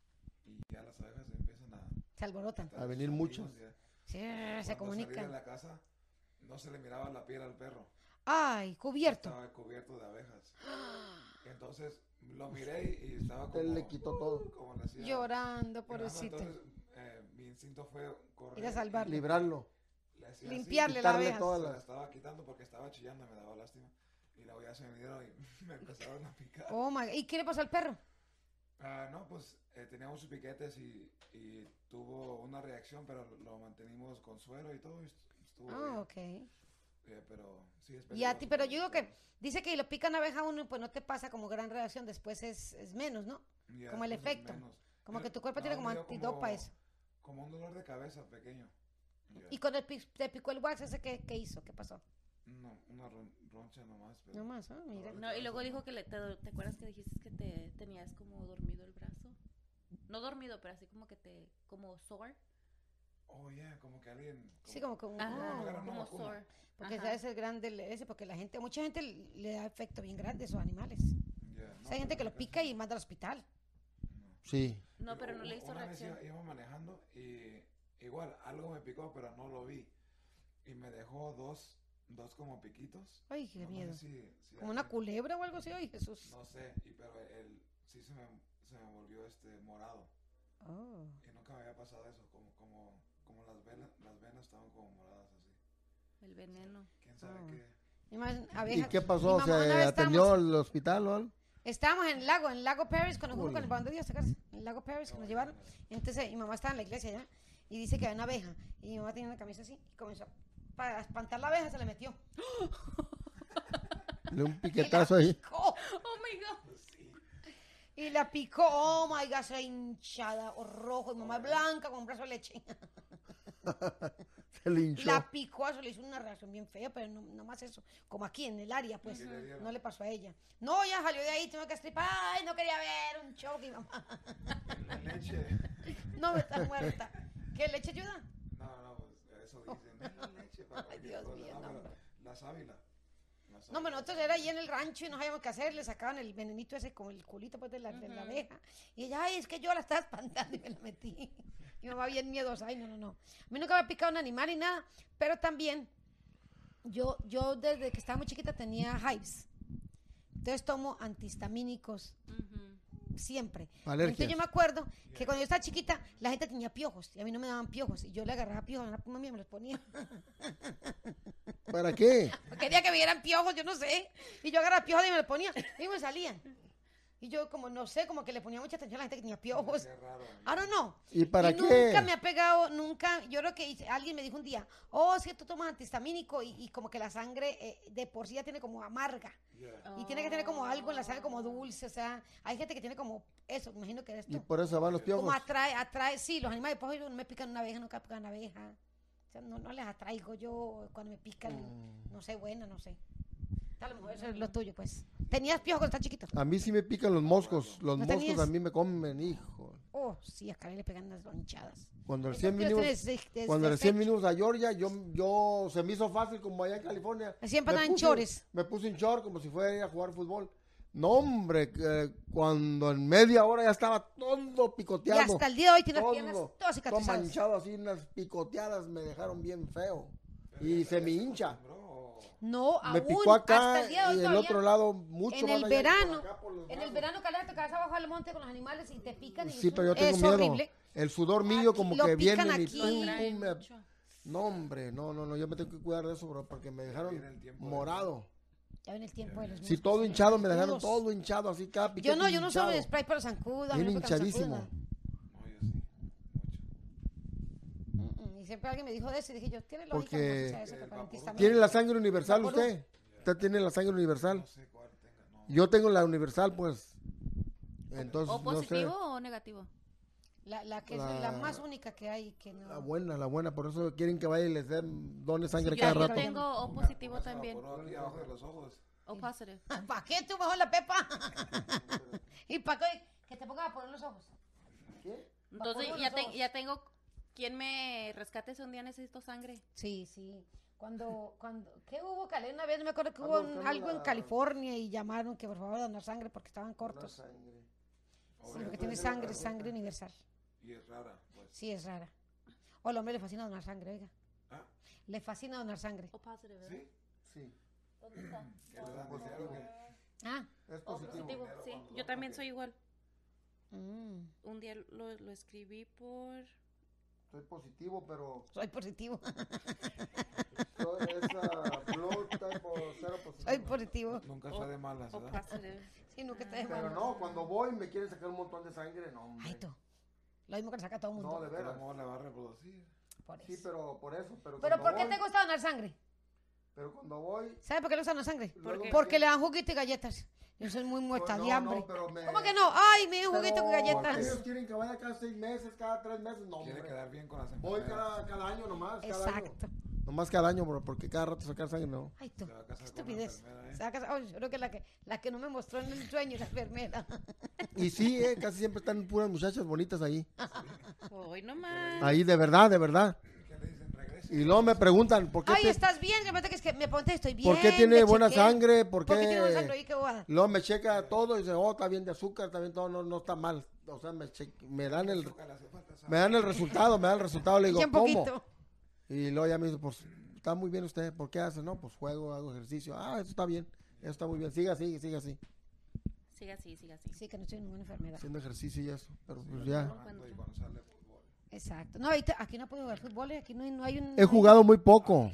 y ya las abejas empiezan a... Se alborotan. estar A venir ya. Sí, Cuando se salí de comunican. la casa no se le miraba la piel al perro. Ay, cubierto. Estaba cubierto de abejas. Entonces lo miré y estaba como... Él le quitó todo. como le hacía- Llorando, pobrecito. Entonces eh, mi instinto fue correr. Ir a salvarlo. y Librarlo. le hacía así, Limpiarle la quitarle abeja. todas Se la las... estaba quitando porque estaba chillando y me daba lástima. Y luego ya se me vinieron y me empezaron a picar. Oh my ¿Y qué le pasó al perro? Ah, no, pues eh, teníamos sus piquetes y, y tuvo una reacción, pero lo mantenimos con suero y todo. y est- estuvo bien. Ah, ok. Eh, pero sí es Y a ti, pero yo digo que dice que lo pican abeja uno, pues no te pasa como gran reacción, después es, es menos, ¿no? Ya, como el después es efecto. menos. Como Pero- que tu cuerpo no, tiene como antidopa eso. Como un dolor de cabeza pequeño. Ya. Y cuando pi- te picó el wax, ¿ese qué, qué hizo? ¿Qué pasó? No, una ron- roncha nomás. Pero No más, ah, mira. No, y luego dijo que le, te, ¿te acuerdas que dijiste que te tenías como dormido el brazo? No dormido, pero así como que te, como sore. Oh, yeah, como que alguien... Sí, como que un- una como sore. porque Ajá. sabes el grande ese, porque la gente, mucha gente le da efecto bien grande a esos animales. Ya, O no, sea, hay gente pero que en lo mi pica y manda al hospital. no. Sí. No, pero no le hizo una vez reacción. iba, iba manejando y igual algo me picó, pero no lo vi. Y me dejó dos, dos como piquitos. Ay, qué No, no sé miedo. si- si Como una alguien- culebra o algo así, ay, Jesús. No sé, y, pero el, sí se me, se me volvió este morado. Oh. Y nunca me había pasado eso, como, como, como las, venas, las venas estaban como moradas así. El veneno. ¿Quién sabe Oh. qué? Y más ¿Y abejas. qué pasó? ¿Se atendió estábamos- al hospital o algo? Estábamos en el lago, en el lago Paris, cuando con el bando de Dios, ¿te acuerdas? En el lago Paris, que No, nos ya llevaron. Entonces, mi mamá estaba en la iglesia allá y dice que había una abeja. Y mi mamá tenía una camisa así y comenzó para espantar la abeja, se le metió. Le un piquetazo ahí. ¡Picó! Oh my god. Y la picó, oh my god, se hinchada, o rojo, y mamá blanca con un brazo de leche. Se linchó. La picó, eso le hizo una reacción bien fea, pero no, no más eso. Como aquí en el área, pues. No le pasó a ella. No, ya salió de ahí, tengo que estripar. Ay, no quería ver un show que mamá. La leche. No, está muerta. ¿Qué leche ayuda? No, no, pues eso dicen. "Es la leche para Ay, Dios cosa". mío, No, no. La sábila. La No, pero nosotros era ahí en el rancho y no sabíamos qué hacer. Le sacaban el venenito ese como el culito pues, de, la, de la abeja. Y ella, ay, es que yo la estaba espantando y me la metí. Mi mamá bien miedosa. Ay, no, no, no. A mí nunca me ha picado un animal ni nada. Pero también, yo, yo desde que estaba muy chiquita tenía hives. Entonces tomo antihistamínicos siempre. Alergias. Entonces yo me acuerdo que cuando yo estaba chiquita, la gente tenía piojos y a mí no me daban piojos. Y yo le agarraba piojos a una prima mía y me los ponía. ¿Para qué? Quería que me dieran piojos, yo no sé. Y yo agarraba piojos y me los ponía. Y me salían. Y yo, como no sé, como que le ponía mucha atención a la gente que tenía piojos. Qué raro. I don't know. ¿Y para Nunca qué? me ha pegado, nunca. Yo creo que hice- alguien me dijo un día, oh, es que tú tomas antihistamínico y, y como que la sangre eh, de por sí ya tiene como amarga. Yeah. Y tiene que tener como algo en la sangre como dulce. O sea, hay gente que tiene como eso, me imagino que eres Y por eso van los Como piojos. atrae, atrae, sí, los animales de piojos no me pican una abeja, nunca pican una abeja. O sea, no, no les atraigo yo cuando me pican, Mm. no sé, buena, no sé. A lo mejor eso es lo tuyo, pues. ¿Tenías piojos cuando estás chiquito? A mí sí me pican los moscos. Los ¿No moscos tenías? a mí me comen, hijo. Oh, sí, a Karen le pegan unas lonchadas. Cuando recién vinimos, de- cuando recién vinimos a Georgia, yo, yo se me hizo fácil como allá en California. Siempre en puse- chores. Me puse un short como si fuera a ir a jugar fútbol. No, hombre, que cuando en media hora ya estaba todo Y picoteado. hasta el día de hoy tienes todo, piernas todas todo cicatrizadas. manchado así, unas picoteadas me dejaron bien feo. Y se me hincha. No, Me aún, picó hasta acá el día de hoy y el otro lado mucho En más el allá y verano, en el verano, Caleta, te vas abajo al monte con los animales y te pican. Y Sí, es pero yo tengo es miedo. horrible. El sudor mío Aquí como que viene y aquí. pum, Trae pum, me- mucho. No, hombre, no, no, no, yo me tengo que cuidar de eso, bro, porque me dejaron morado. Ya viene el tiempo de los Sí, musgos, todo sí, hinchado, me dejaron todo hinchado, así cada Yo no, yo no uso hinchado. spray para mí Bien hinchadísimo. zancudos, No, yo sí. no. Mm, mm, Y siempre alguien me dijo de eso y dije yo, tiene lógica Porque- no eso, que. ¿Tiene la sangre universal usted? ¿Usted tiene la sangre universal? No sé cuál tenga. No. Yo tengo la universal, pues. Entonces, ¿O no positivo sé. o negativo? La, la que es La- más única que hay que no. La buena, la buena, por eso quieren que vaya y les den dones sangre Yo, cada yo rato. tengo O positivo también. O positive. ¿Para qué tú mejor la pepa? ¿Y para qué? Que te ponga a poner los ojos. Entonces Vaporú ya, te- ya tengo quien me rescate si un día necesito sangre. Sí, sí. Cuando, cuando, ¿qué hubo, Cale? Una vez me acuerdo que hubo un- algo en California y llamaron que por favor donar sangre porque estaban cortos. sangre. Sí, porque tiene sangre, sangre universal. Y es rara, pues. Sí, es rara. O al hombre le fascina donar sangre, oiga. Ah. Le fascina donar sangre. O positive. ¿Sí? Sí, ¿Dónde está? Ah. es O positivo. positivo, sí. Yo también soy igual. mm, Un día lo, lo escribí por... Soy positivo, pero soy positivo. soy esa blood type cero positivo. soy positivo. Nunca está de malas, O ¿verdad? positive. Sí, nunca está de Pero malo. no, cuando voy me quieren sacar un montón de sangre, no, hombre. Ay, tú. Lo mismo que le saca a todo el mundo. No, de Pero veras. amor la va a reproducir. Por eso. Sí, pero por eso. Pero, Pero ¿por qué voy- te gusta donar sangre? Pero cuando voy... ¿Sabes por qué le gusta donar sangre? Porque le dan juguito y galletas. Yo soy muy muerta No, de no, hambre. pero me- ¿Cómo que no? Ay, me dio un juguito con galletas. Ellos quieren que vaya cada seis meses, cada tres meses. No, Quiere quedar bien con las Voy cada, cada año nomás. Cada año. Exacto. Nomás cada año, bro, porque cada rato sacar sangre no. Ay, tú. Se va a Qué estupidez. ¿eh? Se va a casar- Ay, yo creo que la que la que no me mostró en el sueño, la enfermera. Y sí, eh, casi siempre están puras muchachas bonitas ahí. Hoy nomás. Ahí, de verdad, de verdad. ¿Qué le dicen? Regrese. Y luego me preguntan, ¿por qué, Ay, te- ¿estás bien? Que es que me ponte, estoy bien. ¿por qué tiene buena chequé. sangre? ¿Por ¿Por qué tiene buena qué? sangre? Oye, qué. Luego me checa todo y dice, oh, está bien de azúcar, está bien todo, no, no está mal. O sea, me, che- me dan el me dan el resultado, me dan el resultado, le digo, un ¿cómo? Y luego ya me dice, pues, está muy bien usted, ¿por qué hace? No, pues juego, hago ejercicio. Ah, eso está bien, eso está muy bien, siga así, siga así, Siga así, siga así. Sí, que no estoy en ninguna enfermedad. haciendo ejercicio y eso. Pero pues ya. Exacto. No, ahorita- aquí no puedo jugar fútbol, eh, aquí no hay, no hay un... He jugado muy poco.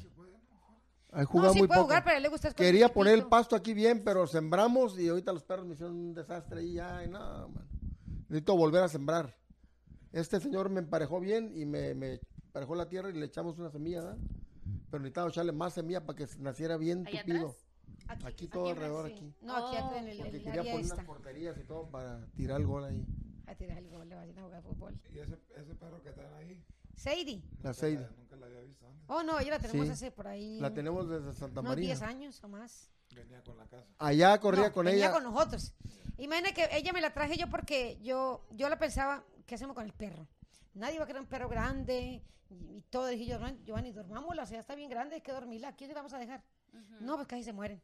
He No, jugado sí muy puede poco. jugar, pero a él le gusta Quería poner el pasto aquí bien, pero sembramos y ahorita los perros me hicieron un desastre ahí. Ay, no, man. Necesito volver a sembrar. Este señor me emparejó bien y me, me emparejó la tierra y le echamos una semilla, ¿verdad? Pero necesitaba echarle más semilla para que naciera bien ¿Allá tupido. atrás? Aquí todo alrededor, sí. aquí. No, aquí Oh, en el, Porque el quería poner unas porterías y todo para tirar el gol ahí. A tirar el gol, le van a jugar fútbol. ¿Y ese, ese perro que traen ahí? Sadie. La Seide. Nunca la había visto antes. Oh, no, ella la tenemos Sí. hace por ahí. La tenemos desde Santa unos María. 10 años o más. Venía con la casa. Allá corría No, con venía ella. con nosotros. Imagina que ella me la traje yo porque yo, yo la pensaba, ¿qué hacemos con el perro? Nadie va a querer un perro grande y, y todo. Dije yo, "No, Giovanni, dormámosla, o sea, está bien grande, hay que dormirla. ¿A quién le vamos a dejar? No, pues casi se mueren.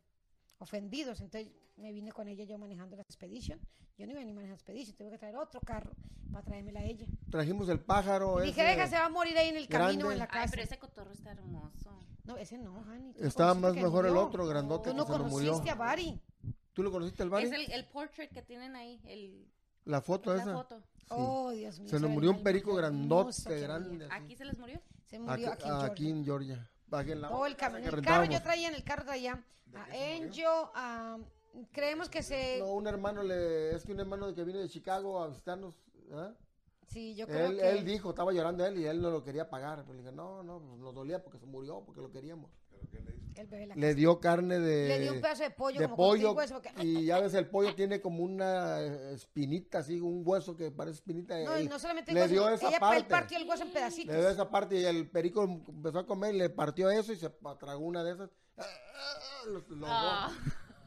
Ofendidos. Entonces me vine con ella yo manejando la Expedition. Yo no iba ni manejando Expedition, tuve que traer otro carro para traérmela a ella. Trajimos el pájaro. Y dije, deja, se va a morir ahí en el camino grande. en la Ay, casa. pero ese cotorro está hermoso. No, ese no, Hani. tú no Estaba más mejor el murió. otro, grandote, Tú que no se nos murió. conociste a Bari. ¿Tú lo conociste, el Bari? Es el, el portrait que tienen ahí, el, La foto la esa. foto. Sí. Oh, Dios mío. Se nos murió el un perico grandote, grande. ¿Aquí se les murió? Se murió aquí, Aquí, en Georgia. aquí en Georgia. En la Todo el que En el carro yo traía, en el carro traía a Angel, a... Creemos que se... No, un hermano le, es que un hermano que vino de Chicago a visitarnos, ¿ah? Sí, yo creo él, que... él dijo, estaba llorando él y él no lo quería pagar. Pero le dije, no, no, pues nos dolía porque se murió, porque lo queríamos. ¿Pero qué le? El bebé la Le dio carne de, Le dio un pedazo de pollo, de como pollo huesos, porque- y ya ves el pollo tiene como una eh, espinita así, un hueso que parece espinita. No, y no solamente el le hueso, dio esa ella, él parte. partió el hueso en pedacitos. Le dio esa parte y el perico empezó a comer, le partió eso y se tragó una de esas. Lo- lo- Ah.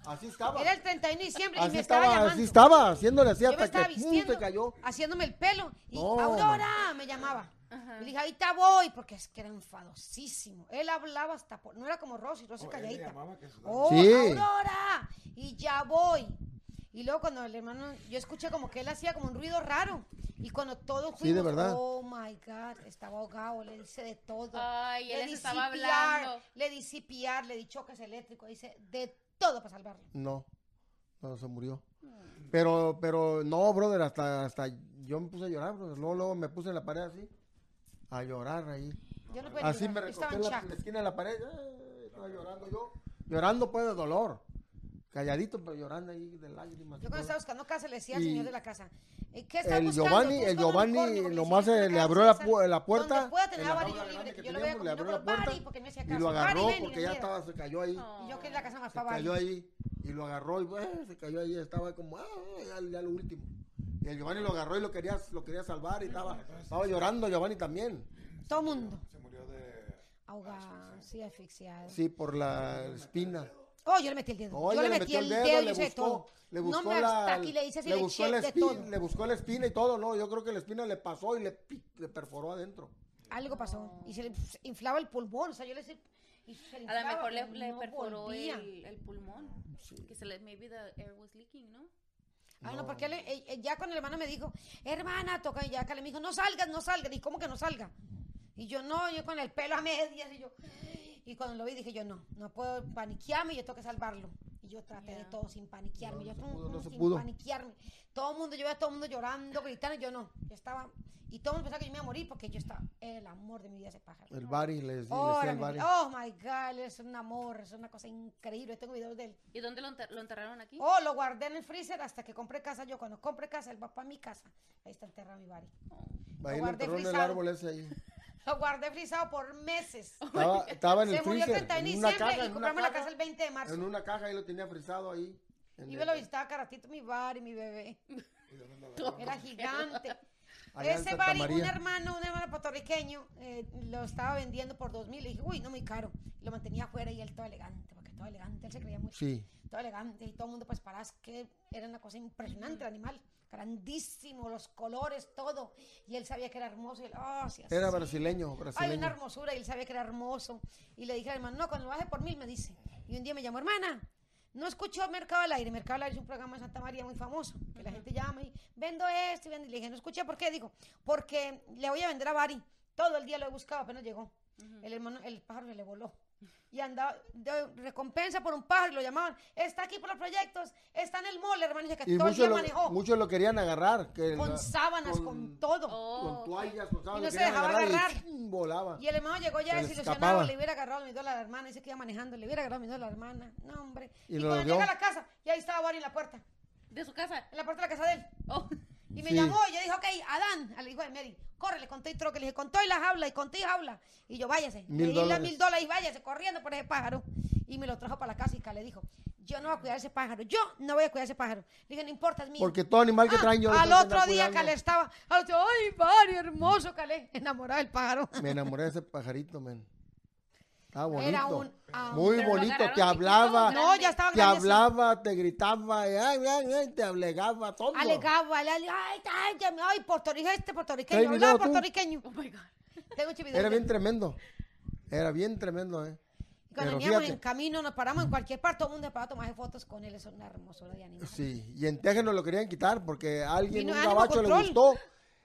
Así estaba. Era el 31 de diciembre y me estaba, estaba, llamando. así estaba, haciéndole así Yo hasta estaba que vistiendo, se cayó. haciéndome el pelo. Y No, Aurora me llamaba. Y le dije, ahorita voy, porque es que era enfadosísimo. Él hablaba hasta por... No era como Rosy, Rosy Oh, calladita. Oh, Sí. Aurora. Y ya voy. Y luego cuando el hermano, yo escuché como que él hacía como un ruido raro. Y cuando todos Sí, de fuimos, verdad. oh my God, estaba ahogado, le dice de todo. Ay, le él di estaba CPR, hablando. Le di CPR, le di choques eléctricos, dice de todo para salvarlo. No, no, se murió. Pero, pero, no, brother, hasta, hasta yo me puse a llorar, brother. Luego, luego me puse en la pared así, a llorar ahí. Yo no podía Así me recosté en la esquina de la pared, eh, estaba llorando yo. Llorando pues de dolor. Calladito, pero llorando ahí de lágrimas. y Yo cuando estaba buscando casa le decía al Y señor de la casa, eh, ¿qué está el buscando? Giovanni, el Giovanni nomás se "Esta le abrió la, pu- la puerta. Donde pueda tener la Bari yo libre, que que yo lo teníamos, le abrió la puerta Bari, porque me hacía y caso. lo Bari, agarró ven y porque ya estaba, se cayó ahí. Y yo quería la casa más Se para Bari. cayó ahí y lo agarró y eh, se cayó ahí, estaba como, ah, ya, ya lo último. Y el Giovanni lo agarró y lo quería, lo quería salvar y estaba, estaba llorando Giovanni también. Todo mundo. Se murió de... Ahogado, sí, asfixiado. Sí, por la espina. Oh, yo le metí el dedo. No, yo le metí el dedo, le y hice buscó, todo. le no buscó me la, aquí le hice así, le le buscó la espina, le buscó la espina y todo, no, yo creo que la espina le pasó y le, le perforó adentro. Algo pasó. Y se le pf, inflaba el pulmón. O sea, yo le le A lo mejor le, le no perforó el, el pulmón. Que se le, maybe the air was leaking, ¿no? Ah, no, porque él, eh, eh, ya cuando el hermano me dijo, hermana, toca, y ya que le me dijo, no salgas, no salgas. ¿Y cómo que no salga? Y yo, no, yo con el pelo a medias, y yo, y cuando lo vi dije yo, no, no puedo paniquearme, yo tengo que salvarlo. Y yo traté de todo sin paniquearme, yo se "Mm, pudo, no mm", se sin pudo. paniquearme. Todo el mundo, yo veía a todo el mundo llorando, gritando, yo no, yo estaba, y todo el mundo pensaba que yo me iba a morir porque yo estaba, era el amor de mi vida ese pájaro. El Bari, le decía, le Oh, era el vida. oh my God, es un amor, es una cosa increíble. Tengo videos de él. ¿Y dónde lo, enter- lo enterraron aquí? Oh, lo guardé en el freezer hasta que compré casa. Yo cuando compré casa, él va para mi casa. Ahí está enterrado mi bari. Ahí lo lo guardé enterró en el árbol ese ahí. Lo guardé frisado por meses. Estaba, estaba en el Se murió el freezer, 30 de en una diciembre caja, y en una compramos la caja, casa el 20 de marzo. en una caja ahí lo tenía frisado ahí. en Y el- me lo visitaba caratito mi mi bebé. ¿Y lo agarró? Era gigante. Allá en Ese Santa bari, un María. hermano, un hermano puertorriqueño, eh, lo estaba vendiendo por dos mil. Le dije, uy, no muy caro. Lo mantenía afuera y él todo elegante, todo elegante, él se creía mucho. Sí, todo elegante y todo el mundo pues para que era una cosa impresionante el animal grandísimo los colores todo y él sabía que era hermoso y él, oh, sí, así. era brasileño, Ay, una brasileño. hermosura y él sabía que era hermoso y le dije al hermano no cuando lo baje por mil me dice y un día me llamó hermana no escuchó Mercado al Aire. Mercado al Aire es un programa de Santa María muy famoso, que la gente llama y vendo esto y vendo. Y le dije, no escuché, ¿por qué? Digo, porque le voy a vender a Bari. Todo el día lo he buscado, apenas llegó. El hermano, el pájaro se le voló. Y andaba, de recompensa por un pájaro, y lo llamaban, está aquí por los proyectos, está en el mall, hermano, dice que Y todo el día muchos lo, manejó, muchos lo querían agarrar. Que con la- sábanas, con, todo. con toallas, con sábanas. Y no se dejaba agarrar y volaba. Y el hermano llegó ya Se desilusionado, le hubiera agarrado mi dólar a la hermana, dice que iba manejando, le hubiera agarrado mi dólar a la hermana. No, hombre. Y Y, lo cuando llega a la casa, ya ahí estaba Bari en la puerta, ¿De su casa? en la puerta de la casa de él. Oh. Y me Sí. llamó y yo dije, ok, Adán, al hijo de Mary, córrele, conté y troque. Le dije, con todo y las jaula y con todo y jaula. Y yo, váyase. Mil le di las mil dólares y váyase corriendo por ese pájaro. Y me lo trajo para la casa y le dijo, yo no voy a cuidar ese pájaro, yo no voy a cuidar ese pájaro. Le dije, no importa, es mío. Porque todo animal que Ah, traen yo al otro día. Calé estaba, ay, Mari, hermoso Calé, enamorado del pájaro. Me enamoré de ese pajarito, men. Estaba bonito. Era un amor. Muy bonito, te hablaba. No, ya estaba Te hablaba, te gritaba, ay, ay, ay, te alegaba, todo. Alegaba, le- ay, ay, ay, ay, puertorriqueño, este ¿Traes puertorriqueño, hablaba puertorriqueño. Oh my God. Tengo. Era bien tremendo. Era bien tremendo, eh. Cuando veníamos en camino, nos paramos en cualquier parte, todo el mundo se paraba a tomar fotos con él, es una hermosura de animal. Sí, y en Texas nos lo querían quitar porque a alguien, Vino un gabacho le gustó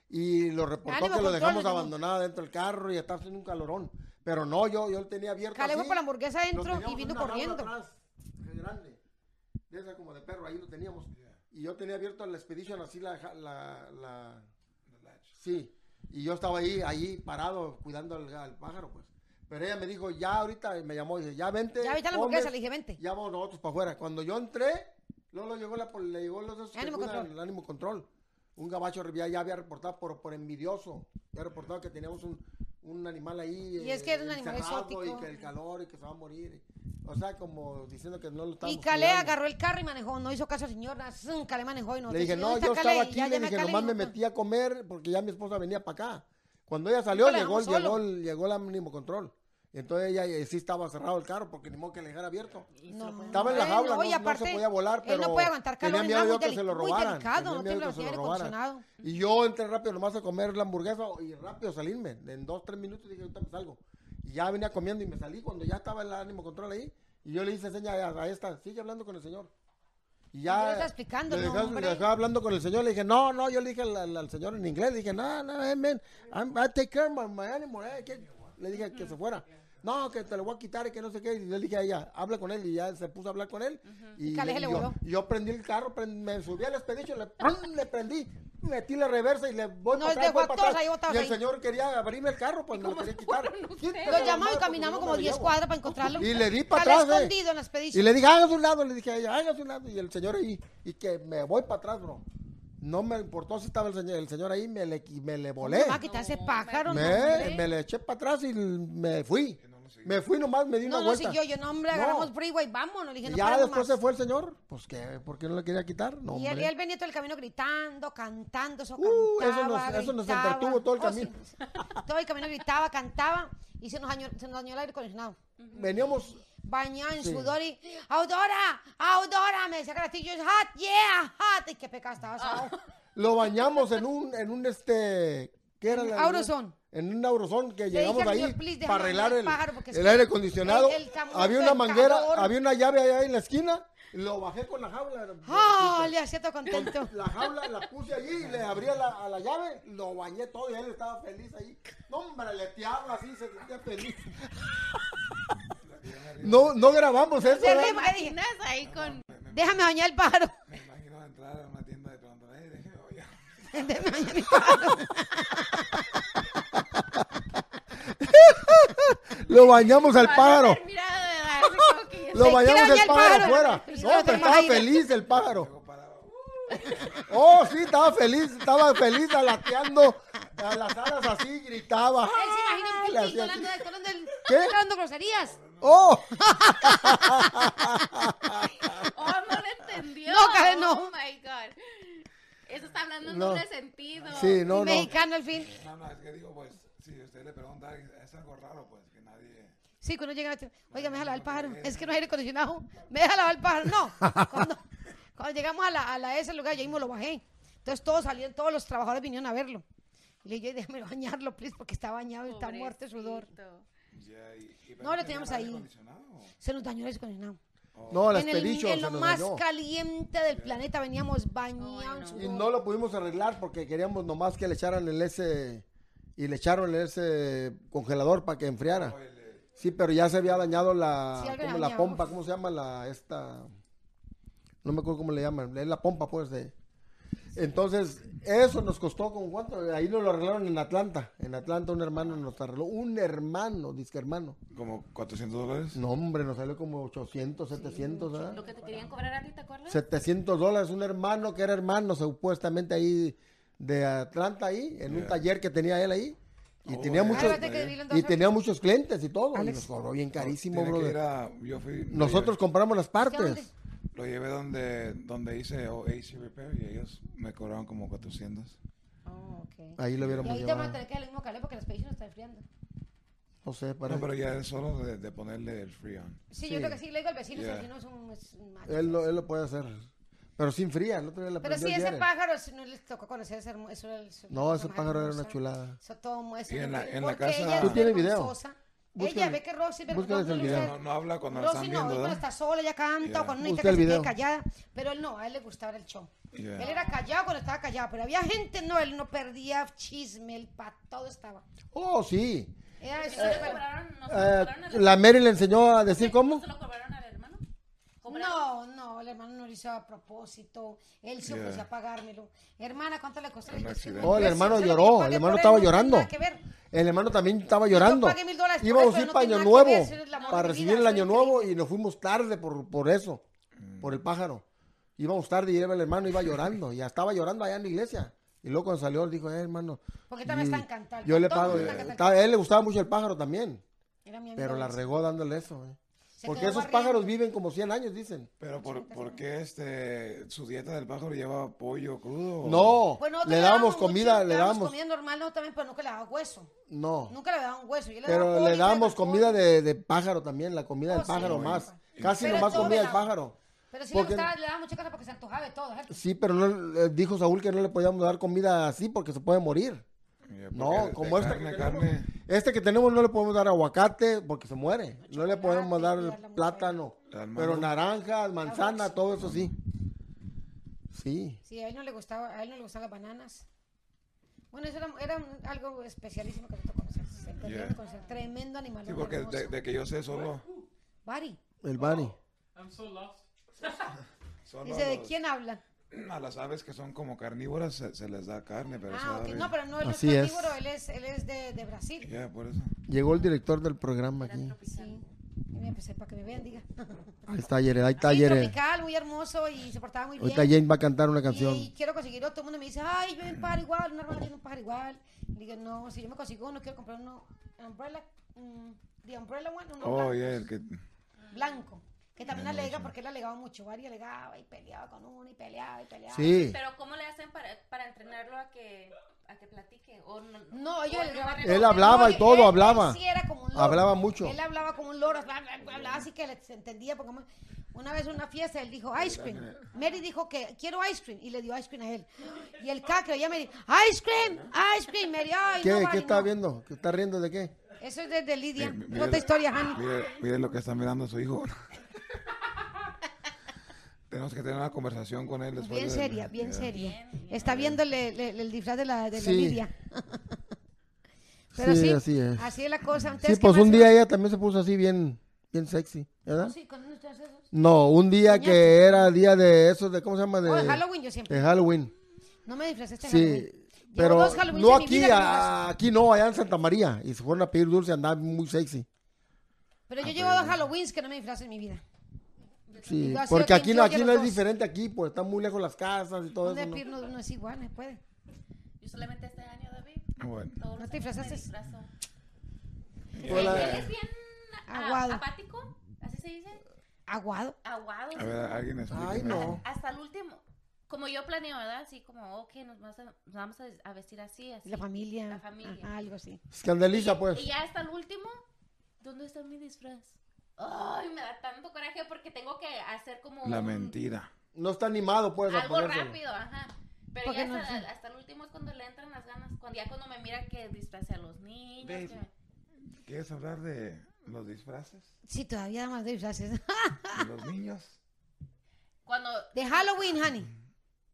y lo reportó que lo dejamos abandonado dentro del carro y estaba haciendo un calorón. Pero no, yo, yo lo tenía abierto. Así. por la hamburguesa adentro y vino corriendo. atrás, grande, de esa como de perro, ahí lo teníamos. Y yo tenía abierto el Expedition así la, la, la, sí. Y yo estaba ahí, ahí parado cuidando al, al pájaro, pues. Pero ella me dijo, ya ahorita, me llamó, dice, ya vente. Ya viste la hamburguesa, le dije, vente. ya vamos nosotros para afuera. Cuando yo entré, luego lo llegó la, le llegó los que Ánimo cuidan Control. el ánimo control. Un gabacho ya, ya había reportado por, por envidioso. Ya reportado que teníamos un, un animal ahí. Y es que era un animal encerrado exótico. Y que el calor y que se va a morir. O sea, como diciendo que no lo Y estábamos Calé cuidando. agarró el carro y manejó, no hizo caso a señora. zun, Calé manejó y no. Le dije, no, yo estaba aquí, le dije, nomás me metí a comer porque ya mi esposa venía para acá. Cuando ella salió, llegó, llegó, llegó el ánimo control. Entonces ella eh, sí estaba cerrado el carro porque ni modo que le dejara abierto. No, Estaba en la eh, jaula, no, no, no se podía volar, pero Él no puede aguantar calor, tenía miedo yo que se lo robaran. delicado, tenía no miedo tiene que se lo aire robaran. acondicionado. Y yo entré rápido nomás a comer la hamburguesa y rápido salirme. En dos, tres minutos dije, ahorita me salgo. Y ya venía comiendo y me salí cuando ya estaba el ánimo control ahí. Y yo le hice seña a, a esta, sigue hablando con el señor. Y ya estaba explicando, le no, dejaba, hombre. le dejaba hablando con el señor, le dije, no, no, yo le dije al, al- al señor en inglés, le dije, no, no, hey, man, I'm- I take care of my, my animal, eh, le dije que se fuera. No, que te lo voy a quitar y que no sé qué. Y yo le dije a ella, habla con él. Y ya se puso a hablar con él. Y, Y Caleje le yo, y yo prendí el carro, prend- me subí al expedition, le, le prendí, metí la reversa y le voy Nos para atrás, voy para atrás. Y el ahí. señor quería abrirme el carro, pues me lo quería quitar. Lo llamamos y caminamos no como lo 10 llevo. cuadras para encontrarlo. Y le di para atrás, eh. escondido en la expedición. Y le dije, hágase un lado, le dije a ella, hágase un lado. Y el señor ahí, y que me voy para atrás, bro. No me importó si estaba el señor, el señor ahí, me le, me le volé. ¿Cómo va a quitar ese pájaro? no, me le eché para atrás y me fui. Me fui nomás, me di No, una no vuelta. siguió. Yo, no, hombre, No. agarramos freeway, vámonos. Le dije, Y no ya después más. se fue el señor. Pues que, ¿por qué no le quería quitar? No, Y él, venía todo el camino gritando, cantando, eso Uh, eso nos- eso nos gritaba. entretuvo todo el Oh, camino. sí. Todo el camino gritaba, cantaba y se nos dañó, se nos dañó el aire acondicionado. Veníamos, Bañado en Sí. sudor y Audora, Audora, me decía Castillo, hot, yeah, hot. Y qué pecado estaba asado. lo bañamos en un, en un este, ¿qué era? la- Aurozone. En un aurozón que Le llegamos ahí please, para arreglar el, el pájaro, porque es el aire acondicionado. el- el cam- había una manguera, calor. había una llave allá en la esquina. Lo bajé con la jaula. ¡Ah! Le hacía todo contento. La jaula la puse allí y le abría la, a la llave, lo bañé todo y él estaba feliz ahí. No, hombre, leteaba así, se sentía feliz. No, no grabamos eso. Dije, Imaginas ahí con... déjame bañar el pájaro. Me imagino entrar a una tienda de pronto. "Ey, déjeme bañar". Déjame bañar el pájaro. Lo bañamos al pájaro. Lo bañamos el pájaro afuera. No, pero estaba feliz el pájaro. Oh, sí, estaba feliz, estaba feliz alateando a las alas así, gritaba. Él se imagina un del- ¿Qué? hablando groserías. Oh, Oh, no lo entendió. No, Karen, no. Oh, my God. Eso está hablando en No. doble sentido. sí, no, no. Mexicano al fin. No, no, es que digo, pues, si usted le pregunta, es algo raro, pues, que nadie... Sí, cuando llega, oiga, me deja lavar el pájaro. Es que no hay aire acondicionado. Me deja lavar el pájaro. No. Cuando, cuando llegamos a, la, a la- ese lugar, yo mismo lo bajé. Entonces todos salieron, todos los trabajadores vinieron a verlo. Y le dije, déjame bañarlo, please, porque está bañado y está muerto de sudor. Ya, y- y- No, lo ¿tenía teníamos ahí. Se nos dañó el aire acondicionado. No, la en, el, expedition en lo más dañó. caliente del planeta veníamos bañados. en Y sudor. no lo pudimos arreglar porque queríamos nomás que le echaran el ese y le echaron ese congelador para que enfriara. Sí, pero ya se había dañado la Sí, como la pompa, ¿cómo se llama la esta? No me acuerdo cómo le llaman, es la pompa pues de entonces, eso nos costó como cuánto, ahí nos lo arreglaron en Atlanta. En Atlanta un hermano nos arregló, un hermano, disque hermano. ¿Como 400 dólares? No, hombre, nos salió como 800, 700, ¿verdad? Lo que te querían cobrar a ti, ¿te acuerdas? 700 dólares, un hermano que era hermano supuestamente ahí de Atlanta ahí, en un Yeah. taller que tenía él ahí. Y Oh, tenía muchos y tenía muchos clientes y todo. Y Alex. nos cobró bien carísimo, brother. ir a- yo fui... Nosotros compramos las partes. Lo llevé donde, donde hice oh, AC Repair y ellos me cobraron como 400. Oh, ok. Ahí lo Y hubiéramos ahí te llevado. mantener que el mismo calor porque la expedición está enfriando. No sé, No, parece. pero ya es solo de, de ponerle el Freon. Sí, Sí. yo creo que sí, le digo al vecino, si Yeah. el vecino es un, es un macho. Él lo, él lo puede hacer. Pero sin fría, el otro día la Pero sí, el ese Jere. pájaro si no les tocó conocer ese eso era el- eso- No, ese pájaro era una chulada. Eso todo eso Y en la- en la casa- ¿Tú tienes video? Ella ve que Rosy el no video. No, no habla cuando la Rosy están no, está sola, ella canta, Yeah. o cuando necesita que se quede callada, pero él no, a él le gustaba el show. Yeah. Él era callado cuando estaba callado, pero había gente, no, él no perdía chisme, el pa, todo estaba. Oh, sí. ¿No Era? ¿No Eh, al- la Mary le enseñó a decir ¿No cómo. se lo cobraron al No, no, el hermano no lo hizo a propósito. Él se Yeah. ofreció a pagármelo. Hermana, ¿cuánto le costó? Un Le dije, accidente. "Sí, Oh, el precio". hermano lloró, el hermano estaba llorando. El hermano también estaba llorando. pagué mil dólares por Íbamos a ir no para Año Nuevo, para recibir el Año Nuevo y nos fuimos tarde por, por eso, por el pájaro. Íbamos tarde y el hermano iba llorando, ya estaba llorando allá en la iglesia. Y luego cuando salió, dijo, eh, hermano. Porque también y está encantado. Yo le pago. eh, a él le gustaba mucho el pájaro también, Era mi amigo pero la regó dándole eso. eh. Se Porque esos barriendo. pájaros viven como 100 años, dicen. Pero por, ¿por qué este, su dieta del pájaro lleva pollo crudo? No, Pues le dábamos mucho, comida, le dábamos comida normal, no, también, pero nunca le daba hueso. No, Nunca le daba un hueso. Yo le daba pero pollo, le dábamos comida de, de pájaro también, la comida Oh, del sí, pájaro sí. más. Casi Pero nomás comida del pájaro. Pero sí porque- le, gustaba, le daba mucha cosa porque se antojaba de todo. ¿eh? Sí, pero no, eh, dijo Saúl que no le podíamos dar comida así porque se puede morir. Yeah, No, como esta carne, Este que tenemos no le podemos dar aguacate porque se muere. No le podemos dar mucho plátano. Pero naranjas, manzana, todo eso sí. Sí. Sí, a él no le gustaba, a él no le gustaban las bananas. Bueno, eso era, era un- algo especialísimo que. Se perdieron Yeah. Tremendo animal. sí, porque de, de que yo sé solo, Bari, El Bani. I'm so lost. dice, ¿de quién habla? a las aves que son como carnívoras se, se les da carne, pero Ah, sabe- ok. No, pero no, él es Así es. carnívoro, él es, él es de, de Brasil. Ya, por eso. Llegó el director del programa aquí. Sí. Y me empecé para que me vean, diga. Ahí está Yere, ahí está Sí, Yere. tropical, muy hermoso y se portaba muy bien. Ahorita Jane va a cantar una canción. y quiero conseguirlo, todo el mundo me dice, ay, ven un pájaro igual, una hermana tiene un pájaro igual. Y digo, no, si yo me consigo uno, quiero comprar uno, umbrella, mm, the umbrella one, uno Oh, blanco, ya, el que... blanco, que también alega, porque él alegaba mucho, Bari alegaba y peleaba con uno, y peleaba y peleaba. Sí. Pero ¿cómo le hacen para, para entrenarlo a que, a que platique? ¿O no, No, ellos o le no va a grababan- Él no, hablaba y todo, él- hablaba. Él sí era como un loro. Hablaba mucho. Él hablaba como un loro, bla, bla, bla, hablaba así que le- se entendía. Porque una vez en una fiesta él dijo ice cream. Mary dijo que quiero ice cream y le dio ice cream a él. Y el cacre, me dijo, ice cream, ice cream. Mary, ay, ¿Qué, no, ¿Qué está no". viendo? ¿Qué está riendo de qué? Eso es desde Lidia. Eh, mire- Otra historia, Hani. Mire, mire lo que está mirando su hijo. Tenemos que tener una conversación con él después Bien de- seria, bien ya. seria. Está viendo el, el- el disfraz de la, de la Sí. Lidia. Pero Sí, sí, así es. así es la cosa. Sí, Entonces, ¿qué pues un día ella también se puso así bien, bien sexy, ¿verdad? Sí, con esos. No, un día Soñaste. que era día de eso, de ¿cómo se llama? De, Oh, de Halloween yo siempre. de Halloween. No me disfracé este Sí, Halloween. Pero no aquí, a- aquí no, allá en Santa María. Y se fueron a pedir dulce, andaban muy sexy. Pero Ah, yo llevo dos Halloweens que no me disfracé en mi vida. Sí, porque aquí no, aquí no es diferente aquí, pues están muy lejos las casas y todo ¿Dónde eso. ¿no? No, no es igual? ¿Me puede? Yo solamente este año, David. Bueno. Todos ¿No te disfrazaste? disfrazo. Él es bien Aguado. apático, así se dice. Aguado. Aguado. A ver, alguien explica. Ay, no. Hasta el último. Como yo planeo, ¿verdad? Así como, ok, nos vamos a, nos vamos a, vestir así, así. La familia. La familia. Ajá, algo así. Escandaliza, pues. Y ya hasta el último, ¿dónde está mi disfraz? Ay, me da tanto coraje porque tengo que hacer como La un- mentira. No está animado, pues, a algo ponérselo. rápido, ajá. Pero ya no hasta, sé. hasta el último es cuando le entran las ganas, cuando ya cuando me mira que disfrace a los niños. Que- ¿Quieres hablar de los disfraces? Sí, todavía más disfraces. ¿De los niños? Cuando De Halloween, honey.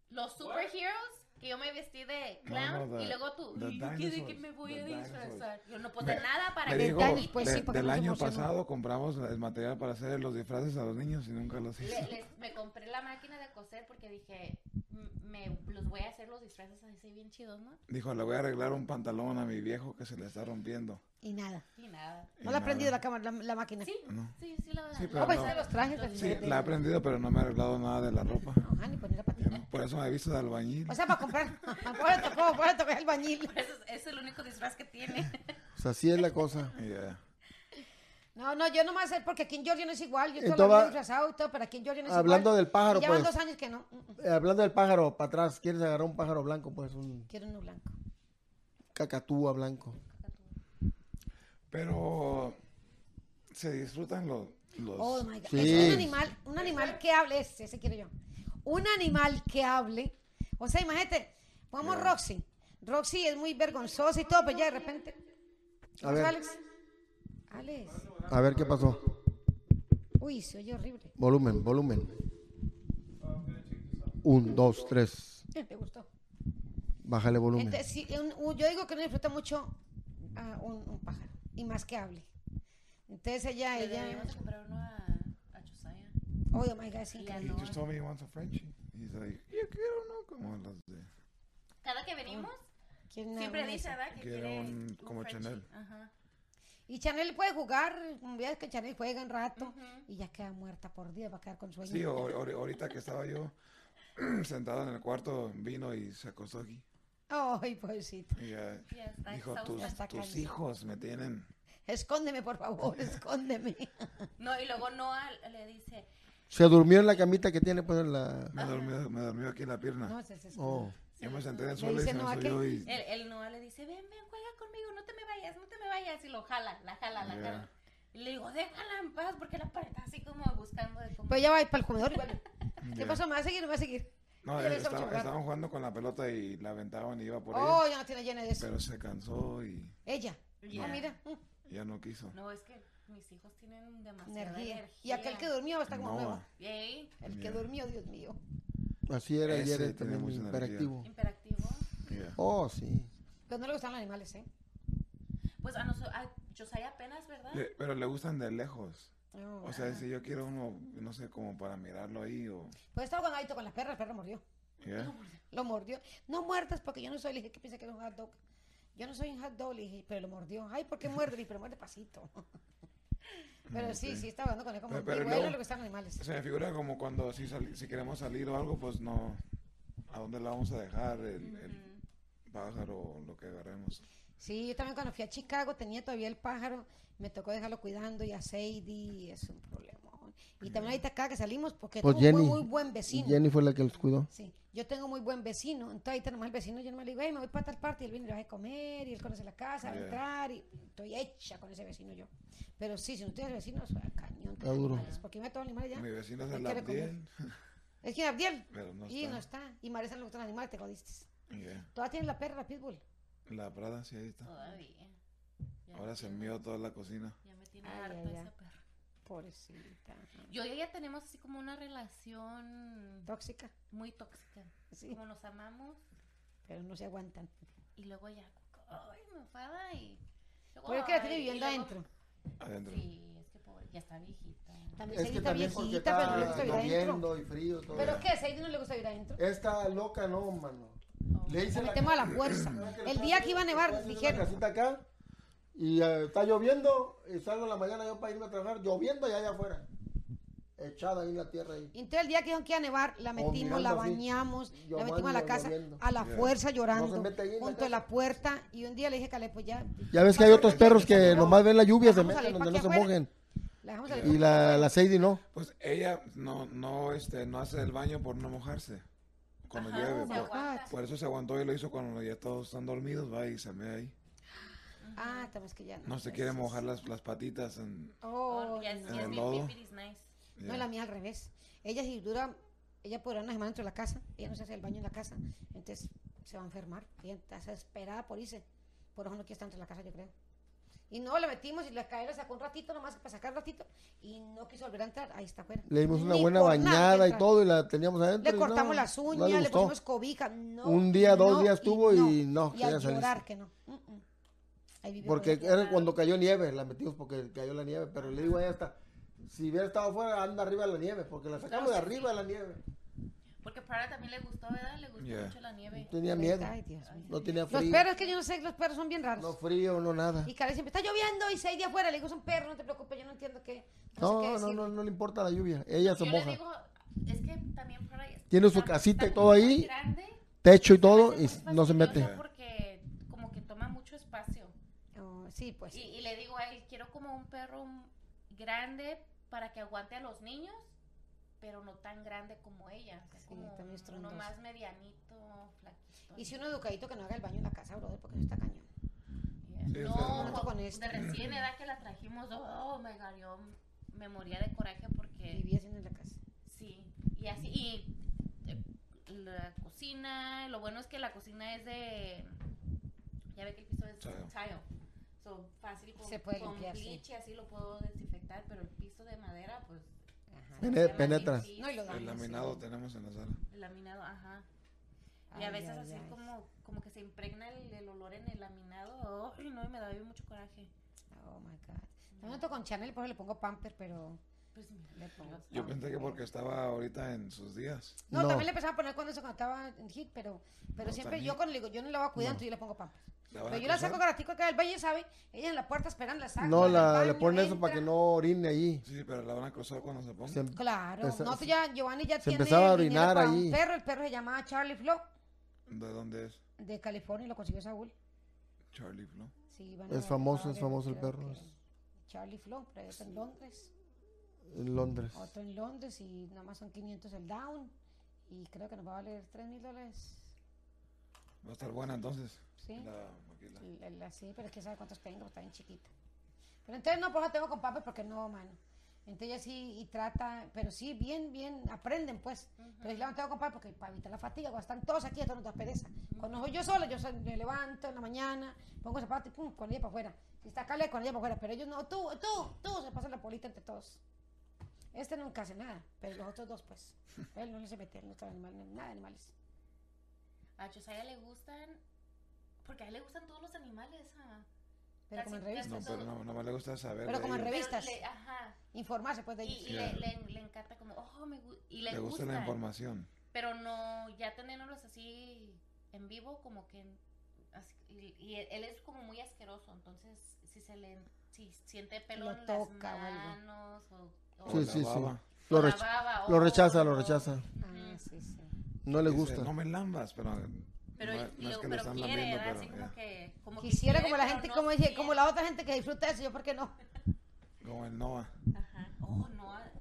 los superheroes, que yo me vestí de clown, no, the- y luego tú, ¿y de qué, de qué dinosaurs, me voy a disfrazar? Yo no, de nada para que pues de- sí, porque del no año pasado compramos el material para hacer los disfraces a los niños y nunca los hice. Le- les- me compré la máquina de coser porque dije, "M- me los voy a hacer los disfraces así bien chidos, ¿no? Dijo, le voy a arreglar un pantalón a mi viejo que se le está rompiendo. Y nada. Y nada. Y No le ha nada. prendido la cámara, la, la máquina. Sí, No. sí, sí, la Sí, la- pero pues no. de los trajes. del- Sí, la he aprendido, pero no me ha arreglado nada de la ropa. Pues no era para ti. Por eso me he visto de albañil. O sea, para comprar. Por eso tocó, por eso tocó el bañil. Ese es, es el único disfraz que tiene. Pues así es la cosa. Y, eh, No, no, yo no me voy a hacer porque aquí en Georgia no es igual. Yo Entonces todo lo va- disfrazado y todo, pero aquí en Georgia no es Hablando igual. del pájaro, Y llevan pues. dos años que no. Mm, mm. Eh, hablando del pájaro, para atrás, ¿quieres agarrar un pájaro blanco? Pues un Quiero uno blanco. cacatúa blanco. Pero se disfrutan los... los Oh my God. Sí. Es un animal, un animal que hable, ese, ese quiero yo. Un animal que hable. O sea, imagínate, pongamos Roxy. Roxy es muy vergonzosa y todo, pero ya de repente. ¿Qué A ver. Alex? Alex. A ver qué pasó. Uy, se oye horrible. Volumen, volumen. Un, dos, tres. ¿Te gustó? Bájale volumen. Entonces, sí, un- un- yo digo que no disfruta mucho a un, un pájaro. Y más que hable. Entonces ella, ella. comprar uno a, Josiah. Oh my God, increíble. He Noah. just told me he wants a Frenchie. He's like, yo quiero uno como los de... Cada que venimos, una- siempre dice. ¿verdad? Que Quiere un- como Frenchie. Chanel. Ajá. Y Chanel puede jugar, un día que Chanel juega un rato y ya queda muerta por día, va a quedar con sueño. Sí, ahorita que estaba yo sentado en el cuarto, vino y se acostó aquí. Ay, pobrecita. Y ya Ya está dijo, exhausta. tus, tus hijos me tienen... Escóndeme, por favor, escóndeme. No, y luego Noah le dice, Se durmió en la camita que tiene, pues en la. Me durmió, me durmió aquí en la pierna. No, se, se- Oh. Yo me senté en el suelo y se "No, ¿a me qué?" subió y... el, el Noah le dice, ven, ven, juega conmigo, no te me vayas, no te me vayas. Y lo jala, la jala, la Yeah. jala. Y le digo, déjala en paz, porque la pared está así como buscando de cómo... Pues ella va para el comedor vuelve. ¿Qué Yeah. pasó? ¿Me va a seguir o me va a seguir? No, eh, estaba- estaban jugando con la pelota y la aventaban y iba por Oh, ella. ya no tiene llena de eso. Pero se cansó y Ella. Yeah. Ah, mira. ya no quiso. No, es que mis hijos tienen demasiada Energía. energía. Y aquel que durmió está como nuevo. El que durmió, Dios mío. Así era Ese ayer tiene también. Yeah. Oh, sí. Pero no le gustan los animales, ¿eh? Pues a nosotros, a Josiah apenas, ¿verdad? Le- pero le gustan de lejos. No, O sea, si yo quiero uno, no sé, como para mirarlo ahí o... Pues estaba jugando con la perra, el perro mordió. Yeah. Lo mordió. No muerdas porque yo no soy, le dije que piensa que era un hot dog. Yo no soy un hot dog, le dije, pero lo mordió. Ay, ¿por qué muerde? Le dije, pero muerde pasito. Pero sí, Ok. sí, estaba hablando con él como Pero- pero igual luego- lo que están animales. Se me figura como cuando si, sali- si queremos salir o algo, pues no... ¿A dónde la vamos a dejar el, el pájaro o lo que agarremos? Sí, yo también cuando fui a Chicago tenía todavía el pájaro, me tocó dejarlo cuidando y a Sadie, es un problema. Y también ahorita acá que salimos, porque Pues tengo un muy, muy buen vecino. Jenny fue la que los cuidó. Sí, yo tengo muy buen vecino, entonces ahorita nomás el vecino, yo nomás le digo, hey, me voy para tal parte, y él viene y le va a comer, y él conoce la casa, va a entrar, y estoy hecha con ese vecino yo. Pero sí, si no tienes vecinos, cañón. Está duro. animales, Porque me todos animales ya. Mi vecino es el. Abdiel. Es que Abdiel. Pero no y está. no está. Y Marisa no le gustan los animales, te jodiste. Yeah. Todavía tienes la perra, la pitbull. La Prada, sí, ahí está. Todavía. Ya Ahora se envió toda la cocina. Ya me tiene Ay, harta ay, esa. Pobrecita. Yo y ella tenemos así como una relación Tóxica. muy tóxica. Sí. Como nos amamos Pero no se aguantan. y luego ya, ay, me enfada y... luego, ¿Por qué la tiene y viviendo luego- adentro? Adentro. Sí, es que pobre, ya está viejita. También Es que está también viejita, pero no le gusta vivir adentro. y frío. Todo. ¿Pero qué? ¿A Sadie no le gusta vivir adentro? Esta loca no, mano. Le La hice metemos a la fuerza. El día que iba a nevar, Una dijeron. casita acá y eh, está lloviendo y salgo en la mañana yo para irme a trabajar lloviendo y allá afuera. Echada ahí en la tierra ahí. Y Entonces el día que dijeron que iba a nevar, la metimos, mirando la así, bañamos, la metimos a la casa lloviendo. a la Yeah. fuerza llorando, la junto a la puerta. Y un día le dije, Cale, pues ya. Ya ves que hay otros perros que nomás ven la lluvia, se meten donde no se mojen. La dejamos salir. Y la, la Sadie no. Pues ella no, no, este, no hace el baño por no mojarse cuando Ajá, llueve. Por, eso se aguantó y lo hizo cuando ya todos están dormidos, va y se mea ahí. Ah, también es que ya no. No se quiere mojar las, las patitas en... Oh, ya, es el lodo. No, la mía al revés. Ella si dura, ella podrá una semana dentro de la casa, ella no se hace el baño en la casa, entonces se va a enfermar. Ella está desesperada por irse. Por eso no quiere estar dentro de la casa, yo creo. Y no, la metimos y la cae la sacó un ratito nomás para sacar un ratito y no quiso volver a entrar. Ahí está afuera. Le dimos una Ni buena bañada y todo y la teníamos adentro. Le y cortamos no, las no uñas, le, pusimos cobija. No, Un día, dos no, días y tuvo y no, Y a llorar que no. Mm, mm. Ahí Porque era cuando cayó nieve, la metimos porque cayó la nieve. Pero le digo a ella hasta, si hubiera estado afuera, anda arriba de la nieve, porque la sacamos de sí, arriba de la nieve. Porque Prada también le gustó, ¿verdad? Le gustó Yeah. mucho la nieve. Tenía miedo, Ay, Dios mío. no tenía Los frío. perros, que yo no sé, los perros son bien raros. No frío, no nada. Y Karen siempre está lloviendo y seis días afuera. Le digo, son perros, no te preocupes, yo no entiendo qué. No, sé qué No, no, no, no le importa la lluvia. Ella se Yo le moja. digo, es que también Prada Tiene su casita y todo ahí, grande, Techo y todo y no se mete. fastidioso Porque como que toma mucho espacio. Oh, sí, pues. Y, y le digo a él, quiero como un perro grande para que aguante a los niños, pero no tan grande como ella. O sea, Sí, como también uno más medianito, flaquito. Y si uno educadito que no haga el baño en la casa, brother, porque eso está cañón. Yeah. Sí, no, no. Con este. de recién edad que la trajimos, oh god, yo me moría de coraje porque Vivía haciendo en la casa. sí, y así, y eh, la cocina, lo bueno es que la cocina es de, ya ve que el piso es Tile. So fácil con, Se puede con limpiar, sí. y así lo puedo desinfectar, pero el piso de madera, pues, Ajá. Pene- se penetra. llama sí, No, y lo sí, daña, El sí. laminado tenemos en la sala. el laminado, ajá. Y a veces ay, así ay. como, como que se impregna el, el olor en el laminado. Ay, no, y me da bien mucho coraje. Oh my god. Noto con Chanel, por eso le pongo pamper, pero. Pues, Le pongo Yo pensé que porque estaba ahorita en sus días. No, No. también le empezaba a poner cuando eso cuando estaba en hit, pero, pero No, siempre también. yo cuando le digo, yo no la voy a cuidar, No. entonces yo le pongo pamper. ¿La van Pero yo la saco gratico acá del valle, ¿sabe? Ella en la puerta esperando, la saco. No, la, le ponen eso para que no orine allí. Sí, pero la van a cruzar cuando se ponga. Se- Claro, Esa- no, ya, Giovanni ya se tiene empezaba a orinar ahí. un perro, el perro se llamaba Charlie Flo, ¿De dónde es? de California, y lo consiguió Saúl. Charlie Flo. Sí, van Es a- famoso, es famoso el perro, es- Charlie Flo, pero está en Londres. En Londres. Otro en Londres y nada más son 500 el down. Y creo que nos va a valer 3 mil dólares. Va a estar buena entonces. Sí. La. La- la- sí, pero es que sabe cuántos tengo, está bien chiquita. Pero entonces no, pues la tengo con papel porque no, mano. Entonces ella sí y trata, pero sí, bien, bien, aprenden pues. Pero sí la tengo con papel porque para evitar la fatiga, cuando están todos aquí, esto nos da pereza. Cuando soy yo sola, yo me levanto en la mañana, pongo zapatos y pum, con ella para afuera. Si está Cale, con ella para afuera. Pero ellos no, tú, tú, tú, se pasa la polita entre todos. Este nunca hace nada, pero los otros dos pues. Él no le se mete, él no está animal, nada de animales. A Josiah le gustan. Porque a él le gustan todos los animales. ah. Pero como en revistas. No, pero no, no me le gusta saber. Pero de como en ellos. revistas. Le- ajá. Informarse pues de Y, ellos. y le, le, le encanta como, oh, me gu- y le, Le gusta la información. Pero no, ya teniéndolos así en vivo, como que. así- y, y él es como muy asqueroso. Entonces, si se le. Si siente pelo Lo en toca o las manos o. o- O Sí, la sí. Lo, rech- baba, lo rechaza, lo rechaza. Ah, sí, sí. No le Dice, gusta. No me lambas, pero. Pero, no, y no es luego- que pero quiere, pero. Así como que. Como que Quisiera quiere, como la gente, no como, dije, como la otra gente que disfruta eso, yo por qué no. Como el Noah. Ajá. Oh,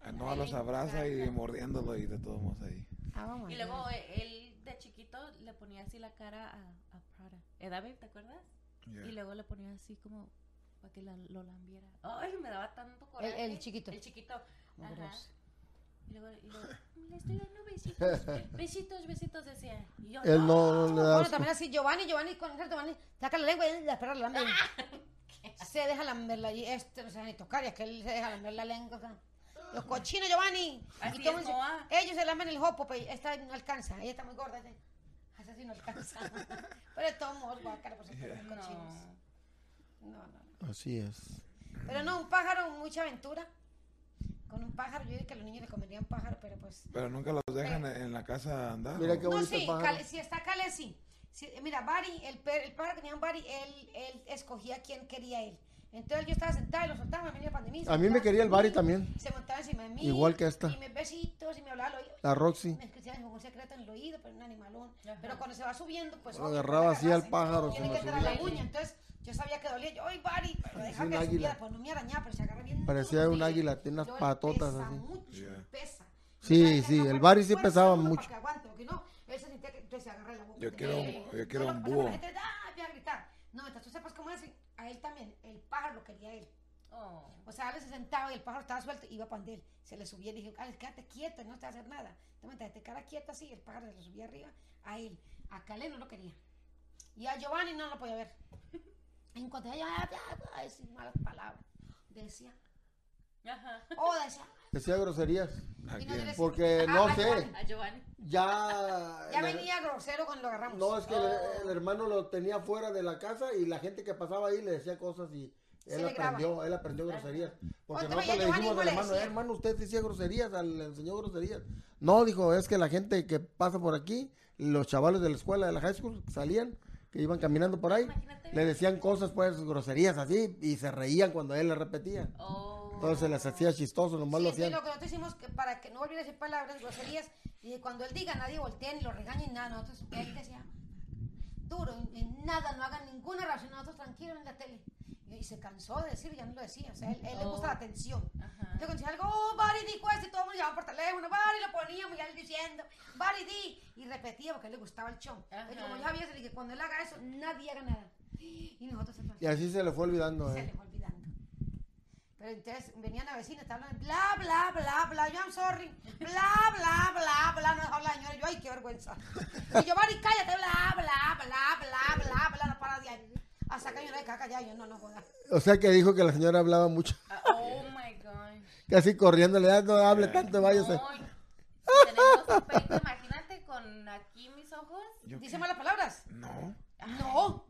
El Noah él los abraza y mordiéndolo y de todos modos ahí. Ah, vamos. Y luego eh, él de chiquito le ponía así la cara a, a Prada. ¿Eh, David, te acuerdas? Yeah. Y luego le ponía así como para que la- lo lambiera. Ay, me daba tanto coraje. el chiquito. El chiquito. Ajá. Y luego, y luego, le estoy dando besitos. besitos, besitos, decía. Y yo, Él no, no le da Bueno, también así, Giovanni, Giovanni, con Giovanni, saca la lengua y la perra la lambe. se deja lamberla y este no se ni tocar, y es que él se deja lamber la lengua acá. Los cochinos, Giovanni. Así y es, el dice, ellos se lamben el jopo, pero esta no alcanza, ella está muy gorda. Esa sí no alcanza. pero de todos modos, guácala, por supuesto, los cochinos. No. No, no. Así es. Pero no, un pájaro, mucha aventura. Con un pájaro, yo digo que a los niños les comerían pájaro, pero pues. Pero nunca los dejan en en la casa andar. Mira qué No, bonito sí, pájaro. Cale- si está Cale, sí. Sí, Mira, Barry, el, per- el pájaro que tenía un Barry, él, él escogía a quién quería él. Entonces yo estaba sentada y lo soltaba, me pandemia. se A mí me quería el mí, también. Se montaba encima de mí. Igual que esta. Y me besitos y me hablaba al oído. La Roxy. Me escuchaba un secreto en el oído, pero un animalón. Pero cuando se va subiendo, pues. Lo agarraba así al pájaro, Tiene que entrar la uña. Entonces yo sabía que dolía. Yo, ay, Barry, pero Parecía deja un que águila. subiera, pues no me arañaba, pero se agarra bien. Parecía un águila, tiene unas patotas pesa así. mucho, Yeah. pesa. Sí, sí, no el puede Barry sí fuerza pesaba mucho. Que aguante, porque no, él se sentía que entonces se agarra la boca. Yo quiero un- Eh, yo quiero no, un búho. La gente, ah, a gritar. No, mientras tú sepas cómo es, a él también, el pájaro lo quería él. Oh. O sea, él se sentaba y el pájaro estaba suelto, iba para él. Se le subía y dije, Alex, quédate quieta, no te va a hacer nada. Entonces, mientras te cara quieta así, el pájaro se le subía arriba a él. A Calé no lo quería. Y a Giovanni no lo podía ver. En cuanto ella a decir malas palabras, decía, Ajá. oh, decía, Decía groserías. Porque Ah, no a sé, Giovanni. A Giovanni. ya. Ya venía grosero cuando lo agarramos. No, es que el, el hermano lo tenía fuera de la casa y la gente que pasaba ahí le decía cosas y él aprendió, él aprendió groserías. Porque Otra, nosotros le dijimos al hermano. "Eh, hermano, usted decía groserías, al- le enseñó groserías. No, dijo, es que la gente que pasa por aquí, los chavales de la escuela, de la high school, salían, que iban caminando por ahí, Imagínate. le decían cosas, pues, groserías así, y se reían cuando él les repetía. Oh. Entonces les hacía chistoso, nomás Sí, lo hacían. lo que nosotros hicimos que para que no volviera a decir palabras, groserías, y cuando él diga, nadie voltea ni lo regañe ni nada. Nosotros, él decía, duro, en, en nada, no hagan ninguna relación, nosotros tranquilos en la tele. Y, y se cansó de decir, ya no lo decía. O sea, él, él le gusta la atención. Yo cuando decía algo, oh, Bari, di cuesta, y todo el mundo llamaba por teléfono, Bari, lo poníamos y él diciendo, Bari, di. Y repetía porque a él le gustaba el show. Entonces, como yo se le dije, cuando él haga eso, nadie haga nada. Y nosotros atrás. Y así se le fue olvidando, Se eh. le fue olvidando. Pero entonces venían a vecinos, estaban hablando, bla, bla, bla, bla, yo I'm sorry, bla, bla, bla, bla, no dejaba la señora, yo, ay, qué vergüenza. Y yo, Bari, cállate, bla, bla, bla, bla, bla, bla, no para de ahí. Hasta que yo le caca ya, yo no, no joda. O sea que dijo que la señora hablaba mucho. Oh my God. Casi corriéndole, "Ah, no hable tanto, váyase. No, si tenemos imagínate con aquí mis ojos. ¿Dice malas palabras? No. No,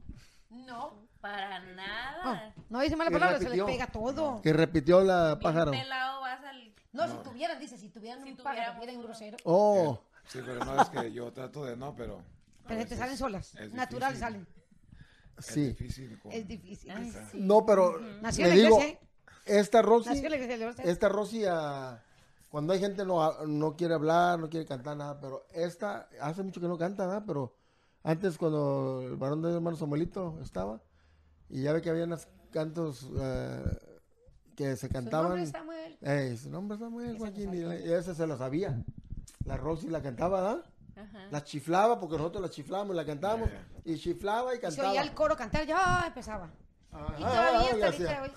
no. Para nada. No dice malas Que palabras, se le repitió. pega todo. Que repitió la pájaro. pelado vas al... No, si tuvieran, dice, si tuvieran un pájaro, bien grosero. Oh, Sí, pero no es que yo trato de no, pero. a Pero te salen solas, es difícil. salen. Es sí. difícil. con- Es difícil. Ay, sí. No, pero Nació le en la digo, iglesia, ¿eh? esta Rosy, Nació en la iglesia de los- esta Rosy, ah, cuando hay gente no, no quiere hablar, no quiere cantar nada, pero esta, hace mucho que no canta, ¿verdad? Pero antes cuando el varón de hermano Samuelito estaba, y ya ve que había unos cantos eh, que se Su nombre cantaban. es Samuel. Ey, su nombre es Samuel, Joaquín, y, y ese se lo sabía. La Rosy la cantaba, ¿verdad? Ajá. La chiflaba, porque nosotros la chiflábamos, la cantábamos, y chiflaba y Se cantaba. oía el coro cantar, ya empezaba. Ajá, Y todavía y hasta ahorita hoy.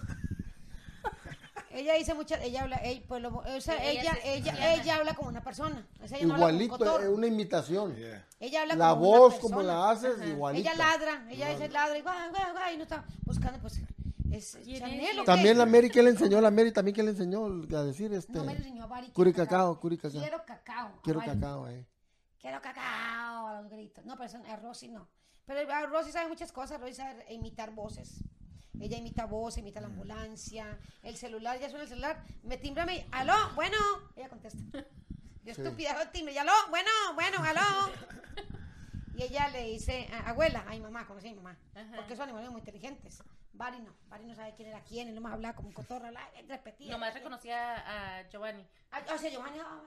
Ella dice muchas, ella habla, ella, pues, lo- o sea, ella ella, ella, habla como una persona. O sea, ella no habla como un Igualito, es una imitación. Yeah. Ella habla La como una voz, como persona. la haces, Ajá. igualita. Ella ladra, ella dice ladra y guay, guay, guay, y no está buscando, pues, es ¿Quién Chanel o? También la Mary, ¿qué le enseñó? La Mary también, ¿qué le enseñó a decir? este No me enseñó a Bari. quiero Curi cacao, curi cacao. Quiero cacao. Quiero cacao, eh. Quiero cacao a los gritos. No, pero eso- a Rosy no. Pero a Rosy sabe muchas cosas. Rosy sabe imitar voces. Ella imita voces, imita la ambulancia, el celular, ya suena el celular. Me timbra mí, aló, bueno. Ella contesta. Yo Sí. estúpida, el timbre, y aló, bueno, bueno, aló. Y ella le dice, "A- abuela, ay mamá, conocí a mi mamá. Ajá. Porque son animales muy inteligentes. Bari no, Bari no sabe quién era quién, él no más hablaba como un cotorro, la- él repetía. Nomás reconocía a Giovanni. Ah, o sea, Giovanni, oh,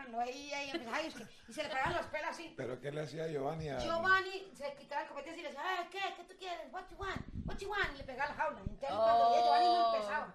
y empezaba, es que- y se le pegaban los pelos así. ¿Pero qué le hacía Giovanni a.? Giovanni se quitaba el copete y le decía, "Ay, ¿qué? ¿Qué tú quieres? What you want? What you want? Y le pegaba la jaula. Entonces cuando veía Giovanni no Oh. empezaba.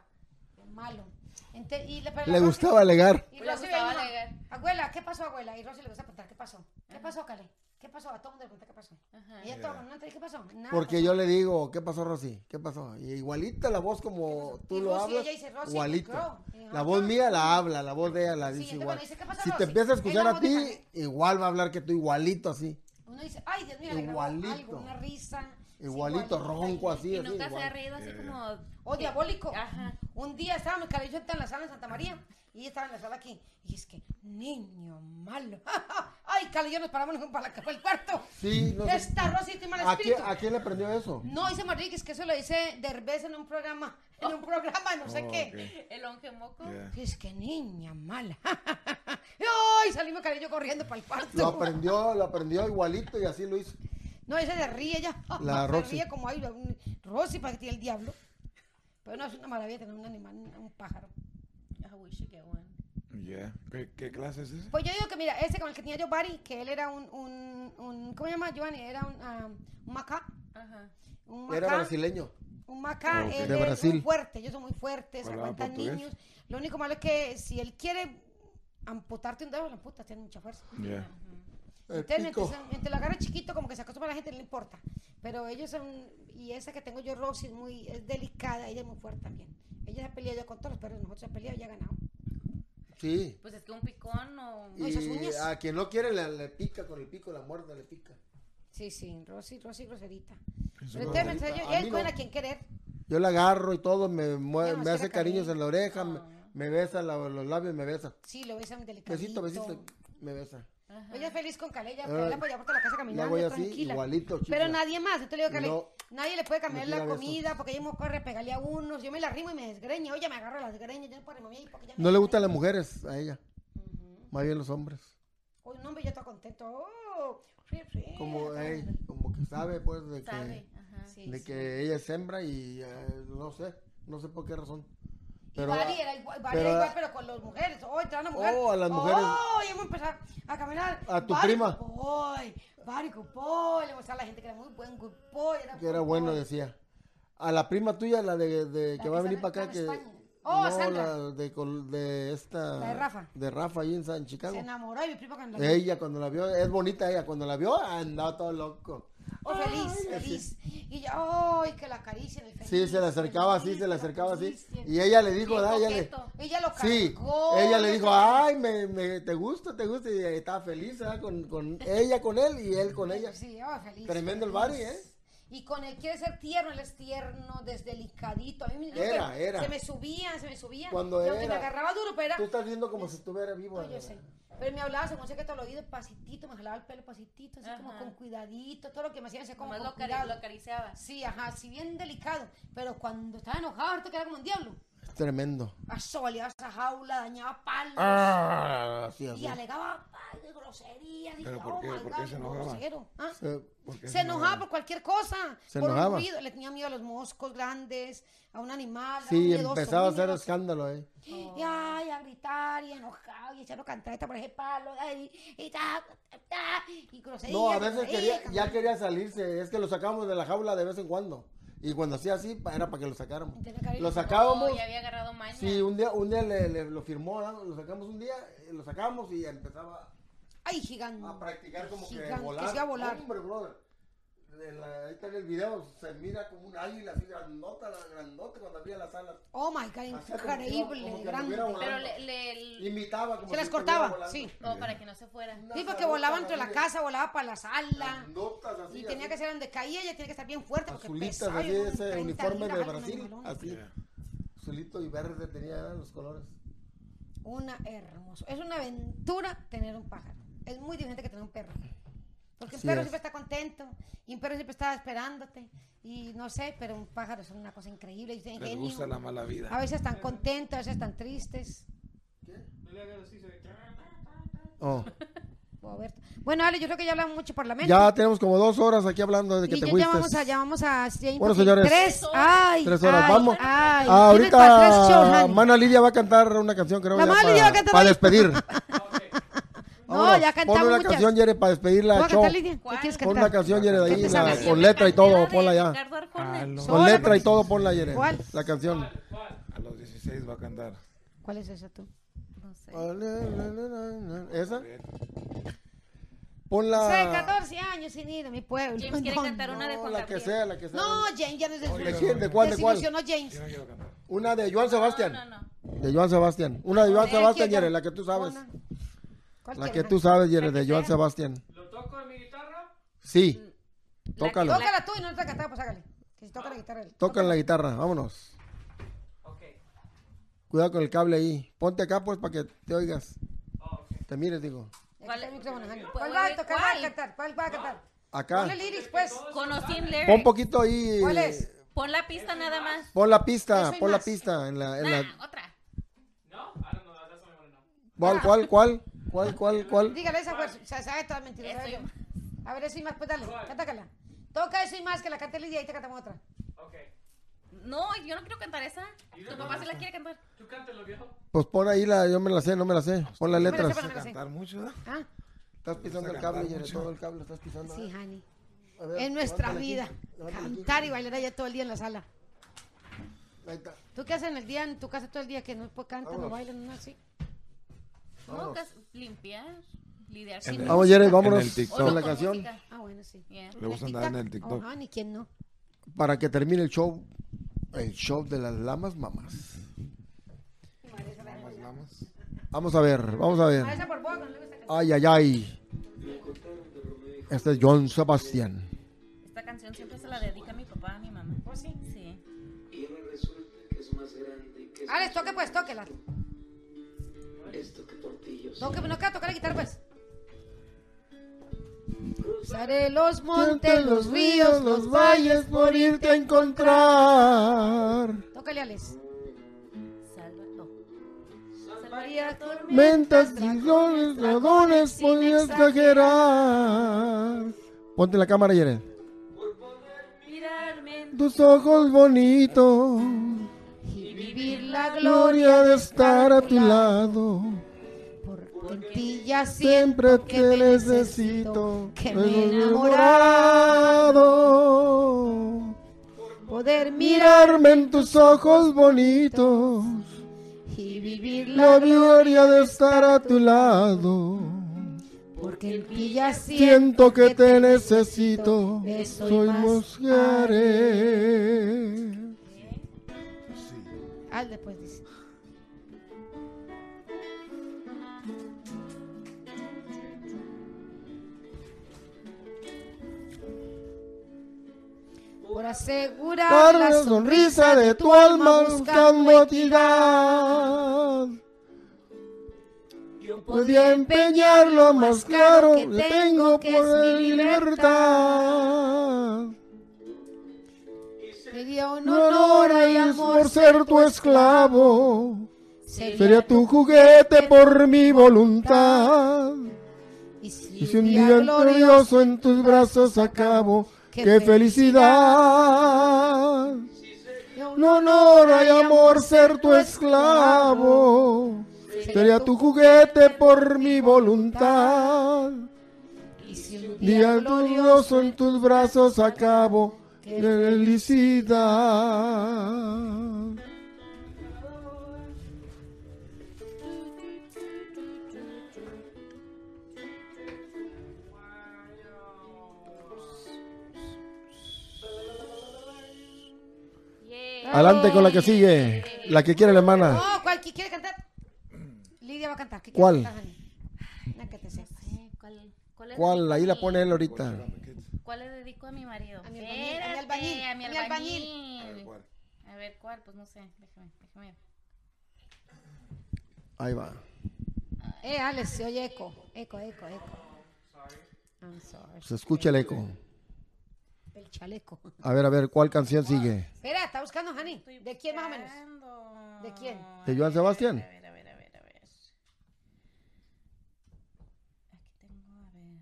Qué malo. Entonces, y le, Le gustaba alegar. Y Le Rosy gustaba veía, alegar. Abuela, ¿qué pasó, abuela? Y Rosy le gusta preguntar, ¿qué pasó? ¿Qué pasó, Cale? ¿Qué pasó? A todo el mundo le pregunta, ¿qué pasó? Ajá. Y ella todo, no entendí, ¿qué pasó? Nada Porque pasó. yo le digo, ¿qué pasó, Rosy? ¿Qué pasó? Y igualita la voz como tú Y lo Rosy, hablas, ella dice, Rosy, igualito. girl. Y La yo, voz "Ah". mía la habla, la voz de ella la Sí, dice entonces igual. dice, ¿qué pasó, Si te Rosy? empieza a Es escuchar a ti, igual va a hablar que tú igualito así. Uno dice, ay, Dios mío, le grabó Igualito. algo, una risa. Sí, Igualito, ronco así, Y así. nunca se ha reído así Yeah. como... O diabólico. Ajá. Un día estábamos, Carlos y yo en la sala en Santa María, y estaba en la sala aquí, y es que, niño malo. Ay, yo nos paramos para, la, para el cuarto. Sí, no sé. Rosy mal ¿A quién, espíritu. ¿A quién le aprendió eso? No, dice Marriquez que eso lo dice Derbez en un programa, en un programa, no sé Oh, qué. El onge moco. Yeah. Y es que niña mala. Ay, salimos y yo corriendo para el cuarto. Lo aprendió, lo aprendió igualito y así lo hizo. No, ella se ríe ella. La se Roxy. ríe como hay un Rosy para que tiene el diablo. Pero no, es una maravilla tener un animal, un, pájaro. Oh, we should get one. Yeah. ¿Qué, ¿Qué clase es ese? Pues yo digo que mira, ese con el que tenía yo Barry, que él era un, un, un ¿cómo se llama Giovanni? Era un, ah, un macá. Ajá. Un macá. Era brasileño. Un macá, Ok. él De es Brasil. muy fuerte, ellos son muy fuertes, Hablaba aguantan portugués. niños. Lo único malo es que si él quiere amputarte un dedo, lo amputas, tiene mucha fuerza. Yeah. El Entonces, mientras, lo agarra chiquito, como que se acostumbra a la gente, no le importa. Pero ellos son, y esa que tengo yo, Roxy, es muy es delicada, ella es muy fuerte también. Ella se ha peleado con todos los perros, nosotros se ha peleado y ha ganado. Sí. Pues es que un picón o... No, esas uñas. a quien no quiere le, le pica con el pico, la muerde, le pica. Sí, sí, Rosy, Rosy groserita. Eso Pero no entonces, me- mientras yo, él puede no. a quien querer. Yo la agarro y todo, me, mue- Yo no me hace cariños cariño. en la oreja, me, Ah. me besa la- los labios, me besa. Sí, lo besan delicadito. Besito, besito, me besa. Ajá. Ella es feliz con Calella, porque él apoya por la casa La caminando, voy así, tranquila. igualito, chica. Pero nadie más, entonces le digo que No. nadie le puede cambiar No la comida besos. porque ella me corre a pegarle a unos. Yo me la rimo y me desgreña. Oye, me agarro las greñas, yo no puedo rimarme ahí porque ya me No le gustan las mujeres a ella, Ujú. más bien los hombres. Oye, un hombre ya está contento. Oh, sí, sí, Como, como que sabe, pues, de Sabe. que, Ajá. Sí, de sí. que ella es hembra y eh, no sé, no sé por qué razón. Y Pero, Bari era igual, Bari pero- era igual, pero con las mujeres. Hoy te van a mujer. Oh, a las mujeres. Oh, y a empezar a caminar. A tu Bari prima. Boy, Bari boy. Le mostraba a la gente que era muy buen boy. Era que era bueno, decía. A la prima tuya, la de, de La que va a venir en- para acá, que. Oh, no, Sandra. la de, de esta. La de Rafa. De Rafa ahí en San Chicago. Se enamoró de mi primo cuando la vio. Ella cuando la vio, es bonita ella, cuando la vio andaba todo loco. Oh, feliz, Ay, feliz. Y yo, ¡ay, que la acaricien! el Sí, feliz, se le acercaba así, feliz, se le acercaba así. Y ella le dijo, ¿verdad? Ella le. Ella lo sí, cargó. ella le dijo, ay, me, me, te gusta, te gusta. Y estaba feliz, ¿verdad? Con, con ella con él y él con ella. Sí, oh, feliz. Tremendo el feliz. Bari, ¿eh? Y con él quiere ser tierno, él es tierno, desdelicadito. A mí me- Era, que- era. Se me subía, se me subía. Cuando Y era. me agarraba duro, pero era... Tú estás viendo como si estuviera vivo. No, yo sé. Pero me hablaba según secreto al oído, pasitito, me jalaba el pelo pasitito, así como Ajá. con cuidadito, todo lo que me hacía, hacía como con lo, cari- cuidado. lo acariciaba. Sí, ajá, así bien delicado. Pero cuando estaba enojado, ahorita que era como un diablo. Es tremendo. Asoleaba esa jaula, dañaba palos. Ah, así, Y así. alegaba ay, de grosería. Dije, ¿Pero por oh qué? my ¿Por God, qué se enojaba? grosero. ¿Ah? Se- ¿Por qué Se enojaba por cualquier cosa. Se por enojaba. un ruido. Le tenía miedo a los moscos grandes, a un animal. a Sí, un miedoso empezaba a hacer escándalo, ¿eh? Y ay, a gritar y enojado y echarlo cantareta por ese palo. ay, y, ta, ta, ta, y grosería. No, a veces grosería, quería, ya quería salirse. Es que lo sacábamos de la jaula de vez en cuando. Y cuando hacía así, era para que lo sacáramos. Lo sacábamos. Había agarrado maña. Sí, un día, un día le, le- lo firmó, lo sacamos un día, eh, lo sacamos y empezaba Ay, gigante. a practicar como que Gigante, volar. que sí, a volar. Hombre, brother. La- ahí está en el video, se mira como un águila así grandota, la grandota cuando abría las alas. Oh my God, increíble, grande. Pero le, le- Imitaba como Se las si estuviera cortaba, sí. oh, para que no se fuera. Una Sí, porque volaba dentro de la casa, volaba para la sala. grandotas así, Y tenía así. que ser donde caía, ella tiene que estar bien fuerte porque azulitas pesaba, así, ese 30 uniforme de Brasil, así. Azulito y verde tenía los colores. Una hermosa. Es una aventura tener un pájaro. Es muy diferente que tener un perro. Porque un perro es. siempre está contento y un perro siempre está esperándote. Y no sé, pero un pájaro es una cosa increíble. Y Les gusta la mala vida. A veces están contentos, a veces están tristes. No le hagas así, se ve. Oh. Bueno, Ale, yo creo que ya hablamos mucho parlamento. Ya tenemos como dos horas aquí hablando de que y te ya, fuiste. ya vamos a, ya vamos a sí, Bueno, señores. Tres, ay, Tres horas, ay, vamos. ay. Ah, shows, ahorita. Mana Lidia va a cantar una canción, creo, La ya Mana Lidia va a cantar para hoy. despedir. No, Vámonos, ya Pon cantamos una muchas. canción, Yere, para despedir la ¿Puedo show. cantar, Lidia? ¿Qué quieres Pon cantar? una canción, Yere, de ¿Qué ahí, la- con letra y todo, ponla ya. Ah. Con letra y todo, ponla, Yere. ¿Cuál? La canción. A los 16 va a cantar. ¿Cuál es esa tú? No sé. ¿Esa? Ponla. Hace 14 años sin ir a mi pueblo. James quiere No, cantar una de No, Juan la que Gabriel. sea, la que sea. No, James ya no es de ¿De quién? ¿De cuál? ¿De cuál? Desilusionó James. Yo no quiero cantar. Una de Joan Sebastián. No, no, no. De Joan Sebastián. Una de Joan Sebastián, ¿quién? Yere, la que tú sabes. Una. ¿Cuál La que tú sabes, que de Joan. Sebastián. ¿Lo toco en mi guitarra? Sí, La tócalo. que- Tócala tú y no te cantar, pues hágale. Que si toca la guitarra él. Tocan la guitarra, vámonos. Ok. Cuidado con el cable ahí. Ponte acá, pues, para que te oigas. Oh. Te mires, digo. ¿Cuál- ¿Cuál, micrófono, honey? ¿Cuál- ¿Cuál va a tocar? ¿Cuál va a cuál? cantar? ¿Cuál va a cantar? Acá. Ponle lyrics, pues. Conocí en lyrics. Pon poquito ahí. ¿Cuál es? Pon la pista nada más. Pon la pista, pon la pista en la, en Nah, la- otra. No? That's what I want to know. ¿Cuál, cuál, cuál? ¿Cuál, cuál, cuál? Dígale esa, pues. O sea, sabe todas mentiras. Eso y sabe yo. A ver, eso y más, pues dale. Cántakala. Toca eso y más, que la cante Lidia y te cantamos otra. Ok. No, yo no quiero cantar esa. Tu papá se la quiere cantar. ¿Tú cántalo, viejo? Pues pon ahí la, yo me la sé, no me la sé. Pon las letras. no. Cantar mucho, ¿no? Ah, Estás pisando el cable, Yere, todo el cable estás pisando. sí, honey. A ver, Es nuestra vida. aquí. Cantar y bailar allá todo el día en la sala. Ahí está. ¿Tú qué haces en el día, en tu casa todo el día? Que no pues, cantan, no bailan, no así. No, Vámonos. cas- limpiar, lidiar En sin el- Vamos, Yere, vámonos En el TikTok. con la canción. Ah, bueno, sí. Yeah. Le gusta andar en el TikTok. Ajá, ni quién no. para que termine el show. El show de las lamas mamás. Vamos, vamos. Vamos a ver, vamos a ver. Ay, ay, ay. Este es John Sebastián. Esta canción siempre se la dedica a mi papá, a mi mamá. ¿Oh, sí? Sí. Y resulta que es más grande que Alex, toque pues, tóquela. Esto que tortillos. No queda tocar la guitarra pues. Cruzaré los montes, los ríos, los valles por irte a encontrar. Tócale, Alex. Salva, no. Salvaría Mentas, dragones, dragones, podía exagerar. Ponte la cámara, Yere. Mirarme en Tus ojos bonitos, vivir la gloria de estar a tu lado. Porque en ti ya Siempre te que me necesito, que me he enamorado. poder mirar Mirarme en tus ojos bonitos. y vivir La gloria de estar a tu lado. Porque en ti ya Siento que te necesito. Soy mujer. Ah, después dice. Por asegurar la sonrisa de tu alma buscando equidad. Podía empeñar lo más claro que tengo por mi libertad. Un No honor y amor ser tu esclavo. Sería tu juguete por mi voluntad. Y si un día glorioso en tus brazos acabo, Qué felicidad. No honor y amor ser tu esclavo. Sería tu juguete por mi voluntad. Y si un Día glorioso en tus brazos acabo, qué felicidad. Adelante con la que sigue, la que quiere la hermana. No, ¿cuál qui- quiere cantar? Lidia va a cantar. ¿Qué quiere ¿Cuál? cantar. ¿Cuál, cuál ¿Cuál? Ahí la pone él ahorita. ¿Cuál le dedico a mi marido? A mi albañil, a mi albañil, a mi a albañil. albañil. ¿Cuál? A ver, ¿cuál? Pues no sé, déjame, déjame ver. Ahí va. Eh, Alex, se oye eco. Eco, eco, eco. I'm sorry. Se escucha el eco. El chaleco. A ver, a ver, ¿cuál canción sigue? Espera, está buscando, Jani. ¿De quién más o menos? ¿De quién? ¿De Joan Sebastián? A ver, a ver, a ver, a ver. Aquí tengo, a ver.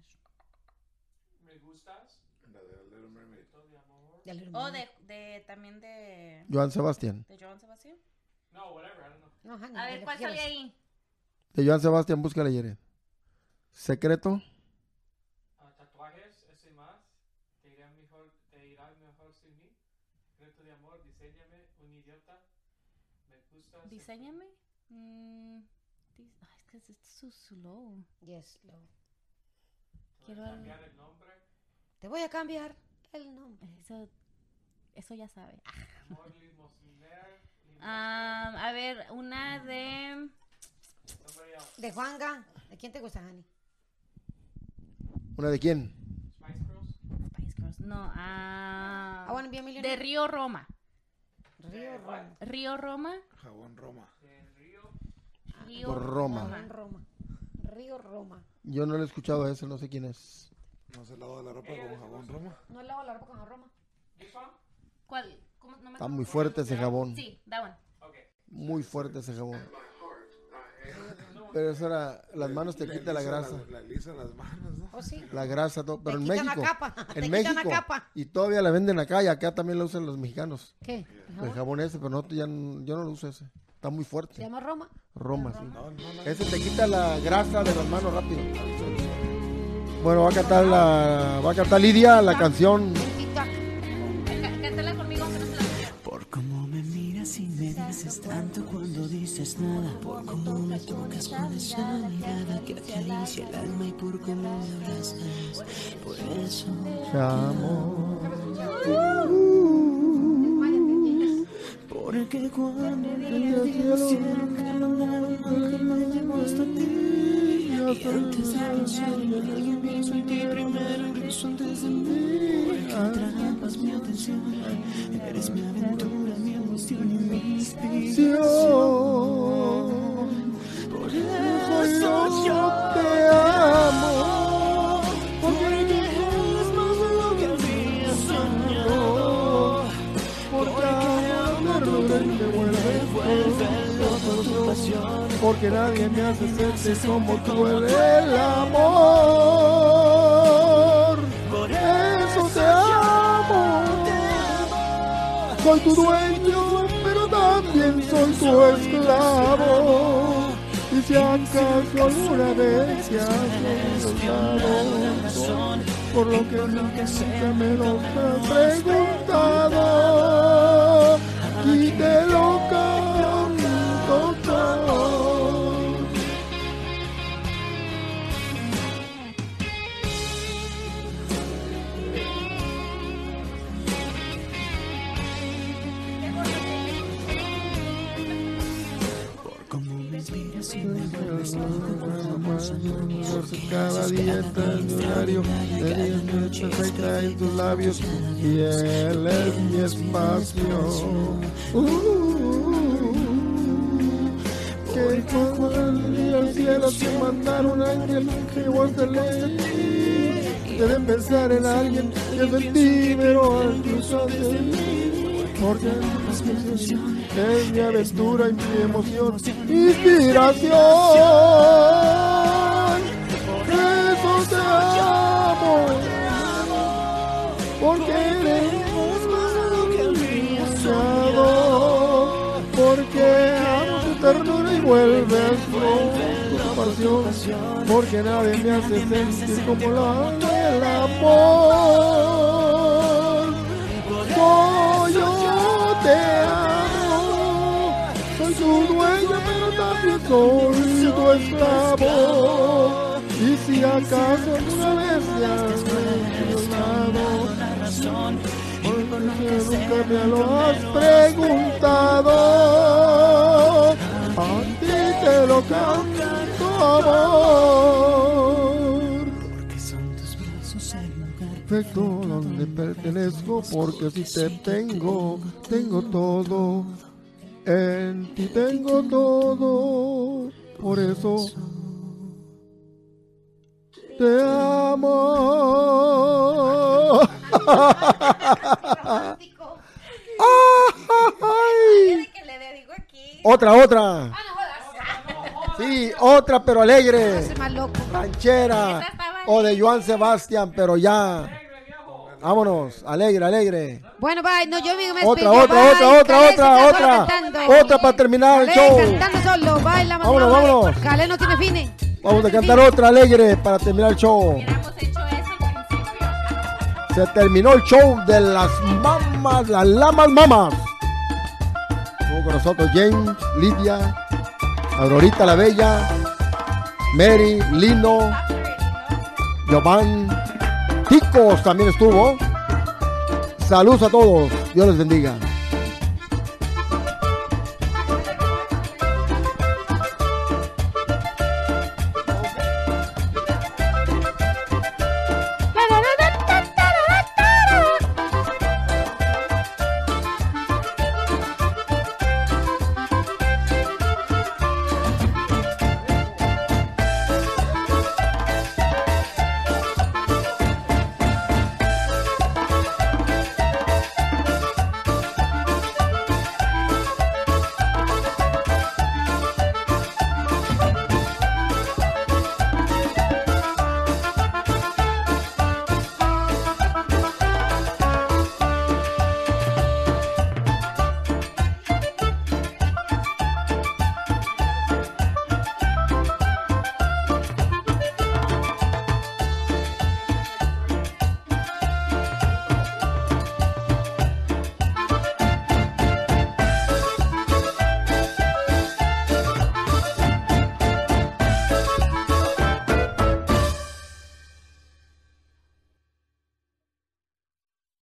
¿Me gustas? La de Little Mermaid. De Little Oh, Mermaid. de, de, también de... Joan Sebastián. ¿De Joan Sebastián? No, whatever, I don't know. No, Jani. A ver, ¿cuál sale ahí? De Joan Sebastián, búscala ayer. Secreto. Ah, tatuajes, ese más. Te irá mejor, te irá mejor sin mí. Secreto de amor, diseñame, un idiota. Me gustas. ¿Diseñame? Mm, dis- ay, es que es so slow. Yes, lo- Quiero Cambiar el nombre. Te voy a cambiar el nombre. Eso, eso ya sabe. A ver, una de... De Juanga. ¿De quién te gusta, Jani? ¿Una de quién? Spice Girls. Spice Girls. No, ah, a de. Río Roma. Río Roma. Río Roma. Jabón Roma. Río. Por Roma. Río Roma. Yo no lo he escuchado a ese, no sé quién es. No se lava la ropa con jabón Roma. No lavo la ropa con Roma. ¿Cuál? ¿Cómo? No me Está muy fuerte ese jabón. Sí, one. Okay. Muy fuerte ese jabón. Pero eso era, las manos te quita la grasa. La, la lisa las manos, ¿no? ¿Oh, sí? La grasa, todo. Pero Te en la México. capa, te En la México. capa. Y todavía la venden acá y acá también lo usan los mexicanos. ¿Qué? El jabón ese, pero no, ya, yo no lo uso ese. Está muy ¿Se fuerte. llama Roma? Roma, sí. No, no, no. Ese te quita la grasa de las manos rápido. Bueno, va a cantar la, va a cantar Lidia la canción. Tanto cuando dices nada. Por cómo me tocas con esa mirada que acaricia el alma y por cómo me abrazas. Por eso. Te amo. Porque cuando te mandaron que me llevó hasta ti. Y antes de pensar en alguien pienso en ti primero, incluso antes de mí. Porque atrapas mi atención. Eres mi aventura, mi emoción y mi inspiración. Por eso yo te amo. Porque eres más de lo que había soñado. Porque amarlo me vuelve loco tu pasión. Porque nadie me hace sentir como tú el amor. Por Eso te amo. Soy tu dueño, tu esclavo. Y si acaso alguna vez te has olvidado, por lo que nunca me lo preguntas. preguntado y Cada día está en mi horario, de día es perfecta en tus labios y él es mi espacio. Uh, que como al cielo te mandar un ángel que vos te Debe pensar en alguien que es en ti, pero cruzar de mí, porque es mi aventura y mi emoción, inspiración. Y vuelve al tu pasión, porque nadie me hace sentir como la el amor. Soy yo te amo, soy tu dueño, pero también soy tu esclavo. Y si acaso alguna vez me has razón, porque nunca me lo has preguntado, te lo canto, amor. Perfecto donde pertenezco, porque si te tengo, tengo todo. En ti tengo todo, por eso te amo. Ay. Otra, otra. Sí, otra pero alegre. Ranchera. O de Joan Sebastián, pero ya. Vámonos, alegre, alegre. Bueno, bye. No, yo me Otra, otra, bye. otra, otra, Calé otra, otra. cantando. Otra para terminar el show. cantando solo. Bye, la Vámonos, mamá. vámonos. Calé no tiene fines. Vamos a cantar otra alegre para terminar el show. Se terminó el show de las mamas, las lamas mamas. Estuvo con nosotros Jane, Lidia, Aurorita la Bella, Mary, Lino, Giovanni, Ticos también estuvo. Saludos a todos. Dios les bendiga.